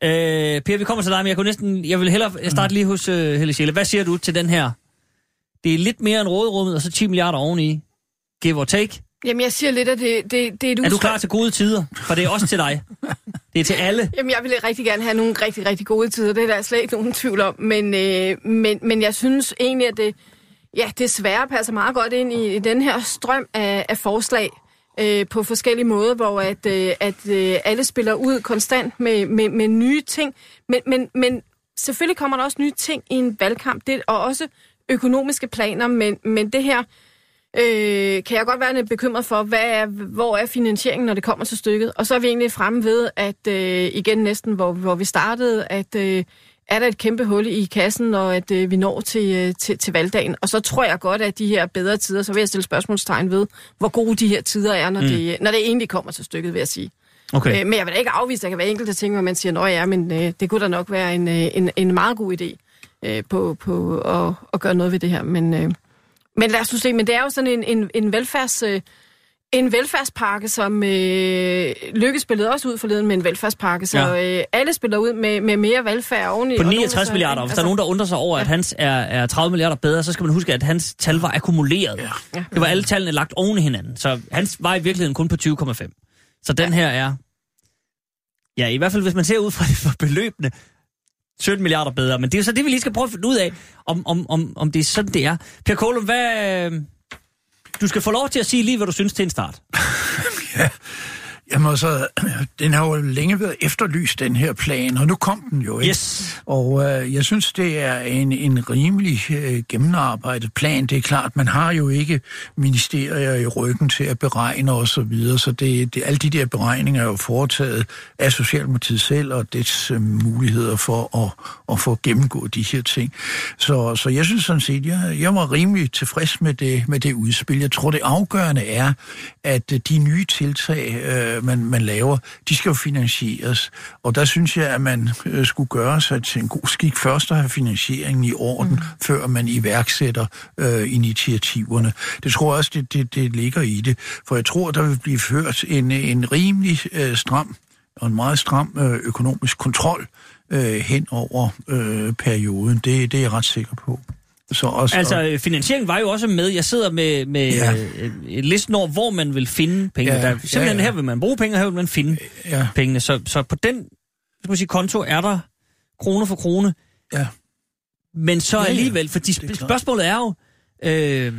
Øh, per, vi kommer til dig, men jeg kunne næsten, jeg vil hellere starte lige hos uh, Helle Schelle. Hvad siger du til den her? Det er lidt mere end råderummet, og så 10 milliarder oveni. Give or take. Jamen, jeg siger lidt, at det, det, det er et Er du klar til gode tider? For det er også til dig. Det er til alle. Jamen, jeg ville rigtig gerne have nogle rigtig, rigtig gode tider. Det er der slet ikke nogen tvivl om. Men, øh, men, men jeg synes egentlig, at det, ja, desværre passer meget godt ind i, i den her strøm af, af forslag øh, på forskellige måder, hvor at, øh, at øh, alle spiller ud konstant med, med, med nye ting. Men, men, men selvfølgelig kommer der også nye ting i en valgkamp, det, og også økonomiske planer, men, men det her øh, kan jeg godt være lidt bekymret for, hvad er, hvor er finansieringen, når det kommer til stykket. Og så er vi egentlig fremme ved, at øh, igen næsten, hvor, hvor vi startede, at øh, er der et kæmpe hul i kassen, og at øh, vi når til, øh, til, til valgdagen. Og så tror jeg godt, at de her bedre tider, så vil jeg stille spørgsmålstegn ved, hvor gode de her tider er, når, mm. det, når det egentlig kommer til stykket, vil jeg sige. Okay. Øh, men jeg vil da ikke afvise, at der kan være enkelte ting, hvor man siger, nå ja, men øh, det kunne da nok være en, øh, en, en meget god idé øh, på, på at, at gøre noget ved det her. Men, øh, men lad os nu se, men det er jo sådan en, en, en velfærds... Øh, en velfærdspakke, som øh, Lykke spillede også ud forleden med en velfærdspakke, så Ja. øh, alle spiller ud med, med mere velfærd oveni. På og nogen 69 så- milliarder. Hvis der er altså, nogen, der undrer sig over, at hans er, er 30 milliarder bedre, så skal man huske, at hans tal var akkumuleret. Ja. Det var alle tallene lagt oven i hinanden. Så hans var i virkeligheden kun på 20,5. Så den her er... Ja, i hvert fald hvis man ser ud fra, *laughs* fra beløbene, 17 milliarder bedre. Men det er jo så det, vi lige skal prøve at finde ud af, om, om, om, om det er sådan, det er. Per Kolum, hvad... Du skal få lov til at sige lige, hvad du synes til en start. *laughs* ja. Jamen så, den har jo længe været efterlyst, den her plan, og nu kom den jo, ikke? Yes. Og øh, jeg synes, det er en, en rimelig øh, gennemarbejdet plan. Det er klart, man har jo ikke ministerier i ryggen til at beregne og så videre, så det, det, alle de der beregninger er jo foretaget af Socialdemokratiet selv og dets øh, muligheder for at, at få gennemgået de her ting. Så, så jeg synes sådan set, jeg, jeg var rimelig tilfreds med det, med det udspil. Jeg tror, det afgørende er, at øh, de nye tiltag, øh, man, man laver, de skal jo finansieres. Og der synes jeg, at man øh, skulle gøre sig til en god skik først at have finansieringen i orden, mm. før man iværksætter øh, initiativerne. Det tror jeg også, det, det, det ligger i det. For jeg tror, der vil blive ført en, en rimelig øh, stram og en meget stram øh, økonomisk kontrol øh, hen over øh, perioden. Det, det er jeg ret sikker på. Så også, Altså, øh, finansieringen var jo også med. Jeg sidder med, med Ja. øh, et listen over, hvor man vil finde penge. Ja, der, simpelthen ja, ja. her vil man bruge penge, og her vil man finde ja, pengene. Så, så på den skal man sige, konto er der krone for krone. ja. Men så alligevel, sp- klart. spørgsmålet er jo... Øh,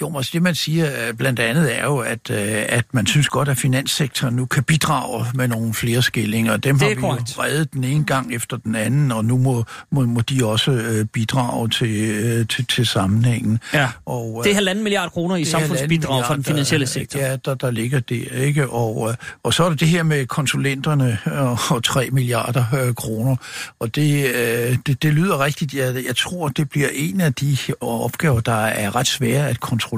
Jo, men det man siger øh, blandt andet er jo, at, øh, at man synes godt, at finanssektoren nu kan bidrage med nogle flere skillinger. Dem Det har vi korrekt. jo reddet den ene gang efter den anden, og nu må, må, må de også øh, bidrage til, til, til sammenhængen. ja, Og, det er halvanden milliard kroner i samfundsbidrag fra den finansielle sektor. Ja, der, der ligger det, ikke? Og, og så er det det her med konsulenterne og, og 3 milliarder øh, kroner. Og det, øh, det, det lyder rigtigt. Jeg, jeg tror, det bliver en af de opgaver, der er ret svære at kontrollere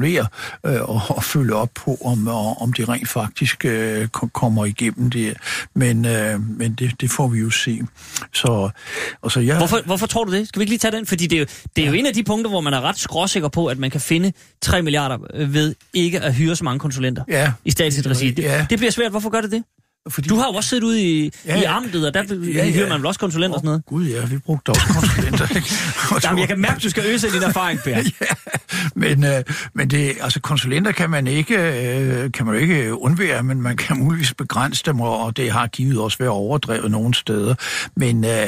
øh, og, og følge op på, om, og, om det rent faktisk øh, ko- kommer igennem det. Men, øh, men det, det får vi jo se. Så, og så jeg, Hvorfor, hvorfor tror du det? Skal vi ikke lige tage den? Fordi det er jo, det er jo en af de punkter, hvor man er ret skråsikker på, at man kan finde 3 milliarder øh, ved ikke at hyre så mange konsulenter Ja, i statsligt regi. Det, Ja. det bliver svært. Hvorfor gør det det? Fordi, Du har jo også siddet ude i, Ja, ja, i ja. amtet, og der Ja, ja, ja. hyrer man vel også konsulenter og sådan noget. Gud ja, vi brugte også konsulenter. ikke? *laughs* Jamen, jeg kan mærke, at du skal øse din erfaring, Per. *laughs* men, øh, men det, altså konsulenter kan man ikke, øh, kan man ikke undvære, men man kan muligvis begrænse dem, og og det har givet også været overdrevet nogle steder. Men, øh,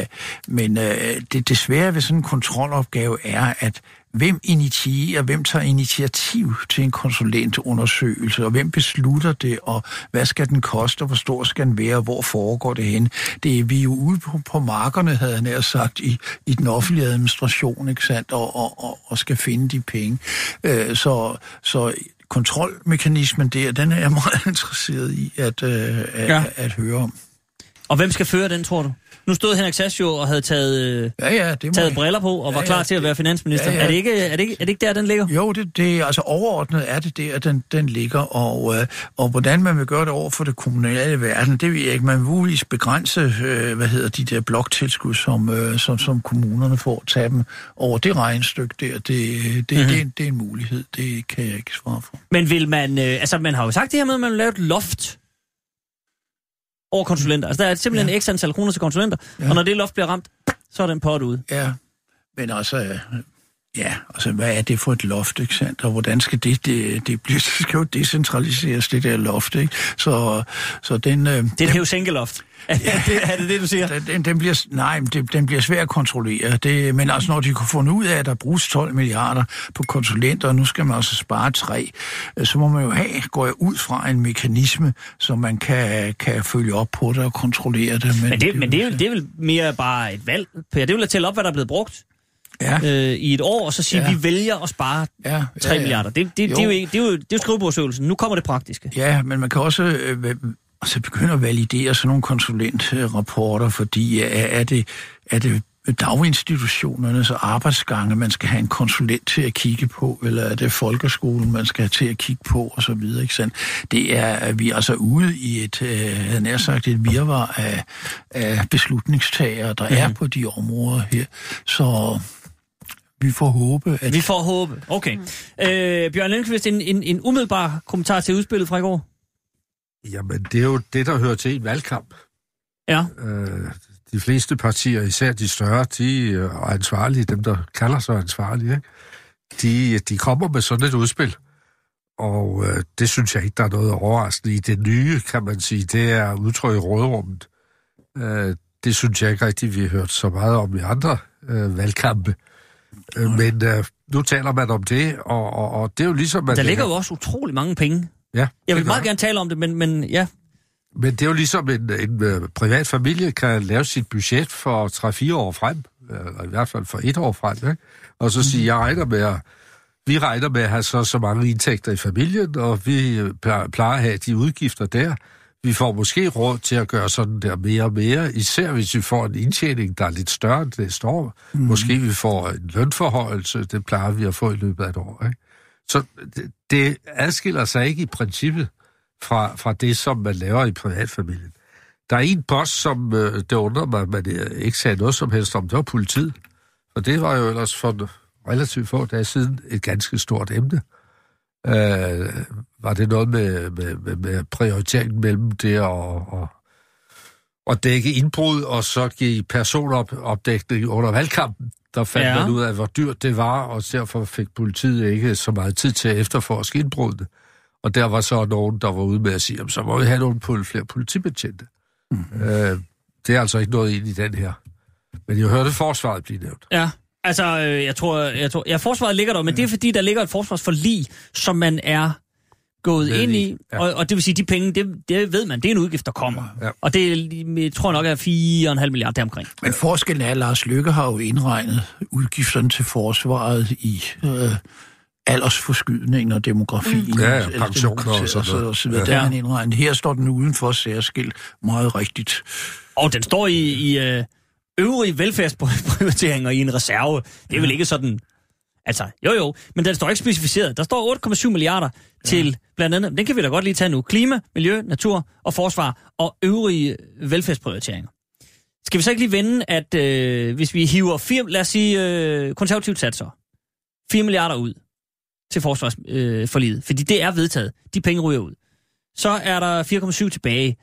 men øh, det, det svære ved sådan en kontrolopgave er, at hvem initierer, hvem tager initiativ til en konsulentundersøgelse, og hvem beslutter det, og hvad skal den koste, og hvor stor skal den være, og hvor foregår det hen? Det er vi jo ude på, på markerne, havde nær sagt, i, i den offentlige administration, ikke sandt, og, og, og, og skal finde de penge. Øh, så, så kontrolmekanismen der, den er jeg meget *laughs* interesseret i at, øh, at, Ja. ja. at høre om. Og hvem skal føre den, tror du? Nu stod Henrik Sass jo og havde taget, øh, Ja, ja, det taget briller på og var Ja, klar ja, til at være finansminister. ja, ja. Er, det ikke, er, det ikke, er det ikke der, den ligger? Jo, det, det, altså overordnet er det der, den, den ligger, og, øh, og hvordan man vil gøre det over for det kommunale verden, det ved jeg ikke. Man vil muligvis begrænse, øh, hvad hedder de der bloktilskud, som, øh, som, som kommunerne får, tage dem over det regnestykke der. Det, det, Mhm. mm-hmm. det, det er en mulighed, det kan jeg ikke svare for. Men vil man... Øh, altså, man har jo sagt det her med, at man vil lave et loft over konsulenter. Altså, der er simpelthen ja. X antal kroner til konsulenter, ja. Og når det loft bliver ramt, så er den pot ude. Ja, men altså, Ja, altså hvad er det for et loft, ikke sandt? Og hvordan skal det, det, det blive, *laughs* det skal jo decentraliseres, det der loft, ikke? Så, så den... Øh, Det er et hævsænkeloft. *laughs* Ja. det, er det det, du siger? Den, den bliver, nej, men det, den bliver svær at kontrollere. Det, men altså, når de kunne finde ud af, at der bruges 12 milliarder på konsulenter, og nu skal man altså spare tre, øh, så må man jo have, går jeg ud fra en mekanisme, så man kan, kan følge op på det og kontrollere det. Men det, men det, er, jo, det er vel mere bare et valg, Per. Det er vel at tælle op, hvad der er blevet brugt ja. øh, i et år, og så sige, Ja. ja. vi vælger at spare Ja, 3 ja, ja. milliarder. Det, det, det, er jo, ikke- det, er jo, det er jo skrivebordsøvelsen. Nu kommer det praktiske. Ja, men man kan også øh, altså begynde at validere sådan nogle konsulentrapporter, fordi er det, er det daginstitutionernes arbejdsgange, man skal have en konsulent til at kigge på, eller er det folkeskolen, man skal have til at kigge på, og så videre, ikke sandt? Det er, at vi er altså ude i et, øh, nær sagt, et virvar af, af beslutningstagere, der mm. er på de områder her. Så vi får håbe, at... Vi får håbe. Okay. Øh, Bjørn Lindqvist, en, en, en umiddelbar kommentar til udspillet fra i går? Jamen, det er jo det, der hører til en valgkamp. Ja. Øh, de fleste partier, især de større, de er ansvarlige, dem der kalder sig ansvarlige, ikke? De, de kommer med sådan et udspil. Og øh, det synes jeg ikke, der er noget overraskende i. Det nye, kan man sige, det er udtryk i rådrummet. Øh, det synes jeg ikke rigtigt, vi har hørt så meget om i andre øh, valgkampe. Øh, men øh, nu taler man om det, og, og, og det er jo ligesom... at Der ligger jo også utrolig mange penge. Ja, Jeg vil meget der. gerne tale om det, men, men ja. Men det er jo ligesom en, en uh, privat familie kan lave sit budget for 3-4 år frem, eller i hvert fald for et år frem, ikke? og så sige, jeg regner med at, vi regner med at have så, så mange indtægter i familien, og vi øh, plejer at have de udgifter der. Vi får måske råd til at gøre sådan der mere og mere, især hvis vi får en indtjening, der er lidt større end det år. Mm. Måske vi får en lønforhøjelse, det plejer vi at få i løbet af et år. Ikke? Så det, det adskiller sig ikke i princippet fra, fra det, som man laver i privatfamilien. Der er en post, som øh, det undrer mig, at man ikke sagde noget som helst om, det var politiet. Og det var jo ellers for relativt få dage siden et ganske stort emne. Øh, var det noget med, med, med, med prioriteringen mellem det og, og, og dække indbrud, og så give personopdækning under valgkampen? Der fandt Ja. ja. man ud af, hvor dyrt det var, og derfor fik politiet ikke så meget tid til at efterforske indbrudene. Og der var så nogen, der var ude med at sige, "Jamen, så må vi have nogle pol- flere politibetjente. Mm-hmm. Øh, det er altså ikke noget ind i den her. Men jeg hørte forsvaret blive nævnt. Ja. Altså, øh, jeg tror, jeg tror, ja, forsvaret ligger der, men det er fordi, der ligger et forsvarsforlig, som man er gået ind i, i, ja. og, og det vil sige, de penge, det, det ved man, det er en udgift, der kommer. Ja. Og det jeg tror nok er 4,5 milliarder deromkring. Men forskellen er, at Lars Lykke har jo indregnet udgifterne til forsvaret i øh, aldersforskydningen og demografien. Ja, ja, pensioner og sådan noget. Og så videre. Ja. Der er han indregnet. Her står den udenfor særskilt meget rigtigt. Og den står i, i øh, øvrige velfærdsprioriteringer i en reserve. Det er vel ikke sådan... Altså, jo jo, men den står ikke specificeret. Der står 8,7 milliarder til blandt andet, den kan vi da godt lige tage nu, klima, miljø, natur og forsvar og øvrige velfærdsprioriteringer. Skal vi så ikke lige vende, at øh, hvis vi hiver, fire, lad os sige, øh, konservativt satser, 4 milliarder ud til forsvarsforliget, øh, forliget, fordi det er vedtaget, de penge ryger ud. Så er der 4,7 tilbage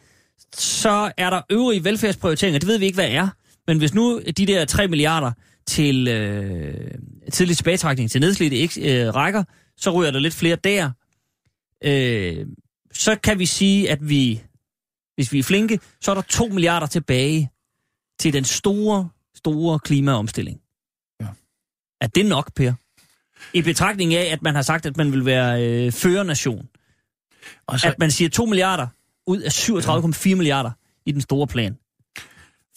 så er der øvrige velfærdsprioriteringer, det ved vi ikke, hvad er. Men hvis nu de der 3 milliarder til øh, tidlig tilbagetrækning til nedslidte ikke øh, rækker, så ryger der lidt flere der. Øh, så kan vi sige, at vi, hvis vi er flinke, så er der 2 milliarder tilbage til den store, store klimaomstilling. Ja. Er det nok, Per? I betragtning af, at man har sagt, at man vil være øh, førernation. Og så, At man siger 2 milliarder ud af 37,4 milliarder i den store plan.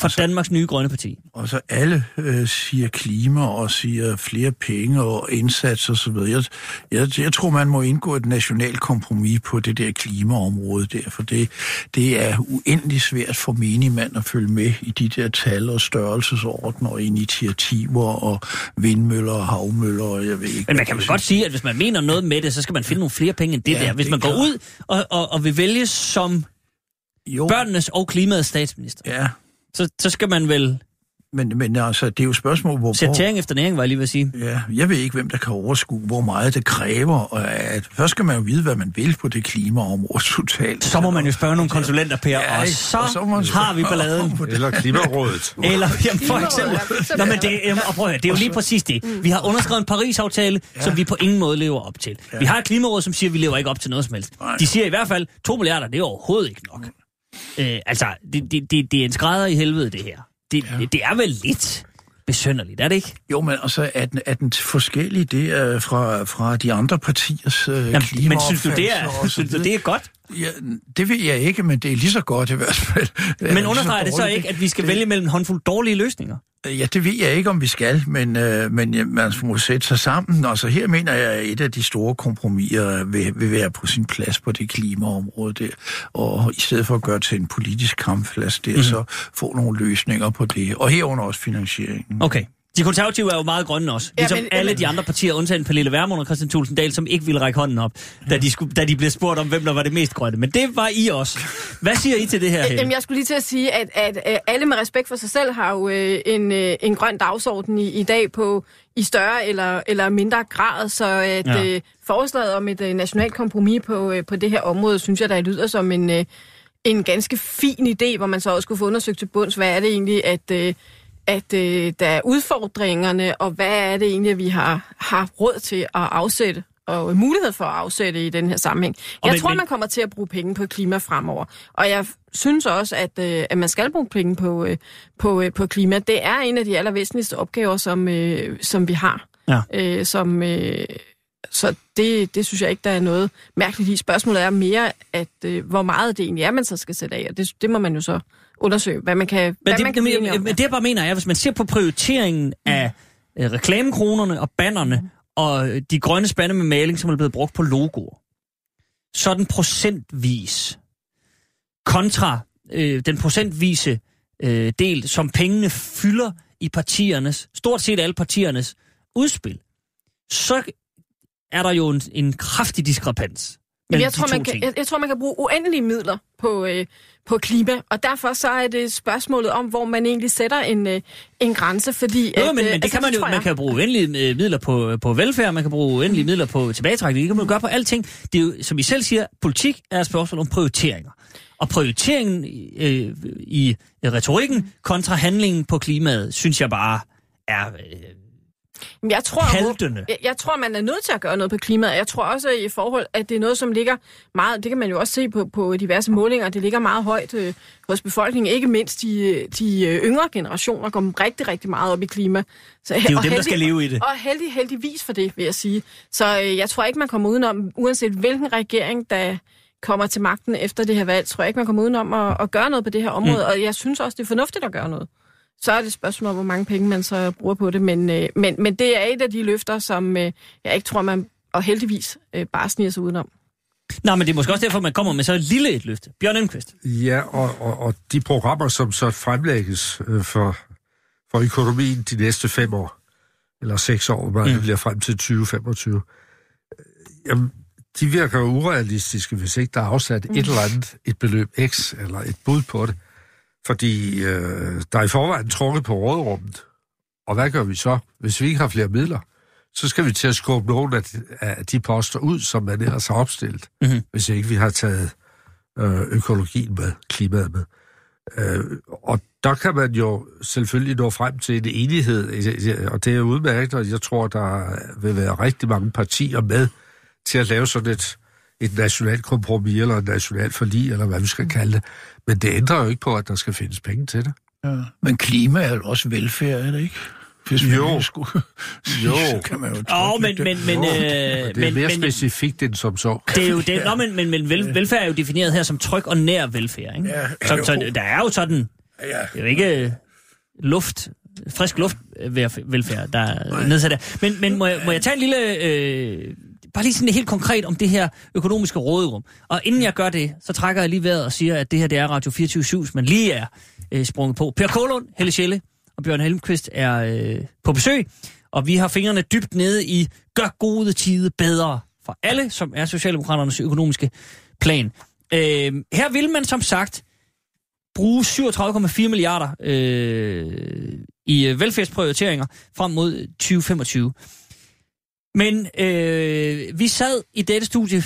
For Altså- Danmarks nye grønne parti. og så alle øh, siger klima og siger flere penge og indsats og så videre. Jeg, jeg, jeg tror, man må indgå et nationalt kompromis på det der klimaområde der, for det, det er uendelig svært for menigmand at følge med i de der tal og størrelsesordner og initiativer og vindmøller og havmøller og jeg ved ikke. Men man kan vel godt sige, at hvis man mener noget med det, så skal man finde nogle flere penge end det Ja, der. Hvis det man går klart. ud og, og, og vil vælges som jo, børnenes og klimaets statsminister, Ja, så, så skal man vel men, men altså, det er jo et spørgsmål, hvor... Sæt tæring efter næring, var jeg lige ved at sige. Ja, jeg ved ikke, hvem der kan overskue, hvor meget det kræver. Og at, først skal man jo vide, hvad man vil på det klimaområde totalt. Så må man jo spørge nogle konsulenter, Per, Ja, og ikke? så, Og så man har vi balladen. på det. Eller Klimarådet. *laughs* Eller jamen, for eksempel... Nå, men det, jamen, og prøv at høre, det er jo lige præcis det. Vi har underskrevet en Paris-aftale, ja. som vi på ingen måde lever op til. Ja. Vi har et klimaråd, som siger, at vi lever ikke op til noget som helst. Nej. De siger i hvert fald, 2 milliarder, det er overhovedet ikke nok. Øh, altså, det, det, det, det er en skrædder i helvede, det her. Det, ja. det, det er vel lidt besønderligt, er det ikke? Jo, men altså, er den, er den forskellig det er fra, fra de andre partiers øh, Jamen, men synes du, det er, synes du, det er godt? Ja, det ved jeg ikke, men det er lige så godt i hvert fald. *laughs* Men understreger det så ikke, at vi skal vælge mellem en håndfuld dårlige løsninger? Ja, det ved jeg ikke, om vi skal, men, øh, men ja, man må sætte sig sammen. Altså her mener jeg, at et af de store kompromiser vil, vil være på sin plads på det klimaområde der. Og i stedet for at gøre til en politisk kampplads der, mm. så få nogle løsninger på det. Og herunder også finansieringen. Okay. De konservative er jo meget grønne også. Ja, Ligesom men- alle men- de andre partier, undtagen Pernille Vermund og Christian Thulsen Dahl, som ikke ville række hånden op, da de, skulle, da de blev spurgt om, hvem der var det mest grønne. Men det var I også. Hvad siger I til det her, Jamen, Helle? jeg skulle lige til at sige, at, at, at alle med respekt for sig selv har jo øh, en, øh, en grøn dagsorden i, i dag på i større eller, eller mindre grad, så at ja. øh, forslaget om et øh, nationalt kompromis på, øh, på det her område, synes jeg, der lyder som en, øh, en ganske fin idé, hvor man så også skulle få undersøgt til bunds, hvad er det egentlig, at, øh, at øh, der er udfordringerne, og hvad er det egentlig, vi har, har råd til at afsætte og mulighed for at afsætte i den her sammenhæng. Jeg men- tror, men- man kommer til at bruge penge på klima fremover. Og jeg synes også, at, øh, at man skal bruge penge på, øh, på, øh, på klima. Det er en af de allervæsentligste opgaver, som, øh, som vi har. Ja. Øh, som, øh, så det, det synes jeg ikke, der er noget mærkeligt i. Spørgsmålet er mere, at øh, hvor meget det egentlig er, man så skal sætte af. Og det, det må man jo så undersøge, hvad man kan, Men hvad det, man kan blive enige det, jeg bare mener er, hvis man ser på prioriteringen af øh, reklamekronerne og bannerne, Mm. og øh, de grønne spande med maling, som er blevet brugt på logoer, så er den procentvis kontra øh, den procentvise øh, del, som pengene fylder i partiernes, stort set alle partiernes udspil, så er der jo en, en kraftig diskrepans. Mellem jeg, tror, man kan, jeg, jeg tror, man kan bruge uendelige midler på, øh, på klima, og derfor så er det spørgsmålet om, hvor man egentlig sætter en, øh, en grænse, fordi... Jo, at, men, øh, men det altså, kan man jo. Man kan bruge uendelige øh, midler på, på velfærd, man kan bruge uendelige midler på tilbagetrækning, det kan man jo gøre på alting. Det er jo, som I selv siger, politik er et spørgsmål om prioriteringer. Og prioriteringen øh, i retorikken kontra handlingen på klimaet, synes jeg bare er øh, Men Jeg tror, haltende. jeg, jeg tror, man er nødt til at gøre noget på klimaet. Jeg tror også i forhold, at det er noget, som ligger meget, det kan man jo også se på, på diverse målinger, det ligger meget højt øh, hos befolkningen. Ikke mindst de, de øh, yngre generationer går rigtig, rigtig meget op i klima. Så, Det er jo dem, der skal leve i det. Og heldig, heldigvis for det, vil jeg sige. Så øh, jeg tror ikke, man kommer udenom, uanset hvilken regering, der kommer til magten efter det her valg, tror jeg ikke, man kommer udenom at, at gøre noget på det her område. Mm. Og jeg synes også, det er fornuftigt at gøre noget. Så er det et spørgsmål om, hvor mange penge man så bruger på det. Men, øh, men, men det er et af de løfter, som øh, jeg ikke tror, man og heldigvis øh, bare sniger sig udenom. Nå, men det er måske også derfor, man kommer med så lille et løfte. Bjørn Elmqvist. Ja, og, og, og de programmer, som så fremlægges øh, for, for økonomien de næste fem år, eller seks år, hvor Mm. det bliver frem til 2025, øh, jamen, de virker jo urealistiske, hvis ikke der er afsat et eller andet, et beløb X, eller et bud på det. Fordi øh, der er i forvejen trukket på rådrummet. Og hvad gør vi så, hvis vi ikke har flere midler? Så skal vi til at skubbe nogle af de, af de poster ud, som man ellers har opstillet, Mhm. hvis ikke vi har taget øh, økologien med, klimaet med. Øh, og der kan man jo selvfølgelig nå frem til en enighed, og det er udmærket, og jeg tror, der vil være rigtig mange partier med til at lave sådan et, et nationalt kompromis, eller en national forlig, eller hvad vi skal kalde det. Men det ændrer jo ikke på, at der skal findes penge til det. Ja. Men klima er jo også velfærd, er det ikke? Hvis man Jo. skulle, Jo. *laughs* så kan man jo Åh, oh, men, men, men, øh, det er men, mere men, specifikt end som så. det er jo det, nå, men, men, men vel, velfærd er jo defineret her som tryg og nær velfærd, ikke? Ja, så, jo. så der er jo sådan, Ja, det er jo ikke øh, luft, frisk luft øh, velfærd, der er nedsat der. Men, men må, jeg, må jeg tage en lille, øh, bare lige sådan helt konkret om det her økonomiske råderum. Og inden jeg gør det, så trækker jeg lige vejret og siger, at det her det er Radio 24 men lige er øh, sprunget på. Per Kålund, Helle Schelle og Bjørn Helmqvist er øh, på besøg, og vi har fingrene dybt nede i gør gode tider bedre for alle, som er Socialdemokraternes økonomiske plan. Øh, her vil man som sagt bruge 37,4 milliarder øh, i øh, velfærdsprioriteringer frem mod 2025. Men øh, vi sad i dette studie...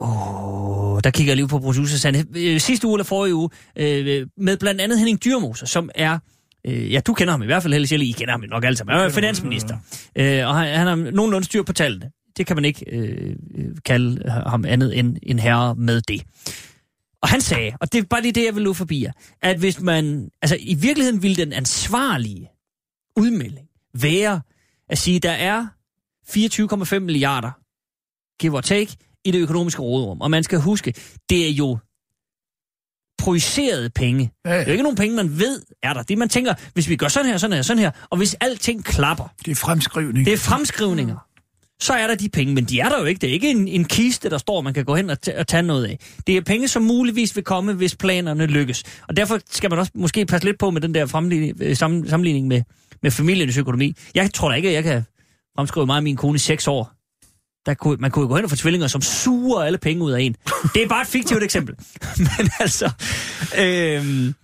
Åh, der kigger jeg lige på producer Sande. Øh, sidste uge eller forrige uge, øh, med blandt andet Henning Dyrmose, som er... Øh, ja, du kender ham i hvert fald, Helle Sjælle. I kender ham nok alle sammen. Han er finansminister. Øh, og han, han har nogenlunde styr på tallene. Det kan man ikke øh, kalde ham andet end en herre med det. Og han sagde, og det er bare lige det, jeg vil løbe forbi jer, at hvis man, altså i virkeligheden ville den ansvarlige udmelding være at sige, der er 24,5 milliarder, give or take, i det økonomiske råderum. Og man skal huske, det er jo projicerede penge. Ja, ja. Det er jo ikke nogen penge, man ved er der. Det man tænker, hvis vi gør sådan her, sådan her, sådan her, og hvis alting klapper, Det er fremskrivning. det er fremskrivninger. Så er der de penge, men de er der jo ikke. Det er ikke en, en kiste, der står, man kan gå hen og, og tage noget af. Det er penge, som muligvis vil komme, hvis planerne lykkes. Og derfor skal man også måske passe lidt på med den der øh, sam, sammenligning med, med familiens økonomi. Jeg tror da ikke, at jeg kan fremskrive mig og min kone i seks år. Der kunne, man kunne jo gå hen og få tvillinger, som suger alle penge ud af en. Det er bare et fiktivt eksempel. *laughs* Men altså... Øhm,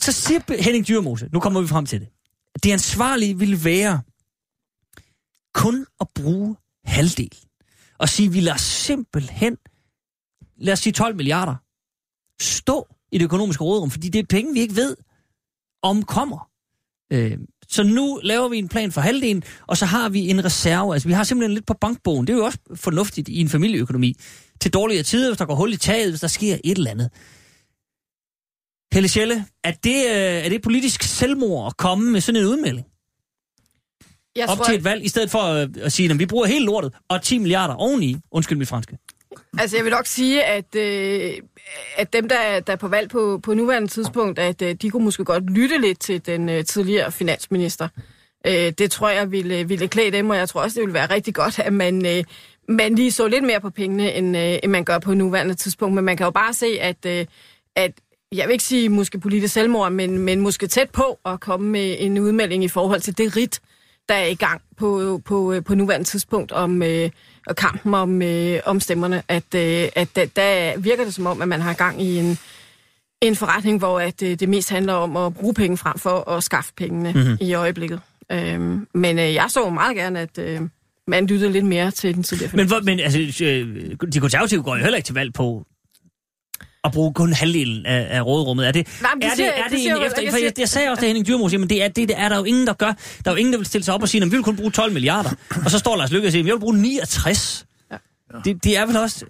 så siger Henning Dyrmose, nu kommer vi frem til det. Det ansvarlige ville være kun at bruge halvdelen. Og sige, vi lader simpelthen, lad os sige 12 milliarder, stå i det økonomiske rådrum, fordi det er penge, vi ikke ved, om kommer. Øh, så nu laver vi en plan for halvdelen, og så har vi en reserve. Altså, vi har simpelthen lidt på bankbogen. Det er jo også fornuftigt i en familieøkonomi. Til dårligere tider, hvis der går hul i taget, hvis der sker et eller andet. Helle Schelle, er det, øh, er det politisk selvmord at komme med sådan en udmelding? Jeg op til et valg, i stedet for øh, at sige, at vi bruger hele lortet, og 10 milliarder oveni, undskyld mit franske. Altså, jeg vil nok sige, at, øh, at dem, der, der er på valg på, på nuværende tidspunkt, at øh, de kunne måske godt lytte lidt til den øh, tidligere finansminister. Øh, det tror jeg ville, øh, ville klæde dem, og jeg tror også, det ville være rigtig godt, at man, øh, man lige så lidt mere på pengene, end, øh, end man gør på nuværende tidspunkt. Men man kan jo bare se, at, øh, at jeg vil ikke sige måske politisk selvmord, men, men måske tæt på at komme med en udmelding i forhold til det rit, der er i gang på, på, på nuværende tidspunkt om øh, og kampen om, øh, om stemmerne, at, øh, at der, der virker det som om, at man har gang i en, en forretning, hvor at, øh, det mest handler om at bruge penge frem for at skaffe pengene Mhm. mm-hmm. i øjeblikket. Øhm, men øh, jeg så meget gerne, at øh, man lyttede lidt mere til den tidligere Men, hvor, men altså, øh, de konservative går jo heller ikke til valg på at bruge kun halvdelen af, af råderummet. Er det, Nej, men det er siger- det, er det siger en efter, Jeg jeg, jeg sagde også til Henning Dyrmose, men det er, det, det er der jo ingen, der gør. Der er jo ingen, der vil stille sig op og sige, at vi vil kun bruge 12 milliarder. Og så står Lars Løkke og siger, at jeg vil bruge 69. Ja. Det, det er vel også...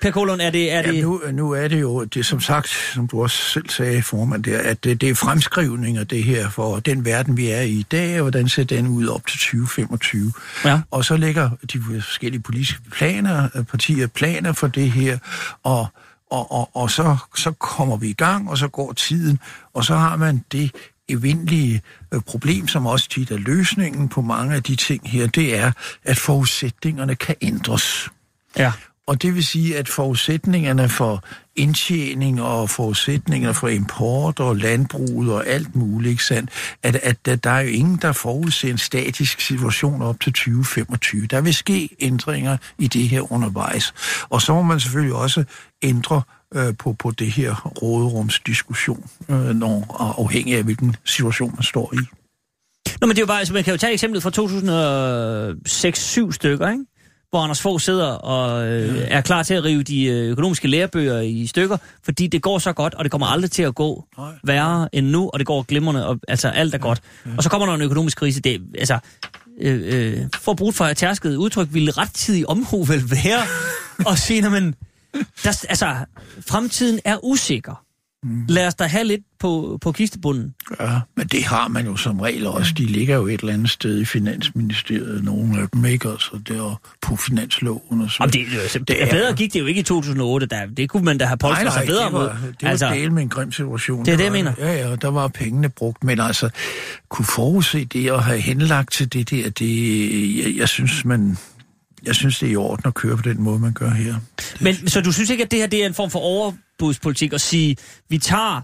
Per Kolund, er det... Er det Ja, nu, nu er det jo, det er som sagt, som du også selv sagde, formand, der, at det, det er fremskrivninger, det her, for den verden, vi er i i dag, og hvordan ser den ud op til 2025. Ja. Og så lægger de forskellige politiske planer, øh, partier planer for det her, og, og, og, og så, så kommer vi i gang, og så går tiden, og så har man det evindelige øh, problem, som også tit er løsningen på mange af de ting her, det er, at forudsætningerne kan ændres. Ja. Og det vil sige, at forudsætningerne for indtjening og forudsætningerne for import og landbruget og alt muligt, ikke sandt? At, at, at der er jo ingen, der forudser en statisk situation op til 2025. Der vil ske ændringer i det her undervejs. Og så må man selvfølgelig også ændre øh, på, på det her råderumsdiskussion, øh, når, afhængig af hvilken situation man står i. Nå, men det er jo bare, altså, man kan jo tage eksemplet fra 2006-7 stykker, ikke? Hvor Anders Fogh sidder og øh, er klar til at rive de øh, økonomiske lærebøger i stykker, fordi det går så godt, og det kommer aldrig til at gå Nej. værre end nu, og det går glimrende, og altså alt er godt. Og så kommer der en økonomisk krise. Det, altså, øh, øh, for at bruge for tærsket udtryk, ville rettidig omhu vel være *laughs* at sige, "Nå, men der, altså, fremtiden er usikker. Lad os da have lidt på, på kistebunden. Ja, men det har man jo som regel også. De ligger jo et eller andet sted i Finansministeriet, nogle af dem, ikke? Altså, det er på finansloven og så. Om det, det, Det er- bedre gik det jo ikke i 2008. Der, det kunne man da have polstret sig bedre det var, mod. det var altså, del med en grim situation. Det er det, jeg mener. Ja, ja, der var pengene brugt, men altså, kunne forudse det og have henlagt til det der, det, jeg, jeg synes, man, jeg synes, det er i orden at køre på den måde, man gør her. Men så du synes ikke, at det her det er en form for overbudspolitik at sige, vi tager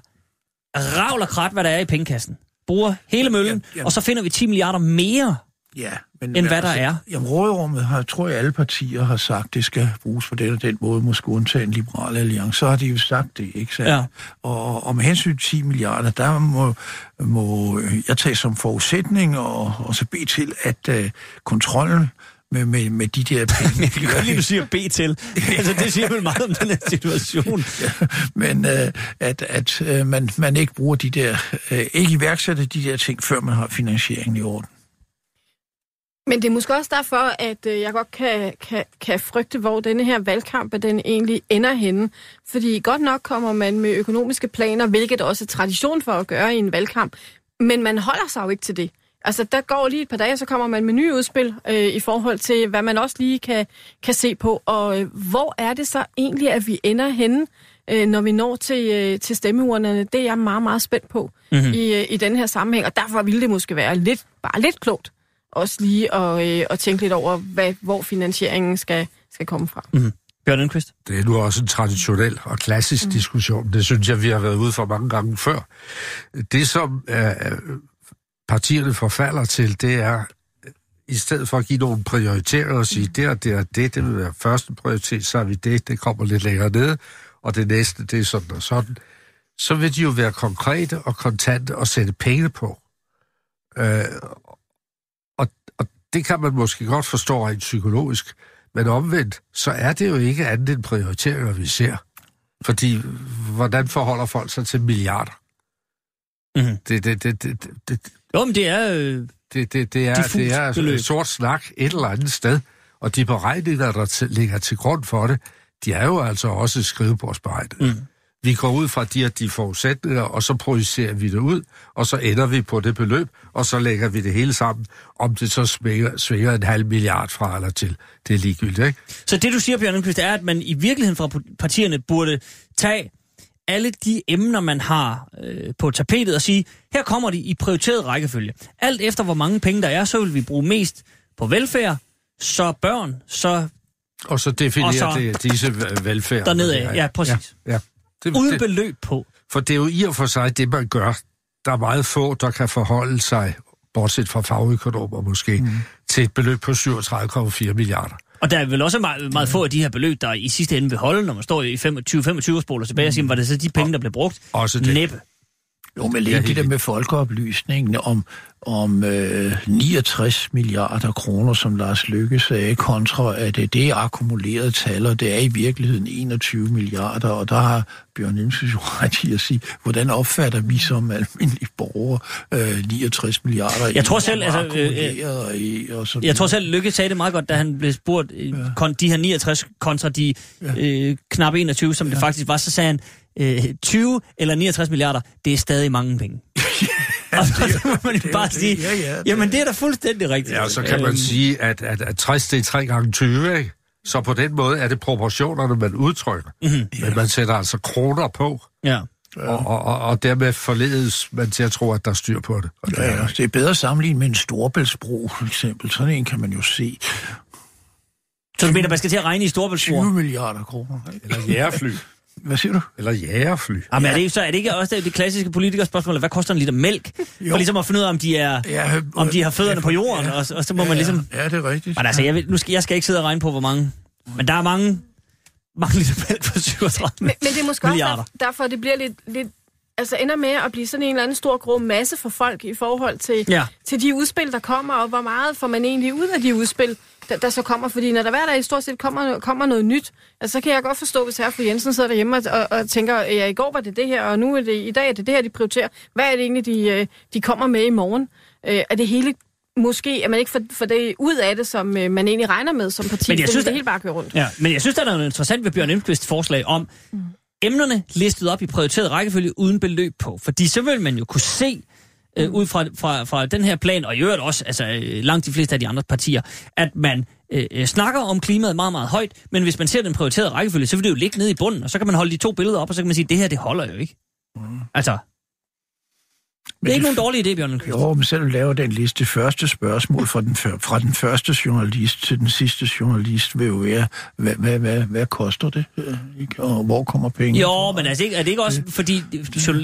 ravl og krat, hvad der er i pengekassen, bruger hele møllen, Ja, ja. og så finder vi 10 milliarder mere Ja, men end hvad der er. Jamen, rådrummet har, tror jeg, alle partier har sagt, det skal bruges på den og den måde, måske undtagen Liberale Alliance. Så har de jo sagt det, ikke sandt? Ja. Og, og med hensyn til 10 milliarder, der må, må jeg tage som forudsætning og, og så bede til, at uh, kontrollen med, med, med de der penge... *laughs* Jeg kan godt lide, du siger B til. altså, det siger vel meget om den her situation. *laughs* Ja, men øh, at, at øh, man, man ikke bruger de der, øh, ikke iværksætter de der ting, før man har finansieringen i orden. Men det er måske også derfor, at øh, jeg godt kan, kan, kan frygte, hvor denne her valgkamp, at den egentlig ender henne. Fordi godt nok kommer man med økonomiske planer, hvilket også er tradition for at gøre i en valgkamp, men man holder sig jo ikke til det. Altså, der går lige et par dage, så kommer man med nye udspil øh, i forhold til, hvad man også lige kan, kan se på. Og øh, hvor er det så egentlig, at vi ender henne, øh, når vi når til, øh, til stemmeurnerne? Det er jeg meget, meget spændt på mm-hmm. i, øh, i den her sammenhæng. Og derfor ville det måske være lidt, bare lidt klogt også lige at, øh, at tænke lidt over, hvad, hvor finansieringen skal, skal komme fra. Mm-hmm. Bjørn Lindqvist? Det er nu også en traditionel og klassisk mm. diskussion. Det synes jeg, vi har været ude for mange gange før. Det, som øh, partierne forfalder til, det er, i stedet for at give nogle prioriteringer og sige, det og det og det, det vil være første prioritet, så er vi det, det kommer lidt længere ned, og det næste, det er sådan og sådan, så vil de jo være konkrete og kontante og sætte penge på. Øh, og, og det kan man måske godt forstå rent psykologisk, men omvendt, så er det jo ikke andet end prioriteringer, vi ser. Fordi, hvordan forholder folk sig til milliarder? Mm-hmm. Det, det, det, det, det, Jo, men det er... Øh, det, det, det er, det er beløb. sort snak et eller andet sted, og de beregninger, der til, ligger til grund for det, de er jo altså også skrivebordsberegnet. Mm. Vi går ud fra de her de forudsætninger, og så projicerer vi det ud, og så ender vi på det beløb, og så lægger vi det hele sammen, om det så svinger, svinger en halv milliard fra eller til. Det er ligegyldigt, ikke? Så det, du siger, Bjørn Lindqvist, er, at man i virkeligheden fra partierne burde tage alle de emner, man har øh, på tapetet og sige, her kommer de i prioriteret rækkefølge. Alt efter, hvor mange penge der er, så vil vi bruge mest på velfærd, så børn, så Og så definerer Og så- det disse velfærd. dernede af. Ja, præcis. Ja, ja. Det, uden det, beløb på. For det er jo i og for sig det, man gør. Der er meget få, der kan forholde sig, bortset fra fagøkonomer måske, mm. til et beløb på 37,4 milliarder. Og der er vel også meget, meget få af de her beløb, der i sidste ende vil holde, når man står i 25-25 spoler tilbage og siger, var det så de penge, der blev brugt? Også det. Næppe. Jo, men Ja, lige det der med folkeoplysningen om, om øh, 69 milliarder kroner, som Lars Lykke sagde, kontra at øh, det er akkumulerede tal, og det er i virkeligheden 21 milliarder, og der har Bjørn Nielsen jo ret i at sige, hvordan opfatter vi som almindelige borgere øh, 69 milliarder? Jeg tror selv, altså, øh, og i- og så Jeg tror selv, Lykke sagde det meget godt, da han blev spurgt ja. kon, de her 69 kontra de øh, knap 21, som ja. det faktisk var, så sagde han, øh, 20 eller 69 milliarder, det er stadig mange penge. *laughs* *laughs* og så må man jo bare det. sige, Ja, ja, det- jamen det er da fuldstændig rigtigt. Ja, og så kan man Øhm, sige, at, at, at 60 det er 3 gange 20, ikke? Så på den måde er det proportionerne, man udtrykker. Mm-hmm. Men man sætter altså kroner på, Ja. og, og, og, og dermed forledes man til at tro, at der er styr på det. Og det Ja, er ja, det er bedre at sammenligne med en storbæltsbro, for eksempel. Sådan en kan man jo se. Så du mener, man skal til at regne i Storbæltsbroer? 20 milliarder kroner. Eller jægerfly. *laughs* Hvad siger du? Eller jægerfly. Jamen, er det, så er det ikke også det, det klassiske politikerspørgsmål, hvad koster en liter mælk? Jo. For ligesom at finde ud af, om de, er, Ja, om de har fødderne ja, på jorden, ja. og, og så må man ligesom... Ja, det er rigtigt. Men altså, jeg, vil, nu skal, jeg skal ikke sidde og regne på, hvor mange... Men der er mange, mange liter mælk for 37 Men, men det er måske milliarder. også der, derfor, det bliver lidt, lidt altså ender med at blive sådan en eller anden stor grå masse for folk i forhold til, Ja. til de udspil, der kommer, og hvor meget får man egentlig ud af de udspil, der, der så kommer. Fordi når der hver dag i stort set kommer, kommer noget nyt, altså, så kan jeg godt forstå, hvis herre fru Jensen sidder derhjemme og, og, og tænker, ja, i går var det det her, og nu er det, i dag er det det her, de prioriterer. Hvad er det egentlig, de, øh, de kommer med i morgen? Øh, er det hele måske, at man ikke får, får det ud af det, som øh, man egentlig regner med som parti, Men jeg synes, det hele bare kører rundt. Ja, men jeg synes, der er noget interessant ved Bjørn Elmqvists forslag om mm. emnerne listet op i prioriteret rækkefølge uden beløb på. Fordi så vil man jo kunne se, øh, ud fra, fra, fra den her plan, og i øvrigt også altså, øh, langt de fleste af de andre partier, at man øh, øh, snakker om klimaet meget, meget højt, men hvis man ser den prioriterede rækkefølge, så vil det jo ligge nede i bunden, og så kan man holde de to billeder op, og så kan man sige, det her, det holder jo ikke. Mm. Altså, Det er ikke nogen dårlig idé, Bjørn Lindqvist. Jo, men selv laver den liste. Første spørgsmål fra den, fra den første journalist til den sidste journalist vil jo være, hvad, hvad, hvad, hvad koster det? øh, ikke? Og hvor kommer penge? Jo, men altså, er det ikke også, fordi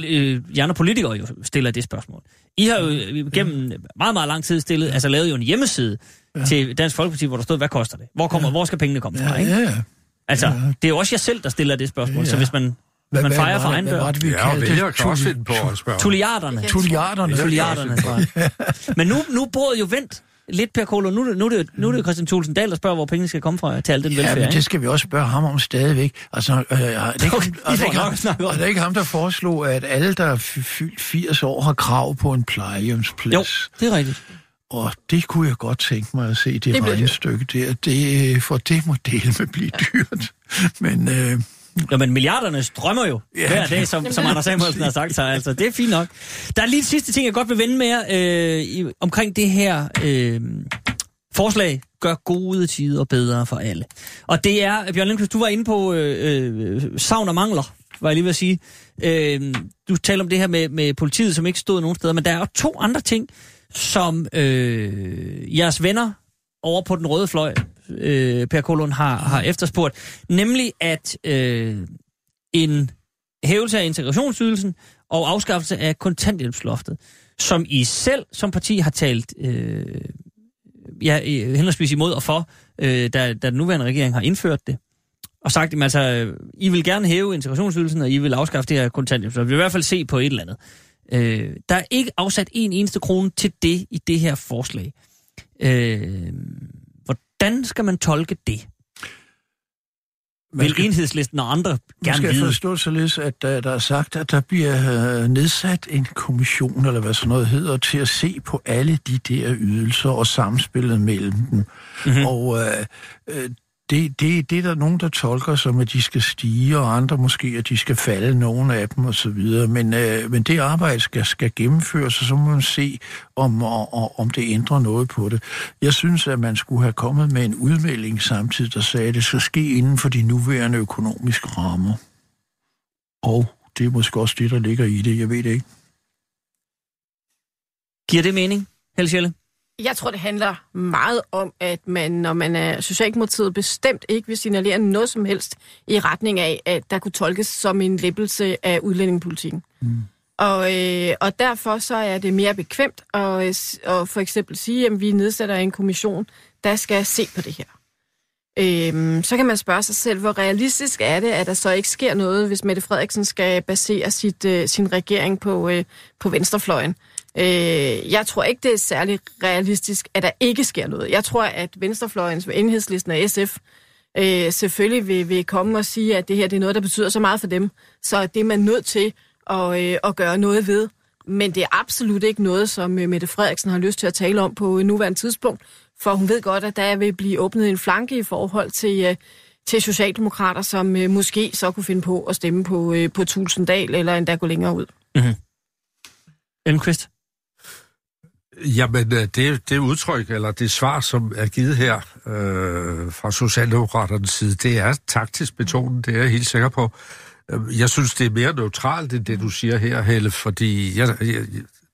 øh, de andre politikere jo stiller det spørgsmål. I har jo øh, gennem meget, meget lang tid stillet, altså lavet jo en hjemmeside ja. til Dansk Folkeparti, hvor der stod, hvad koster det? Hvor, kommer, ja. hvor skal pengene komme fra, Ja, ikke? ja, ja. Altså, det er jo også jer selv, der stiller det spørgsmål, Ja. så hvis man, hvis man fejrer for egen hvad var dør... det, vi Ja, og kaldte vælger på at spørge. Tulliarderne. Tulliarderne. Tulliarderne, tror jeg. Men nu, nu er bordet jo vendt lidt, Per Kolo. Nu, er det- nu, er det, nu er det jo Christian Thulsen Dahl, der spørger, hvor pengene skal komme fra til al den Ja, velfærd. men ikke? det skal vi også spørge ham om stadigvæk. Altså, øh, er det ikke, Okay, er får ikke, nok ham, om. er det ikke ham, der foreslog, at alle, der er fy- fyldt 80 år, har krav på en plejehjemsplads? Jo, det er rigtigt. Og det kunne jeg godt tænke mig at se, det, Det regnestykke der. Det, for det må dele med blive dyrt. Men øh, Jo, men milliarderne strømmer jo Ja, hver dag, som, som Anders Samuelsen har sagt. Så altså, det er fint nok. Der er lige en sidste ting, jeg godt vil vende med jer øh, i, omkring det her øh, forslag. Gør gode tider bedre for alle. Og det er, Bjørn Lindqvist, du var inde på øh, øh, savn og mangler, var jeg lige ved at sige. Øh, du talte om det her med, med politiet, som ikke stod nogen steder, men der er to andre ting, som øh, jeres venner over på den røde fløj, øh, Per Kolon har, har efterspurgt. Nemlig at øh, en hævelse af integrationsydelsen og afskaffelse af kontanthjælpsloftet, som I selv som parti har talt øh, ja, henholdsvis imod og for, øh, da, da den nuværende regering har indført det, og sagt, at altså, I vil gerne hæve integrationsydelsen, og I vil afskaffe det her kontanthjælpsloft. Vi vil i hvert fald se på et eller andet. Øh, der er ikke afsat en eneste krone til det i det her forslag. Øh, hvordan skal man tolke det? Vil enhedslisten og andre gerne skal vide? forstå således, at uh, der er sagt, at der bliver uh, nedsat en kommission, eller hvad sådan noget hedder, til at se på alle de der ydelser og samspillet mellem dem. Mhm. Mm-hmm. Og uh, uh, det, det, det er der nogen, der tolker som, at de skal stige, og andre måske, at de skal falde, nogle af dem osv. Men, øh, men det arbejde skal, skal gennemføres, og så må man se, om, og, og, om det ændrer noget på det. Jeg synes, at man skulle have kommet med en udmelding samtidig, der sagde, at det skal ske inden for de nuværende økonomiske rammer. Og det er måske også det, der ligger i det. Jeg ved det ikke. Giver det mening, Helle jeg tror, det handler meget om, at man, når man er Socialdemokratiet, bestemt ikke vil signalere noget som helst i retning af, at der kunne tolkes som en læppelse af udlændingepolitikken. Mm. Og, øh, og derfor så er det mere bekvemt at, øh, at for eksempel sige, at vi nedsætter en kommission, der skal se på det her. Øhm, så kan man spørge sig selv, hvor realistisk er det, at der så ikke sker noget, hvis Mette Frederiksen skal basere sit, øh, sin regering på, øh, på venstrefløjen. Øh, Øh, jeg tror ikke, det er særlig realistisk, at der ikke sker noget. Jeg tror, at venstrefløjens, enhedslisten og SF, øh, selvfølgelig vil, vil komme og sige, at det her det er noget, der betyder så meget for dem. Så det er man nødt til at, øh, at gøre noget ved. Men det er absolut ikke noget, som øh, Mette Frederiksen har lyst til at tale om på øh, nuværende tidspunkt, for hun ved godt, at der vil blive åbnet en flanke i forhold til, øh, til Socialdemokrater, som øh, måske så kunne finde på at stemme på, øh, på Tulsendal, eller endda gå længere ud. Mm-hmm. Elmqvist? Jamen, øh, det, det udtryk, eller det svar, som er givet her øh, fra Socialdemokraternes side, det er taktisk betonet, det er jeg helt sikker på. Øh, Jeg synes, det er mere neutralt end det, du siger her, Helle, fordi jeg, jeg,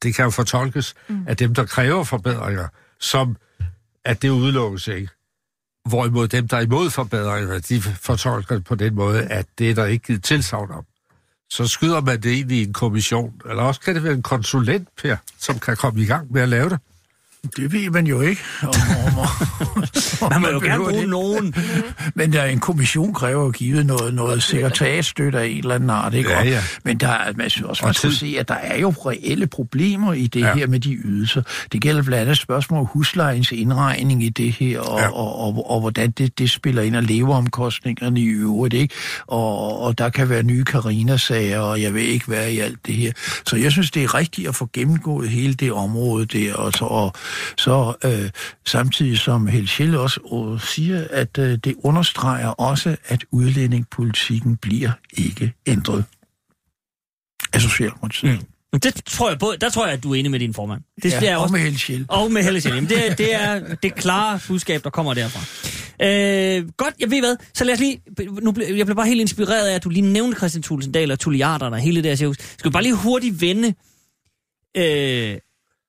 det kan jo fortolkes mm. af dem, der kræver forbedringer, som at det udelukkes ikke. Hvorimod dem, der er imod forbedringer, de fortolker på den måde, at det er der ikke givet tilsavn om. Så skyder man det ind i en kommission, eller også kan det være en konsulent, Per, som kan komme i gang med at lave det. Det ved man jo ikke. Om, om, *laughs* om, Man må jo gerne bruge det. nogen. *laughs* Men der er en kommission kræver givet noget, noget sekretariatstøtte af en eller anden art, ikke? Ja, ja. Men der er, man også, Og man tid. se, at der er jo reelle problemer i det Ja. her med de ydelser. Det gælder blandt andet spørgsmål om huslejens indregning i det her, og, Ja. og, og, og, og hvordan det, det spiller ind, og leveomkostningerne i øvrigt, ikke? Og, og der kan være nye Carina-sager, og jeg ved ikke hvad i alt det her. Så jeg synes, det er rigtigt at få gennemgået hele det område der, og så, og, så øh, samtidig som Helschel også øh, siger, at øh, det understreger også, at udlændingepolitikken bliver ikke ændret af Socialdemokratiet. Mm. Det tror jeg både, der tror jeg, at du er enig med din formand. Det Ja, jeg og også. med Helschel. Og med Helle Sjælland. Det, er- det er det klare budskab, der kommer derfra. Øh, godt, jeg ved hvad. Så lad os lige... Nu ble, jeg blev bare helt inspireret af, at du lige nævnte Christian Thulesen Dahl og Tulliarderne og hele det her cirkus. Skal vi bare lige hurtigt vende øh,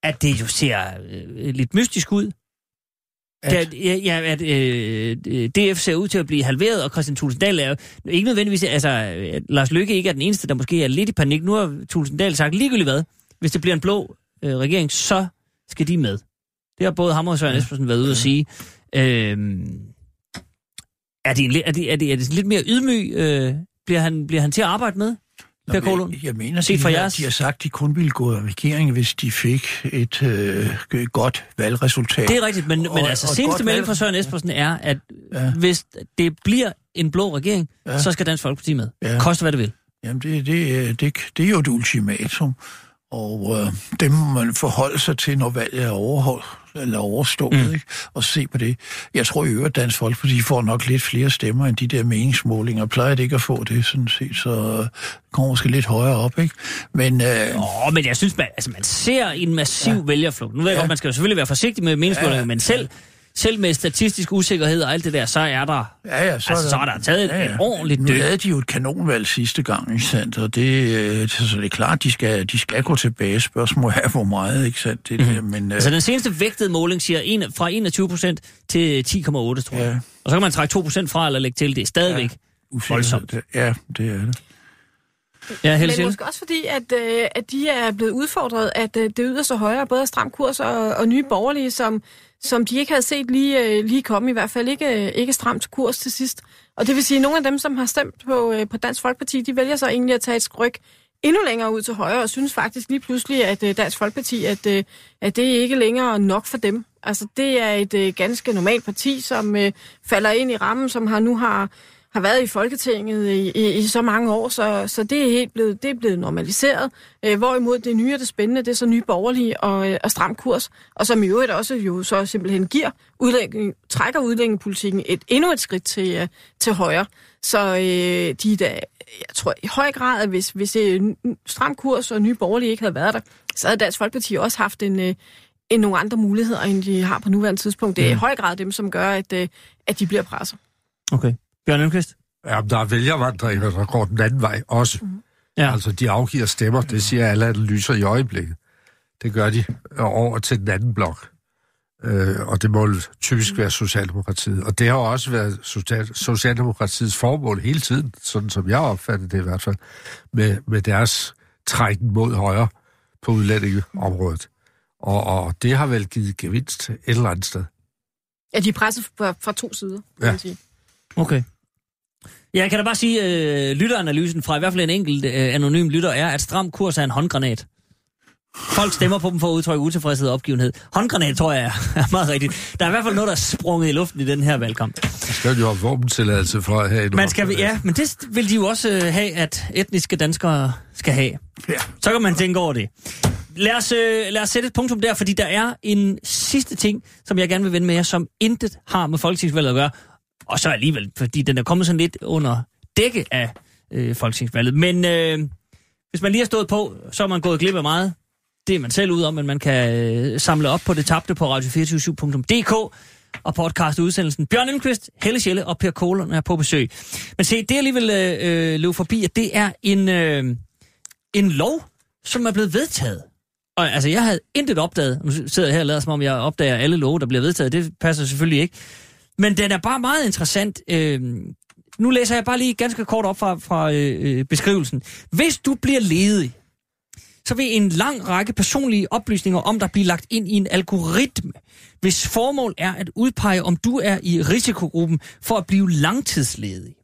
at det jo ser øh, lidt mystisk ud. At- At, ja, ja, at øh, DF ser ud til at blive halveret, og Christian Tulsendal er jo ikke nødvendigvis... Altså, at Lars Lykke ikke er den eneste, der måske er lidt i panik. Nu har Tulsendal sagt ligegyldigt hvad. Hvis det bliver en blå øh, regering, så skal de med. Det har både ham og Søren Espersen været ude at sige. Øh, er, det en, er, det, er, det, er det lidt mere ydmyg? Øh, bliver, han, bliver han til at arbejde med? Per Kålund? Jeg, jeg mener, de, fra har, jeres- de har sagt, at de kun ville gå i regering, hvis de fik et øh, godt valgresultat. Det er rigtigt, men, men Og- altså og seneste melding valg. fra Søren Espersen er, at Ja. hvis det bliver en blå regering, Ja. så skal Dansk Folkeparti med. Ja. Koste hvad det vil. Jamen, det, det, er- det, det er jo et ultimatum, og øh, det må man forholde sig til, når valget er overholdt, eller overstået, mm. ikke? og se på det. Jeg tror i øvrigt, at Dansk Folkeparti får nok lidt flere stemmer end de der meningsmålinger. Plejer det ikke at få det, sådan set, så kommer måske lidt højere op, ikke? Men øh, Åh, men jeg synes, man, altså, man ser en massiv ja. vælgerflugt. Nu ved jeg Ja. godt, man skal jo selvfølgelig være forsigtig med meningsmålinger, ja. men selv, selv med statistisk usikkerhed og alt det der, så er der, ja, ja, så, altså, så er der taget et, et ordentligt Nu dyk. havde de jo et kanonvalg sidste gang, ikke sandt? Og det, øh, så det er klart, de skal, de skal gå tilbage. Spørgsmålet er, hvor meget, ikke sandt? Det der, men, øh, Altså den seneste vægtede måling siger en, fra 21 procent til 10,8, tror jeg. Ja. Og så kan man trække 2 procent fra eller lægge til. Det er stadigvæk usikkerhed, voldsomt. det- Ja, det er det. Ja, Men måske også fordi, at, øh, at de er blevet udfordret, at øh, det yderste højre, både af stram kurs og, og nye borgerlige, som, som de ikke havde set lige, øh, lige komme, i hvert fald ikke, ikke stramt kurs til sidst. Og det vil sige, at nogle af dem, som har stemt på, øh, på Dansk Folkeparti, de vælger så egentlig at tage et skryg endnu længere ud til højre, og synes faktisk lige pludselig, at øh, Dansk Folkeparti, at, øh, at det ikke længere er nok for dem. Altså, det er et øh, ganske normalt parti, som øh, falder ind i rammen, som har nu har har været i Folketinget i, i, i så mange år, så, så det er helt blevet, det er blevet normaliseret. Øh, hvorimod det nye og det spændende, det er så nye borgerlige og, øh, og stram kurs, og som i øvrigt også jo så simpelthen giver udlænding, trækker udlændingepolitikken et, endnu et skridt til, øh, til højre. Så øh, de er da, jeg tror i høj grad, at hvis, hvis øh, stram kurs og nye borgerlige ikke havde været der, så havde Dansk Folkeparti også haft en, øh, en nogle andre muligheder, end de har på nuværende tidspunkt. Det er i høj grad dem, som gør, at, at de bliver presset. Okay. Bjørn Elmqvist? Ja, der er vælgervandringer, der går den anden vej også. Mm. Ja. Altså, de afgiver stemmer, det siger alle analyser i øjeblikket. Det gør de over til den anden blok. Øh, og det må typisk være Socialdemokratiet. Og det har også været Social- Socialdemokratiets formål hele tiden, sådan som jeg opfatter det i hvert fald, med, med deres trækken mod højre på udlændingeområdet. Og, og det har vel givet gevinst et eller andet sted. Ja, de er presset fra, fra to sider, kan Ja. man sige. Okay. Jeg kan da bare sige, øh, lytteranalysen fra i hvert fald en enkelt øh, anonym lytter er, at stram kurs er en håndgranat. Folk stemmer på dem for at udtrykke utilfredshed og opgivenhed. Håndgranat tror jeg er, *laughs* meget rigtigt. Der er i hvert fald noget, der er sprunget i luften i den her valgkamp. Skal jo have våbentilladelse at have en Man skal, ja, men det vil de jo også øh, have, at etniske danskere skal have. Ja. Så kan man tænke over det. Lad os, øh, lad os sætte et punktum der, fordi der er en sidste ting, som jeg gerne vil vende med jer, som intet har med folketingsvalget at gøre. Og så alligevel, fordi den er kommet sådan lidt under dække af øh, folketingsvalget. Men øh, hvis man lige har stået på, så er man gået glip af meget. Det er man selv ud om, men man kan øh, samle op på det tabte på radio247.dk og podcast udsendelsen. Bjørn Elmqvist, Helle Schelle og Per Kohler er på besøg. Men se, det jeg lige vil øh, øh, løbe forbi, at det er en, øh, en lov, som er blevet vedtaget. Og altså, jeg havde intet opdaget. Nu sidder jeg her og lader, som om jeg opdager alle love, der bliver vedtaget. Det passer selvfølgelig ikke. Men den er bare meget interessant. Øh, nu læser jeg bare lige ganske kort op fra, fra øh, øh, beskrivelsen. Hvis du bliver ledig, så vil en lang række personlige oplysninger om dig blive lagt ind i en algoritme, hvis formål er at udpege, om du er i risikogruppen for at blive langtidsledig.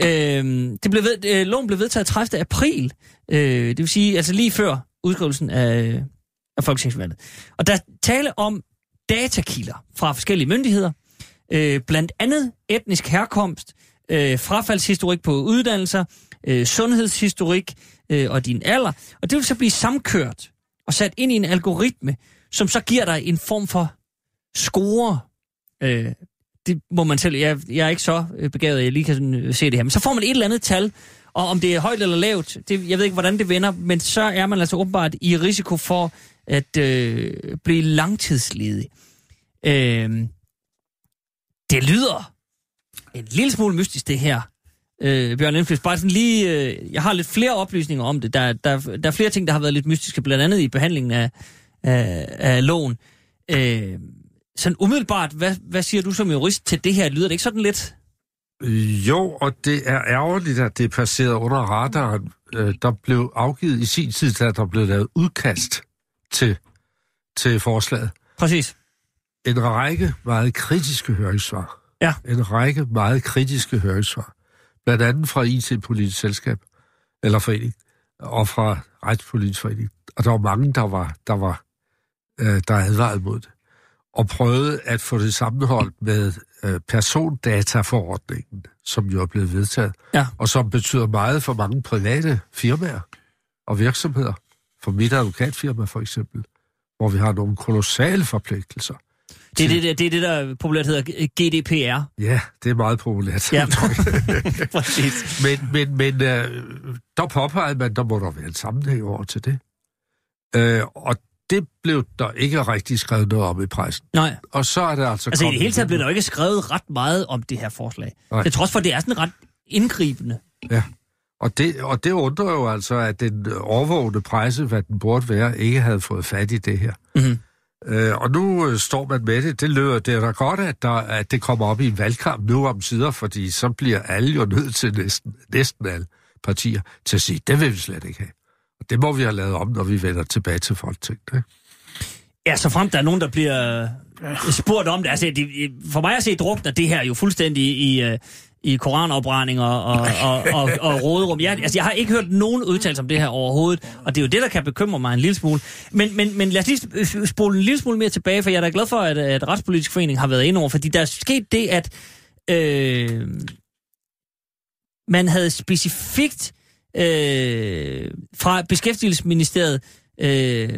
Øh, det blev ved, øh, loven blev vedtaget 30. april, øh, det vil sige altså lige før udskrivelsen af, af folketingsvalget. Og der tale om datakilder fra forskellige myndigheder, øh, blandt andet etnisk herkomst, øh, frafaldshistorik på uddannelser, øh, sundhedshistorik øh, og din alder. Og det vil så blive samkørt og sat ind i en algoritme, som så giver dig en form for score. Øh, det må man selv, jeg, jeg er ikke så øh, begavet, at jeg lige kan sådan, se det her. Men så får man et eller andet tal, og om det er højt eller lavt, det, jeg ved ikke, hvordan det vender, men så er man altså åbenbart i risiko for at øh, blive langtidsledig. Øh, det lyder en lille smule mystisk, det her. øh, Bjørn Elmqvist. Bare sådan lige, øh, jeg har lidt flere oplysninger om det. Der, der, der er flere ting, der har været lidt mystiske, blandt andet i behandlingen af, af, af loven. Øh, sådan umiddelbart, hvad, hvad siger du som jurist til det her? Lyder det ikke sådan lidt? Jo, og det er ærgerligt, at det er passeret under radaren. Øh, Der blev afgivet i sin tid, da der blev lavet udkast til, til forslaget. Præcis. En række meget kritiske høringssvar. Ja. En række meget kritiske høringssvar. Blandt andet fra IT-politisk selskab, eller forening, og fra Retspolitisk Forening. Og der var mange, der var, der var øh, der advarede mod det. Og prøvede at få det sammenholdt med øh, persondataforordningen, som jo er blevet vedtaget, Ja. og som betyder meget for mange private firmaer og virksomheder. For mit advokatfirma for eksempel, hvor vi har nogle kolossale forpligtelser. Det er det, det, det, er det der populært hedder GDPR. Ja, det er meget populært. Ja. *laughs* Præcis. men men, men øh, der påpegede man, der må der være en sammenhæng over til det. Øh, og det blev der ikke rigtig skrevet noget om i pressen. Nej, Og så er det altså altså i det hele taget blev der ikke skrevet ret meget om det her forslag. Nej. Det trods for, at det er sådan ret indgribende. Ja. Og det, og det undrer jo altså, at den overvågende presse, hvad den burde være, ikke havde fået fat i det her. Mhm. Øh, og nu øh, står man med det. Det lyder det er da godt, at, der, at det kommer op i en valgkamp nu om sider, fordi så bliver alle jo nødt til næsten, næsten alle partier til at sige, det vil vi slet ikke have. Og det må vi have lavet om, når vi vender tilbage til Folketinget. Ikke? Ja, så frem der er nogen, der bliver spurgt om det. Altså, det, for mig at se, drukner det her jo fuldstændig i, øh, i koranopbrændinger og, og, og, og råderum. Jeg, altså, jeg har ikke hørt nogen udtalelse om det her overhovedet, og det er jo det, der kan bekymre mig en lille smule. Men, men, men lad os lige spole en lille smule mere tilbage, for jeg er da glad for, at, at Retspolitisk Forening har været inde over, fordi der er sket det, at øh, man havde specifikt øh, fra Beskæftigelsesministeriet øh,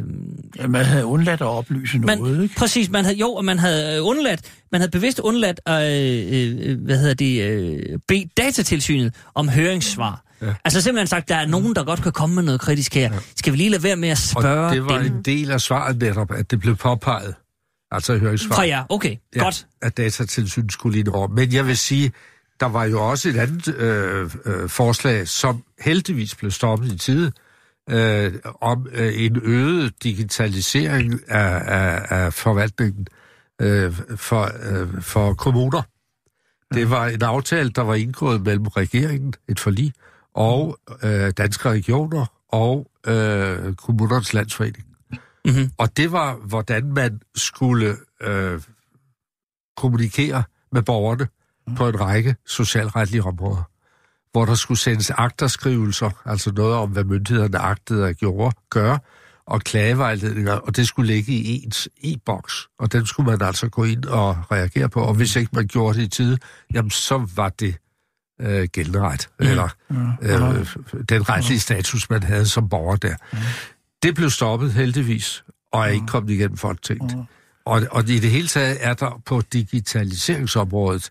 Ja, man havde undladt at oplyse man, noget, ikke? Præcis, man havde, jo, og man havde øh, undladt, man havde bevidst undladt øh, øh, hvad hedder det, øh, bede datatilsynet om høringssvar. Ja. Altså simpelthen sagt, der er nogen, der godt kan komme med noget kritisk her. Ja. Skal vi lige lade være med at spørge Og det var dem? en del af svaret netop, at det blev påpeget. Altså høringssvar. Fra jer, okay, ja. godt. at datatilsynet skulle ind over. Men jeg vil sige, der var jo også et andet øh, øh, forslag, som heldigvis blev stoppet i tide, øh, om øh, en øget digitalisering af, af, af forvaltningen øh, for, øh, for kommuner. Det var en aftale, der var indgået mellem regeringen, et forlig, og øh, danske regioner og øh, kommunernes landsforening. Mm-hmm. Og det var, hvordan man skulle øh, kommunikere med borgerne mm. på en række socialretlige områder. Hvor der skulle sendes agterskrivelser, altså noget om, hvad myndighederne agtede at gjorde, gøre, og klagevejledninger, og det skulle ligge i ens e-boks. Og den skulle man altså gå ind og reagere på, og hvis ikke man gjorde det i tide, jamen så var det øh, gældende ret, mm. eller øh, den retlige status, man havde som borger der. Mm. Det blev stoppet heldigvis, og er ikke kommet igennem Folketinget. Mm. Og, og i det hele taget er der på digitaliseringsområdet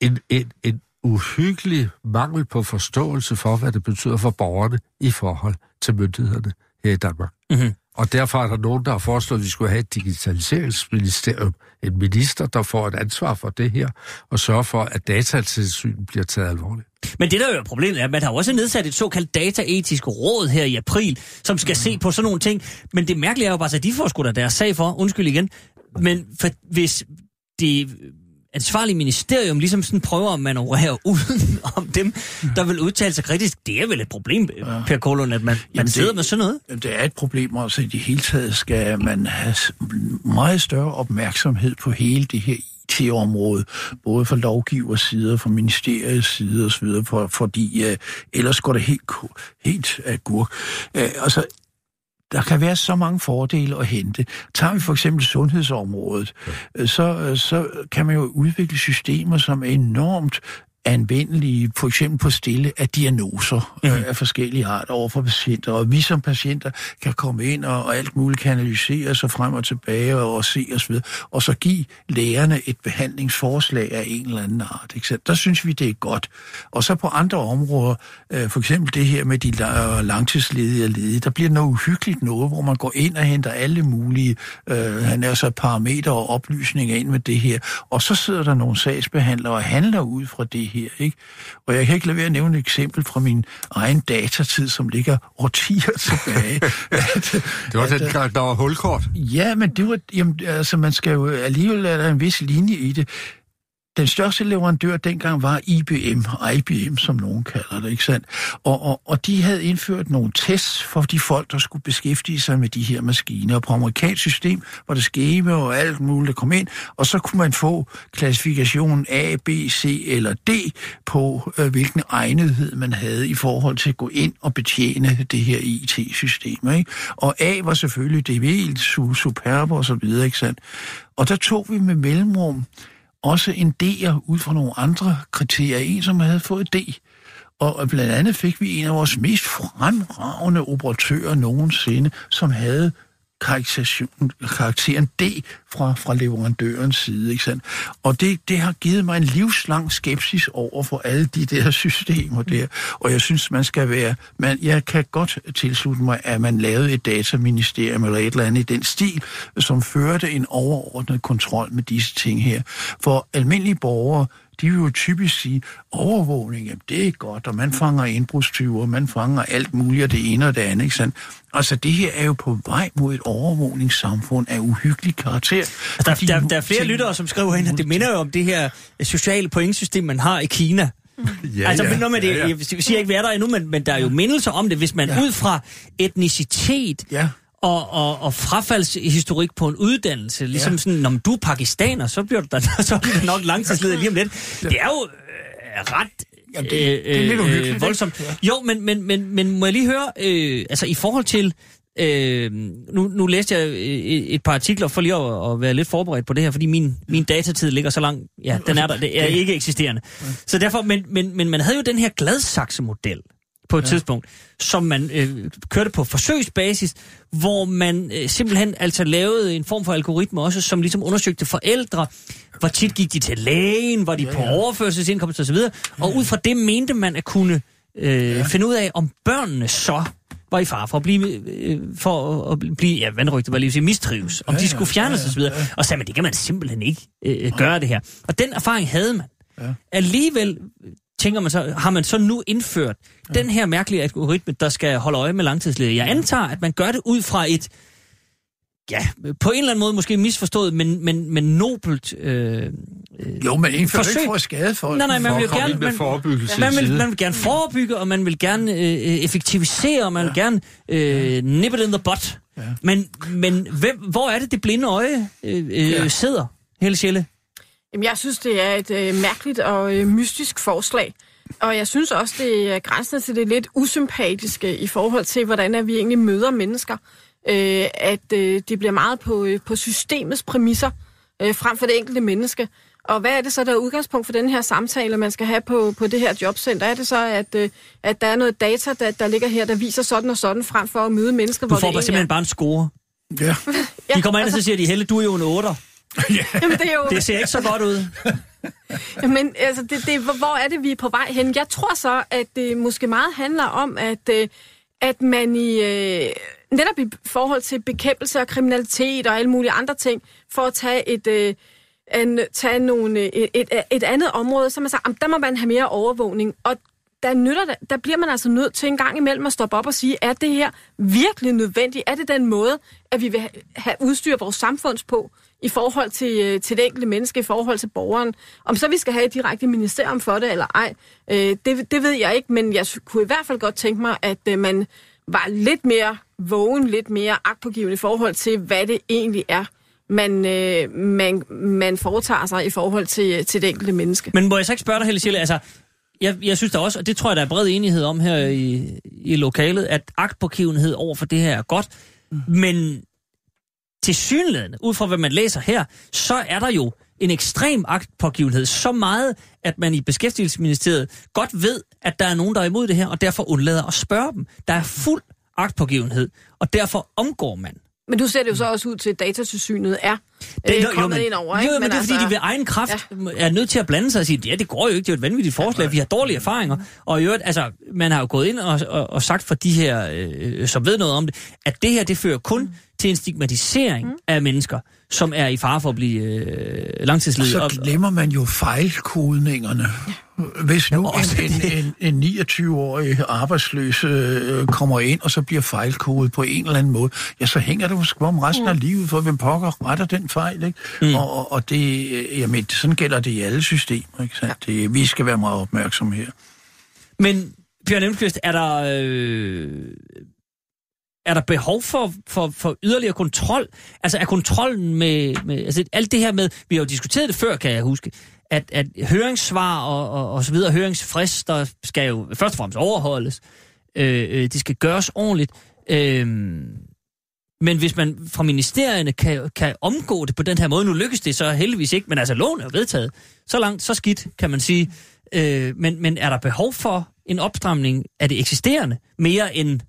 en, en, en uhyggelig mangel på forståelse for, hvad det betyder for borgerne i forhold til myndighederne her i Danmark. Mm-hmm. Og derfor er der nogen, der har foreslået, at vi skulle have et digitaliseringsministerium, en minister, der får et ansvar for det her, og sørger for, at datatilsynet bliver taget alvorligt. Men det der jo er problemet er, at man har også nedsat et såkaldt dataetisk råd her i april, som skal se på sådan nogle ting. Men det mærkelige er jo bare, at de får sgu da deres sag for, undskyld igen. Men for, hvis det ansvarlige ministerium ligesom sådan prøver at manøvrere *laughs* uden om dem, der vil udtale sig kritisk, det er vel et problem, ja. Per Kolund, at man, man Jamen, sidder det- med sådan noget. Det er et problem også. I det hele taget skal man have meget større opmærksomhed på hele det her IT-område, både fra lovgivers side, fra ministeriets side osv., for, fordi øh, ellers går det helt, helt agurk. Øh, altså, der kan være så mange fordele at hente. Tager vi for eksempel sundhedsområdet, øh, så, øh, så kan man jo udvikle systemer, som er enormt anvendelige, for eksempel på stille af diagnoser mm. af forskellige arter over for patienter. Og vi som patienter kan komme ind og, og alt muligt kan analysere sig frem og tilbage og, og se osv. Og så give lægerne et behandlingsforslag af en eller anden art. Ikke? Så der synes vi, det er godt. Og så på andre områder, øh, for eksempel det her med de la- langtidsledige og ledige, der bliver noget uhyggeligt noget, hvor man går ind og henter alle mulige, øh, han er så parametre og oplysninger ind med det her. Og så sidder der nogle sagsbehandlere og handler ud fra det her her. Ikke? Og jeg kan ikke lade være at nævne et eksempel fra min egen datatid, som ligger årtier *laughs* tilbage. at, Det var den gang, der var hulkort. Ja, men det var, jamen, altså, man skal jo alligevel lade der en vis linje i det. Den største leverandør dengang var IBM, IBM som nogen kalder det, ikke sandt? Og, og, og de havde indført nogle tests for de folk, der skulle beskæftige sig med de her maskiner. Og på amerikansk system var det skema og alt muligt, der kom ind, og så kunne man få klassifikationen A, B, C eller D på, øh, hvilken egnethed man havde i forhold til at gå ind og betjene det her IT-system. Ikke? Og A var selvfølgelig DB, Superb og så videre, ikke sandt? Og der tog vi med mellemrum også en D'er ud fra nogle andre kriterier. En, som havde fået D. Og blandt andet fik vi en af vores mest fremragende operatører nogensinde, som havde karakteren D fra, fra leverandørens side. Ikke sandt? Og det, det har givet mig en livslang skepsis over for alle de der *laughs* systemer der. Og jeg synes, man skal være... Man, jeg kan godt tilslutte mig, at man lavede et dataministerium eller et eller andet i den stil, som førte en overordnet kontrol med disse ting her. For almindelige borgere, de vil jo typisk sige, overvågning, jamen, det er godt, og man fanger indbrudstyver, man fanger alt muligt, og det ene og det andet, ikke sandt? Altså, det her er jo på vej mod et overvågningssamfund af uhyggelig karakter. Altså, der, der, der er flere ting- lyttere, som skriver ind, at det minder jo om det her øh, sociale pointsystem, man har i Kina. Ja, altså, ja. men, når man det, ja, ja. jeg siger ikke, hvad er der endnu, men, men der er jo mindelser om det, hvis man Ja. ud fra etnicitet Ja. Og, og, og frafaldshistorik på en uddannelse, ligesom Ja. sådan, når du er pakistaner, så bliver du da, *laughs* så bliver du nok langtidsleder lige om lidt. Det er jo øh, ret Jamen, det- det er lidt uhyggeligt, ikke? voldsomt. Ja. Jo, men, men, men, men må jeg lige høre, øh, altså i forhold til, øh, nu, nu læste jeg øh, et, et par artikler for lige at, at være lidt forberedt på det her, fordi min, min datatid ligger så langt, ja, den er der, det er ikke eksisterende. Så derfor, men, men, men man havde jo den her Gladsaxe-model på et ja. tidspunkt, som man øh, kørte på forsøgsbasis, hvor man øh, simpelthen altså lavede en form for algoritme også, som ligesom undersøgte forældre, hvor tit gik de til lægen, var de ja, på ja. overførselsindkomst osv., og ud fra det mente man at kunne øh, ja. finde ud af, om børnene så var i far for at blive, øh, for at blive ja, vandrygte, var lige at sige, mistrives, om Ja, de ja, skulle fjernes ja, ja, osv., og sagde man, det kan man simpelthen ikke øh, gøre det her. Og den erfaring havde man. Ja. Alligevel tænker man så, har man så nu indført ja. den her mærkelige algoritme, der skal holde øje med langtidsledige. Jeg antager, at man gør det ud fra et, ja, på en eller anden måde måske misforstået, men, men, men nobelt... Øh, Jo, men indfører Forsøg. ikke for at skade folk. Nej, nej, man For vil gerne... Man, man, i vil, man vil gerne forebygge, og man vil gerne øh, øh, effektivisere, og man vil gerne øh, nip it in the butt. Ja. Men, men hvem, hvor er det, det blinde øje øh, øh, Ja. sidder, Helle Sjælle? Jamen, jeg synes, det er et øh, mærkeligt og øh, mystisk forslag. Og jeg synes også, det er grænsen til det lidt usympatiske i forhold til, hvordan at vi egentlig møder mennesker. Øh, at øh, det bliver meget på, øh, på systemets præmisser, øh, frem for det enkelte menneske. Og hvad er det så, der er udgangspunkt for den her samtale, man skal have på, på det her jobcenter? Er det så, at, øh, at der er noget data, der, der ligger her, der viser sådan og sådan, frem for at møde mennesker, Du hvor får det bare egentlig simpelthen er? bare en score. Ja. De kommer ind, og så siger de, Helle, du er jo en 8. *laughs* Jamen, det er jo... Det ser ikke så godt ud. *laughs* Men altså, det, det, hvor- er det, vi er på vej hen? Jeg tror så, at det måske meget handler om, at, øh, at man i øh, netop i forhold til bekæmpelse af kriminalitet og alle mulige andre ting, for at tage et... Øh, en, tage nogle, øh, et, et, et andet område, så man siger, "Jamen, der må man have mere overvågning. Og der, nytter, der bliver man altså nødt til en gang imellem at stoppe op og sige, er det her virkelig nødvendigt? Er det den måde, at vi vil have udstyr vores samfunds på i forhold til, øh, til det enkelte menneske, i forhold til borgeren? Om så vi skal have et direkte ministerium for det eller ej, øh, det, det ved jeg ikke, men jeg kunne i hvert fald godt tænke mig, at øh, man var lidt mere vågen, lidt mere agtpågivende i forhold til, hvad det egentlig er, man, øh, man, man foretager sig i forhold til, øh, til det enkelte menneske. Men må jeg så ikke spørge dig, Helle Sjælle, altså, jeg, jeg synes da også, og det tror jeg, der er bred enighed om her i, i lokalet, at agtpågivenhed over for det her er godt, mm. men til synligheden, ud fra hvad man læser her, så er der jo en ekstrem agtpågivenhed. Så meget, at man i Beskæftigelsesministeriet godt ved, at der er nogen, der er imod det her, og derfor undlader at spørge dem. Der er fuld agtpågivenhed, og derfor omgår man. Men du ser det jo så også ud til, at datatilsynet er Det, øh, kommet ind over, jo, ikke? men, men det er fordi, de ved egen kraft ja. er nødt til at blande sig og sige, ja, det går jo ikke, det er jo et vanvittigt forslag, vi har dårlige erfaringer. Og i øvrigt, altså, man har jo gået ind og, og, og sagt for de her, øh, som ved noget om det, at det her, det fører kun mm. til en stigmatisering mm. af mennesker, som er i fare for at blive øh, langtidsledige. Så glemmer man jo fejlkodningerne. Hvis nu en, en, en, en 29-årig arbejdsløs øh, kommer ind, og så bliver fejlkodet på en eller anden måde, ja, så hænger det måske om resten af livet, for hvem pokker retter den fejl, ikke? Mm. Og, og- og det, øh, jamen, sådan gælder det i alle systemer, ikke sandt? Det, vi skal være meget opmærksomme her. Men Bjørn Elmqvist, er der, øh, er der behov for, for, for yderligere kontrol? Altså er kontrollen med, med altså alt det her med, vi har jo diskuteret det før, kan jeg huske, at, at høringssvar og, og, og så videre, høringsfrister skal jo først og fremmest overholdes. Øh, øh, de skal gøres ordentligt. Øh, men hvis man fra ministerierne kan, kan omgå det på den her måde, nu lykkes det så heldigvis ikke, men altså loven er jo vedtaget. Så langt, så skidt, kan man sige. Øh, men, men er der behov for en opstramning af det eksisterende, mere end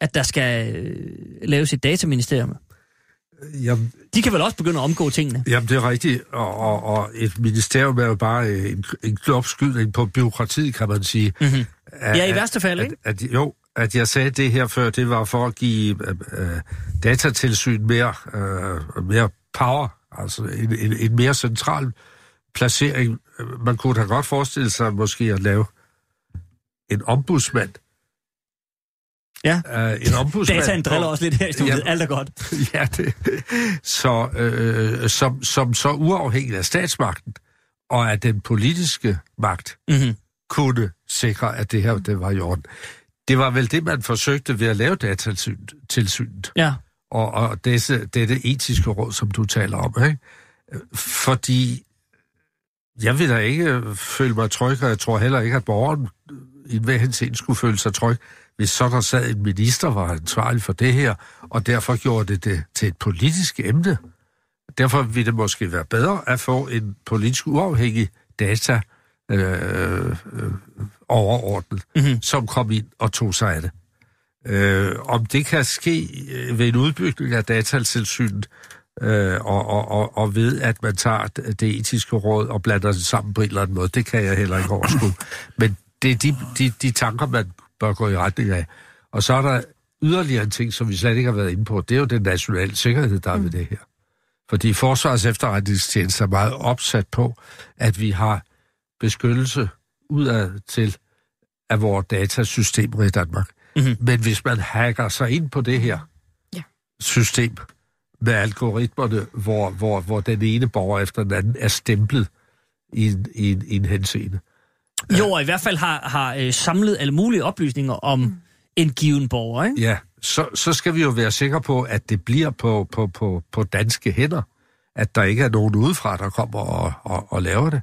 at der skal øh, laves et dataministerium? Jamen, De kan vel også begynde at omgå tingene? Jamen, det er rigtigt, og, og, og et ministerium er jo bare øh, en, en knopskydning på byråkratiet, kan man sige. Mm-hmm. At, Ja, i værste fald, ikke? At, at, jo, at jeg sagde det her før, det var for at give øh, øh, datatilsyn mere, øh, mere power, altså en, en, en mere central placering. Man kunne da godt forestille sig måske at lave en ombudsmand. Ja. Uh, en ombudsmand. Dataen driller også lidt her i studiet. Ja. Alt er godt. *laughs* ja, det, så, øh, som, som så uafhængig af statsmagten og af den politiske magt Mm-hmm. kunne sikre, at det her det var i orden. Det var vel det, man forsøgte ved at lave datatilsynet, Ja. og, og disse, dette etiske råd, som du taler om. Ikke? Fordi jeg vil da ikke føle mig tryg, og jeg tror heller ikke, at borgeren i hver henseende skulle føle sig tryg, hvis så der sad en minister, var ansvarlig for det her, og derfor gjorde det det til et politisk emne. Derfor ville det måske være bedre at få en politisk uafhængig data øh, øh, overordnet, Mhm. som kom ind og tog sig af det. Øh, om det kan ske øh, ved en udbygning af datatilsynet, øh, og, og, og, og ved, at man tager det det etiske råd og blander det sammen på en eller anden måde, det kan jeg heller ikke overskue. Men det er de, de, de tanker, man bør gå i retning af. Og så er der yderligere en ting, som vi slet ikke har været inde på, det er jo den nationale sikkerhed, der er ved det her. Fordi Forsvars efterretningstjeneste er meget opsat på, at vi har beskyttelse udad til af vores datasystemer i Danmark. Mhm. Men hvis man hacker sig ind på det her Ja. system med algoritmerne, hvor, hvor, hvor den ene borger efter den anden er stemplet i en, i en, i en henseende. Jo, og i hvert fald har, har øh, samlet alle mulige oplysninger om en given borger, ikke? Ja, så, så skal vi jo være sikre på, at det bliver på, på, på, på danske hænder. At der ikke er nogen udefra, der kommer og, og, og laver det.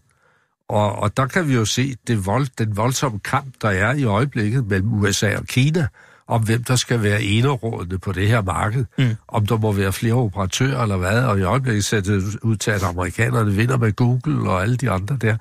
Og, og der kan vi jo se det vold, den voldsomme kamp, der er i øjeblikket mellem USA og Kina, om hvem der skal være enerådende på det her marked. Mm. Om der må være flere operatører eller hvad. Og i øjeblikket ser det ud til, at amerikanerne vinder med Google og alle de andre der.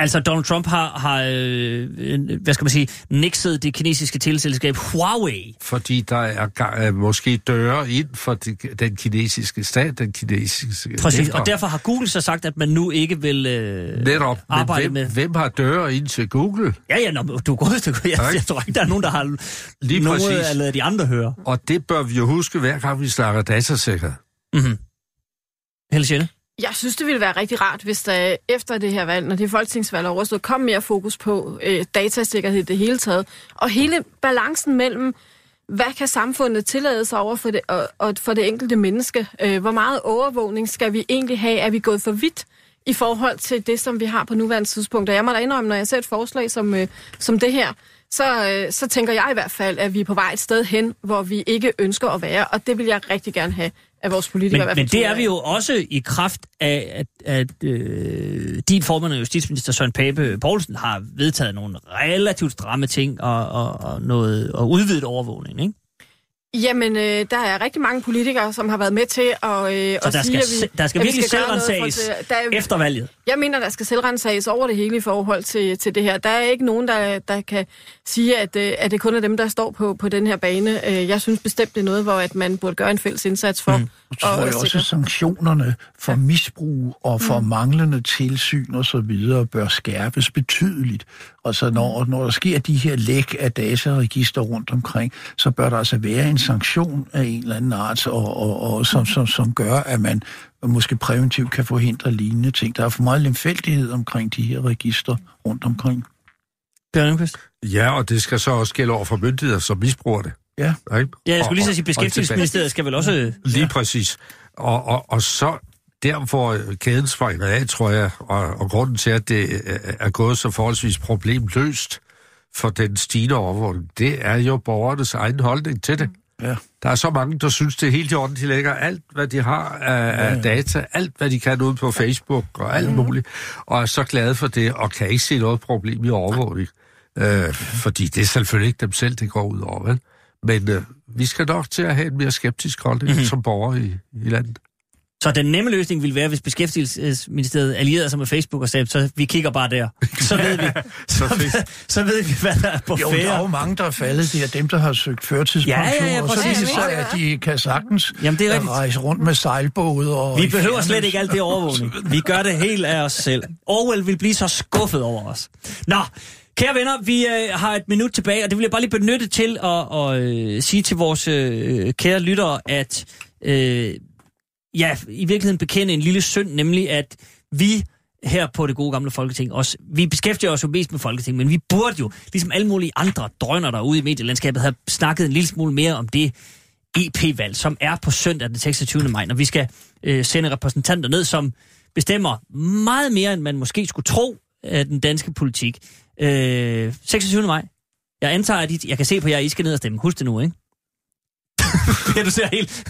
Altså, Donald Trump har, har øh, øh, hvad skal man sige, nixet det kinesiske teleselskab Huawei. Fordi der er, er måske døre ind for de, den kinesiske stat, den kinesiske... Præcis, efter- og derfor har Google så sagt, at man nu ikke vil øh, Netop. Men arbejde hvem, med... hvem har døre ind til Google? Ja, ja, nå, du er gået til jeg, Tak. jeg tror ikke, der er nogen, der har Lige noget præcis. at lade de andre høre. Og det bør vi jo huske, hver gang vi snakker datasikkerhed. Mm-hmm. Helle Schelle? Jeg synes, det ville være rigtig rart, hvis der efter det her valg, når det folketingsvalg er overstået, kom mere fokus på øh, datasikkerhed i det hele taget. Og hele balancen mellem, hvad kan samfundet tillade sig over for det, og, og for det enkelte menneske? Øh, hvor meget overvågning skal vi egentlig have? Er vi gået for vidt i forhold til det, som vi har på nuværende tidspunkt? Og jeg må da indrømme, når jeg ser et forslag som, øh, som det her, så, øh, så tænker jeg i hvert fald, at vi er på vej et sted hen, hvor vi ikke ønsker at være. Og det vil jeg rigtig gerne have af vores politikere. Men, men det er vi jo også i kraft af, at, at øh, din formand og justitsminister Søren Pape Poulsen har vedtaget nogle relativt stramme ting og, og, og noget og udvidet overvågning, ikke? Jamen, øh, der er rigtig mange politikere, som har været med til at, øh, Så at der sige, skal, at vi, der skal at vi virkelig gøre noget selvrensages er- efter valget. Jeg mener, der skal selvrensages over det hele i forhold til, til det her. Der er ikke nogen, der, der kan sige, at, øh, at det kun er dem, der står på, på den her bane. Øh, Jeg synes bestemt, det er noget, hvor at man burde gøre en fælles indsats for. Mm. Så tror jeg også, at sanktionerne for misbrug og for mm. manglende tilsyn og så videre bør skærpes betydeligt. Og så når, når der sker de her læk af dataregister rundt omkring, så bør der altså være en sanktion af en eller anden art, og, og, og som, som, som gør, at man måske præventivt kan forhindre lignende ting. Der er for meget lemfældighed omkring de her register rundt omkring. Bjørn Elmqvist? Ja, og det skal så også gælde over for myndigheder, som misbruger det. Ja. Ikke? Ja, jeg skulle lige så sige, beskæftigelsesministeriet skal vel også... Lige ja. præcis. Og, og, og så der, hvor kæden springer af, tror jeg, og, og grunden til, at det øh, er gået så forholdsvis problemløst for den stigende overvågning, det er jo borgernes egen holdning til det. Ja. Der er så mange, der synes, det er helt i orden. De lægger alt, hvad de har af, af data, alt, hvad de kan ud på Facebook og alt muligt, og er så glade for det, og kan ikke se noget problem i overvågning. Øh, fordi det er selvfølgelig ikke dem selv, det går ud over, vel? Men øh, vi skal nok til at have en mere skeptisk holdning Mhm. mm-hmm. som borger i, i landet. Så den nemme løsning ville være, hvis beskæftigelsesministeriet allierede sig med Facebook og sagde, så vi kigger bare der. Så ved vi, *laughs* Så fedt. så ved vi hvad der er på Jo, der er jo færre. mange, der er faldet. Det er dem, der har søgt førtidspension, Ja, ja, ja, og så præcis. viser at de kan sagtens Jamen, det er rigtigt. rejse rundt med sejlbåde. Og Vi behøver slet ikke alt det overvågning. *laughs* Vi gør det helt af os selv. Orwell vil blive så skuffet over os. Nå, kære venner, vi øh, har et minut tilbage, og det vil jeg bare lige benytte til at, at øh, sige til vores øh, kære lyttere, at øh, ja, i virkeligheden bekende en lille synd, nemlig at vi her på det gode gamle Folketing også, vi beskæftiger os jo mest med Folketing, men vi burde jo, ligesom alle mulige andre drøner derude i medielandskabet, have snakket en lille smule mere om det EP-valg, som er på søndag den 26. maj, når vi skal øh, sende repræsentanter ned, som bestemmer meget mere, end man måske skulle tro af den danske politik. Øh, 26. maj. Jeg antager, at I, jeg kan se på jer, I skal ned og stemme. Husk det nu, ikke? *laughs* ja, du ser helt...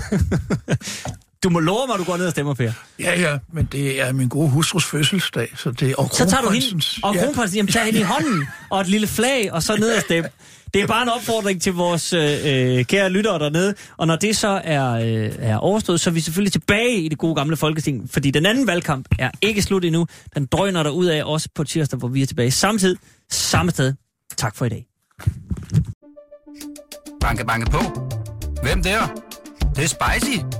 du må love mig, at du går ned og stemmer, Per. Ja, ja, men det er min gode hustrus fødselsdag, så det er og Så tager du hende, og ja. kronprinsen, jamen tag hende i hånden, og et lille flag, og så ned og stemme. Det er bare en opfordring til vores øh, øh, kære lyttere dernede, og når det så er, øh, er overstået, så er vi selvfølgelig tilbage i det gode gamle Folketing, fordi den anden valgkamp er ikke slut endnu. Den drøner der ud af også på tirsdag, hvor vi er tilbage samtidig, samme sted. Tak for i dag. Banke, banke på. Hvem der? Det, det er spicy.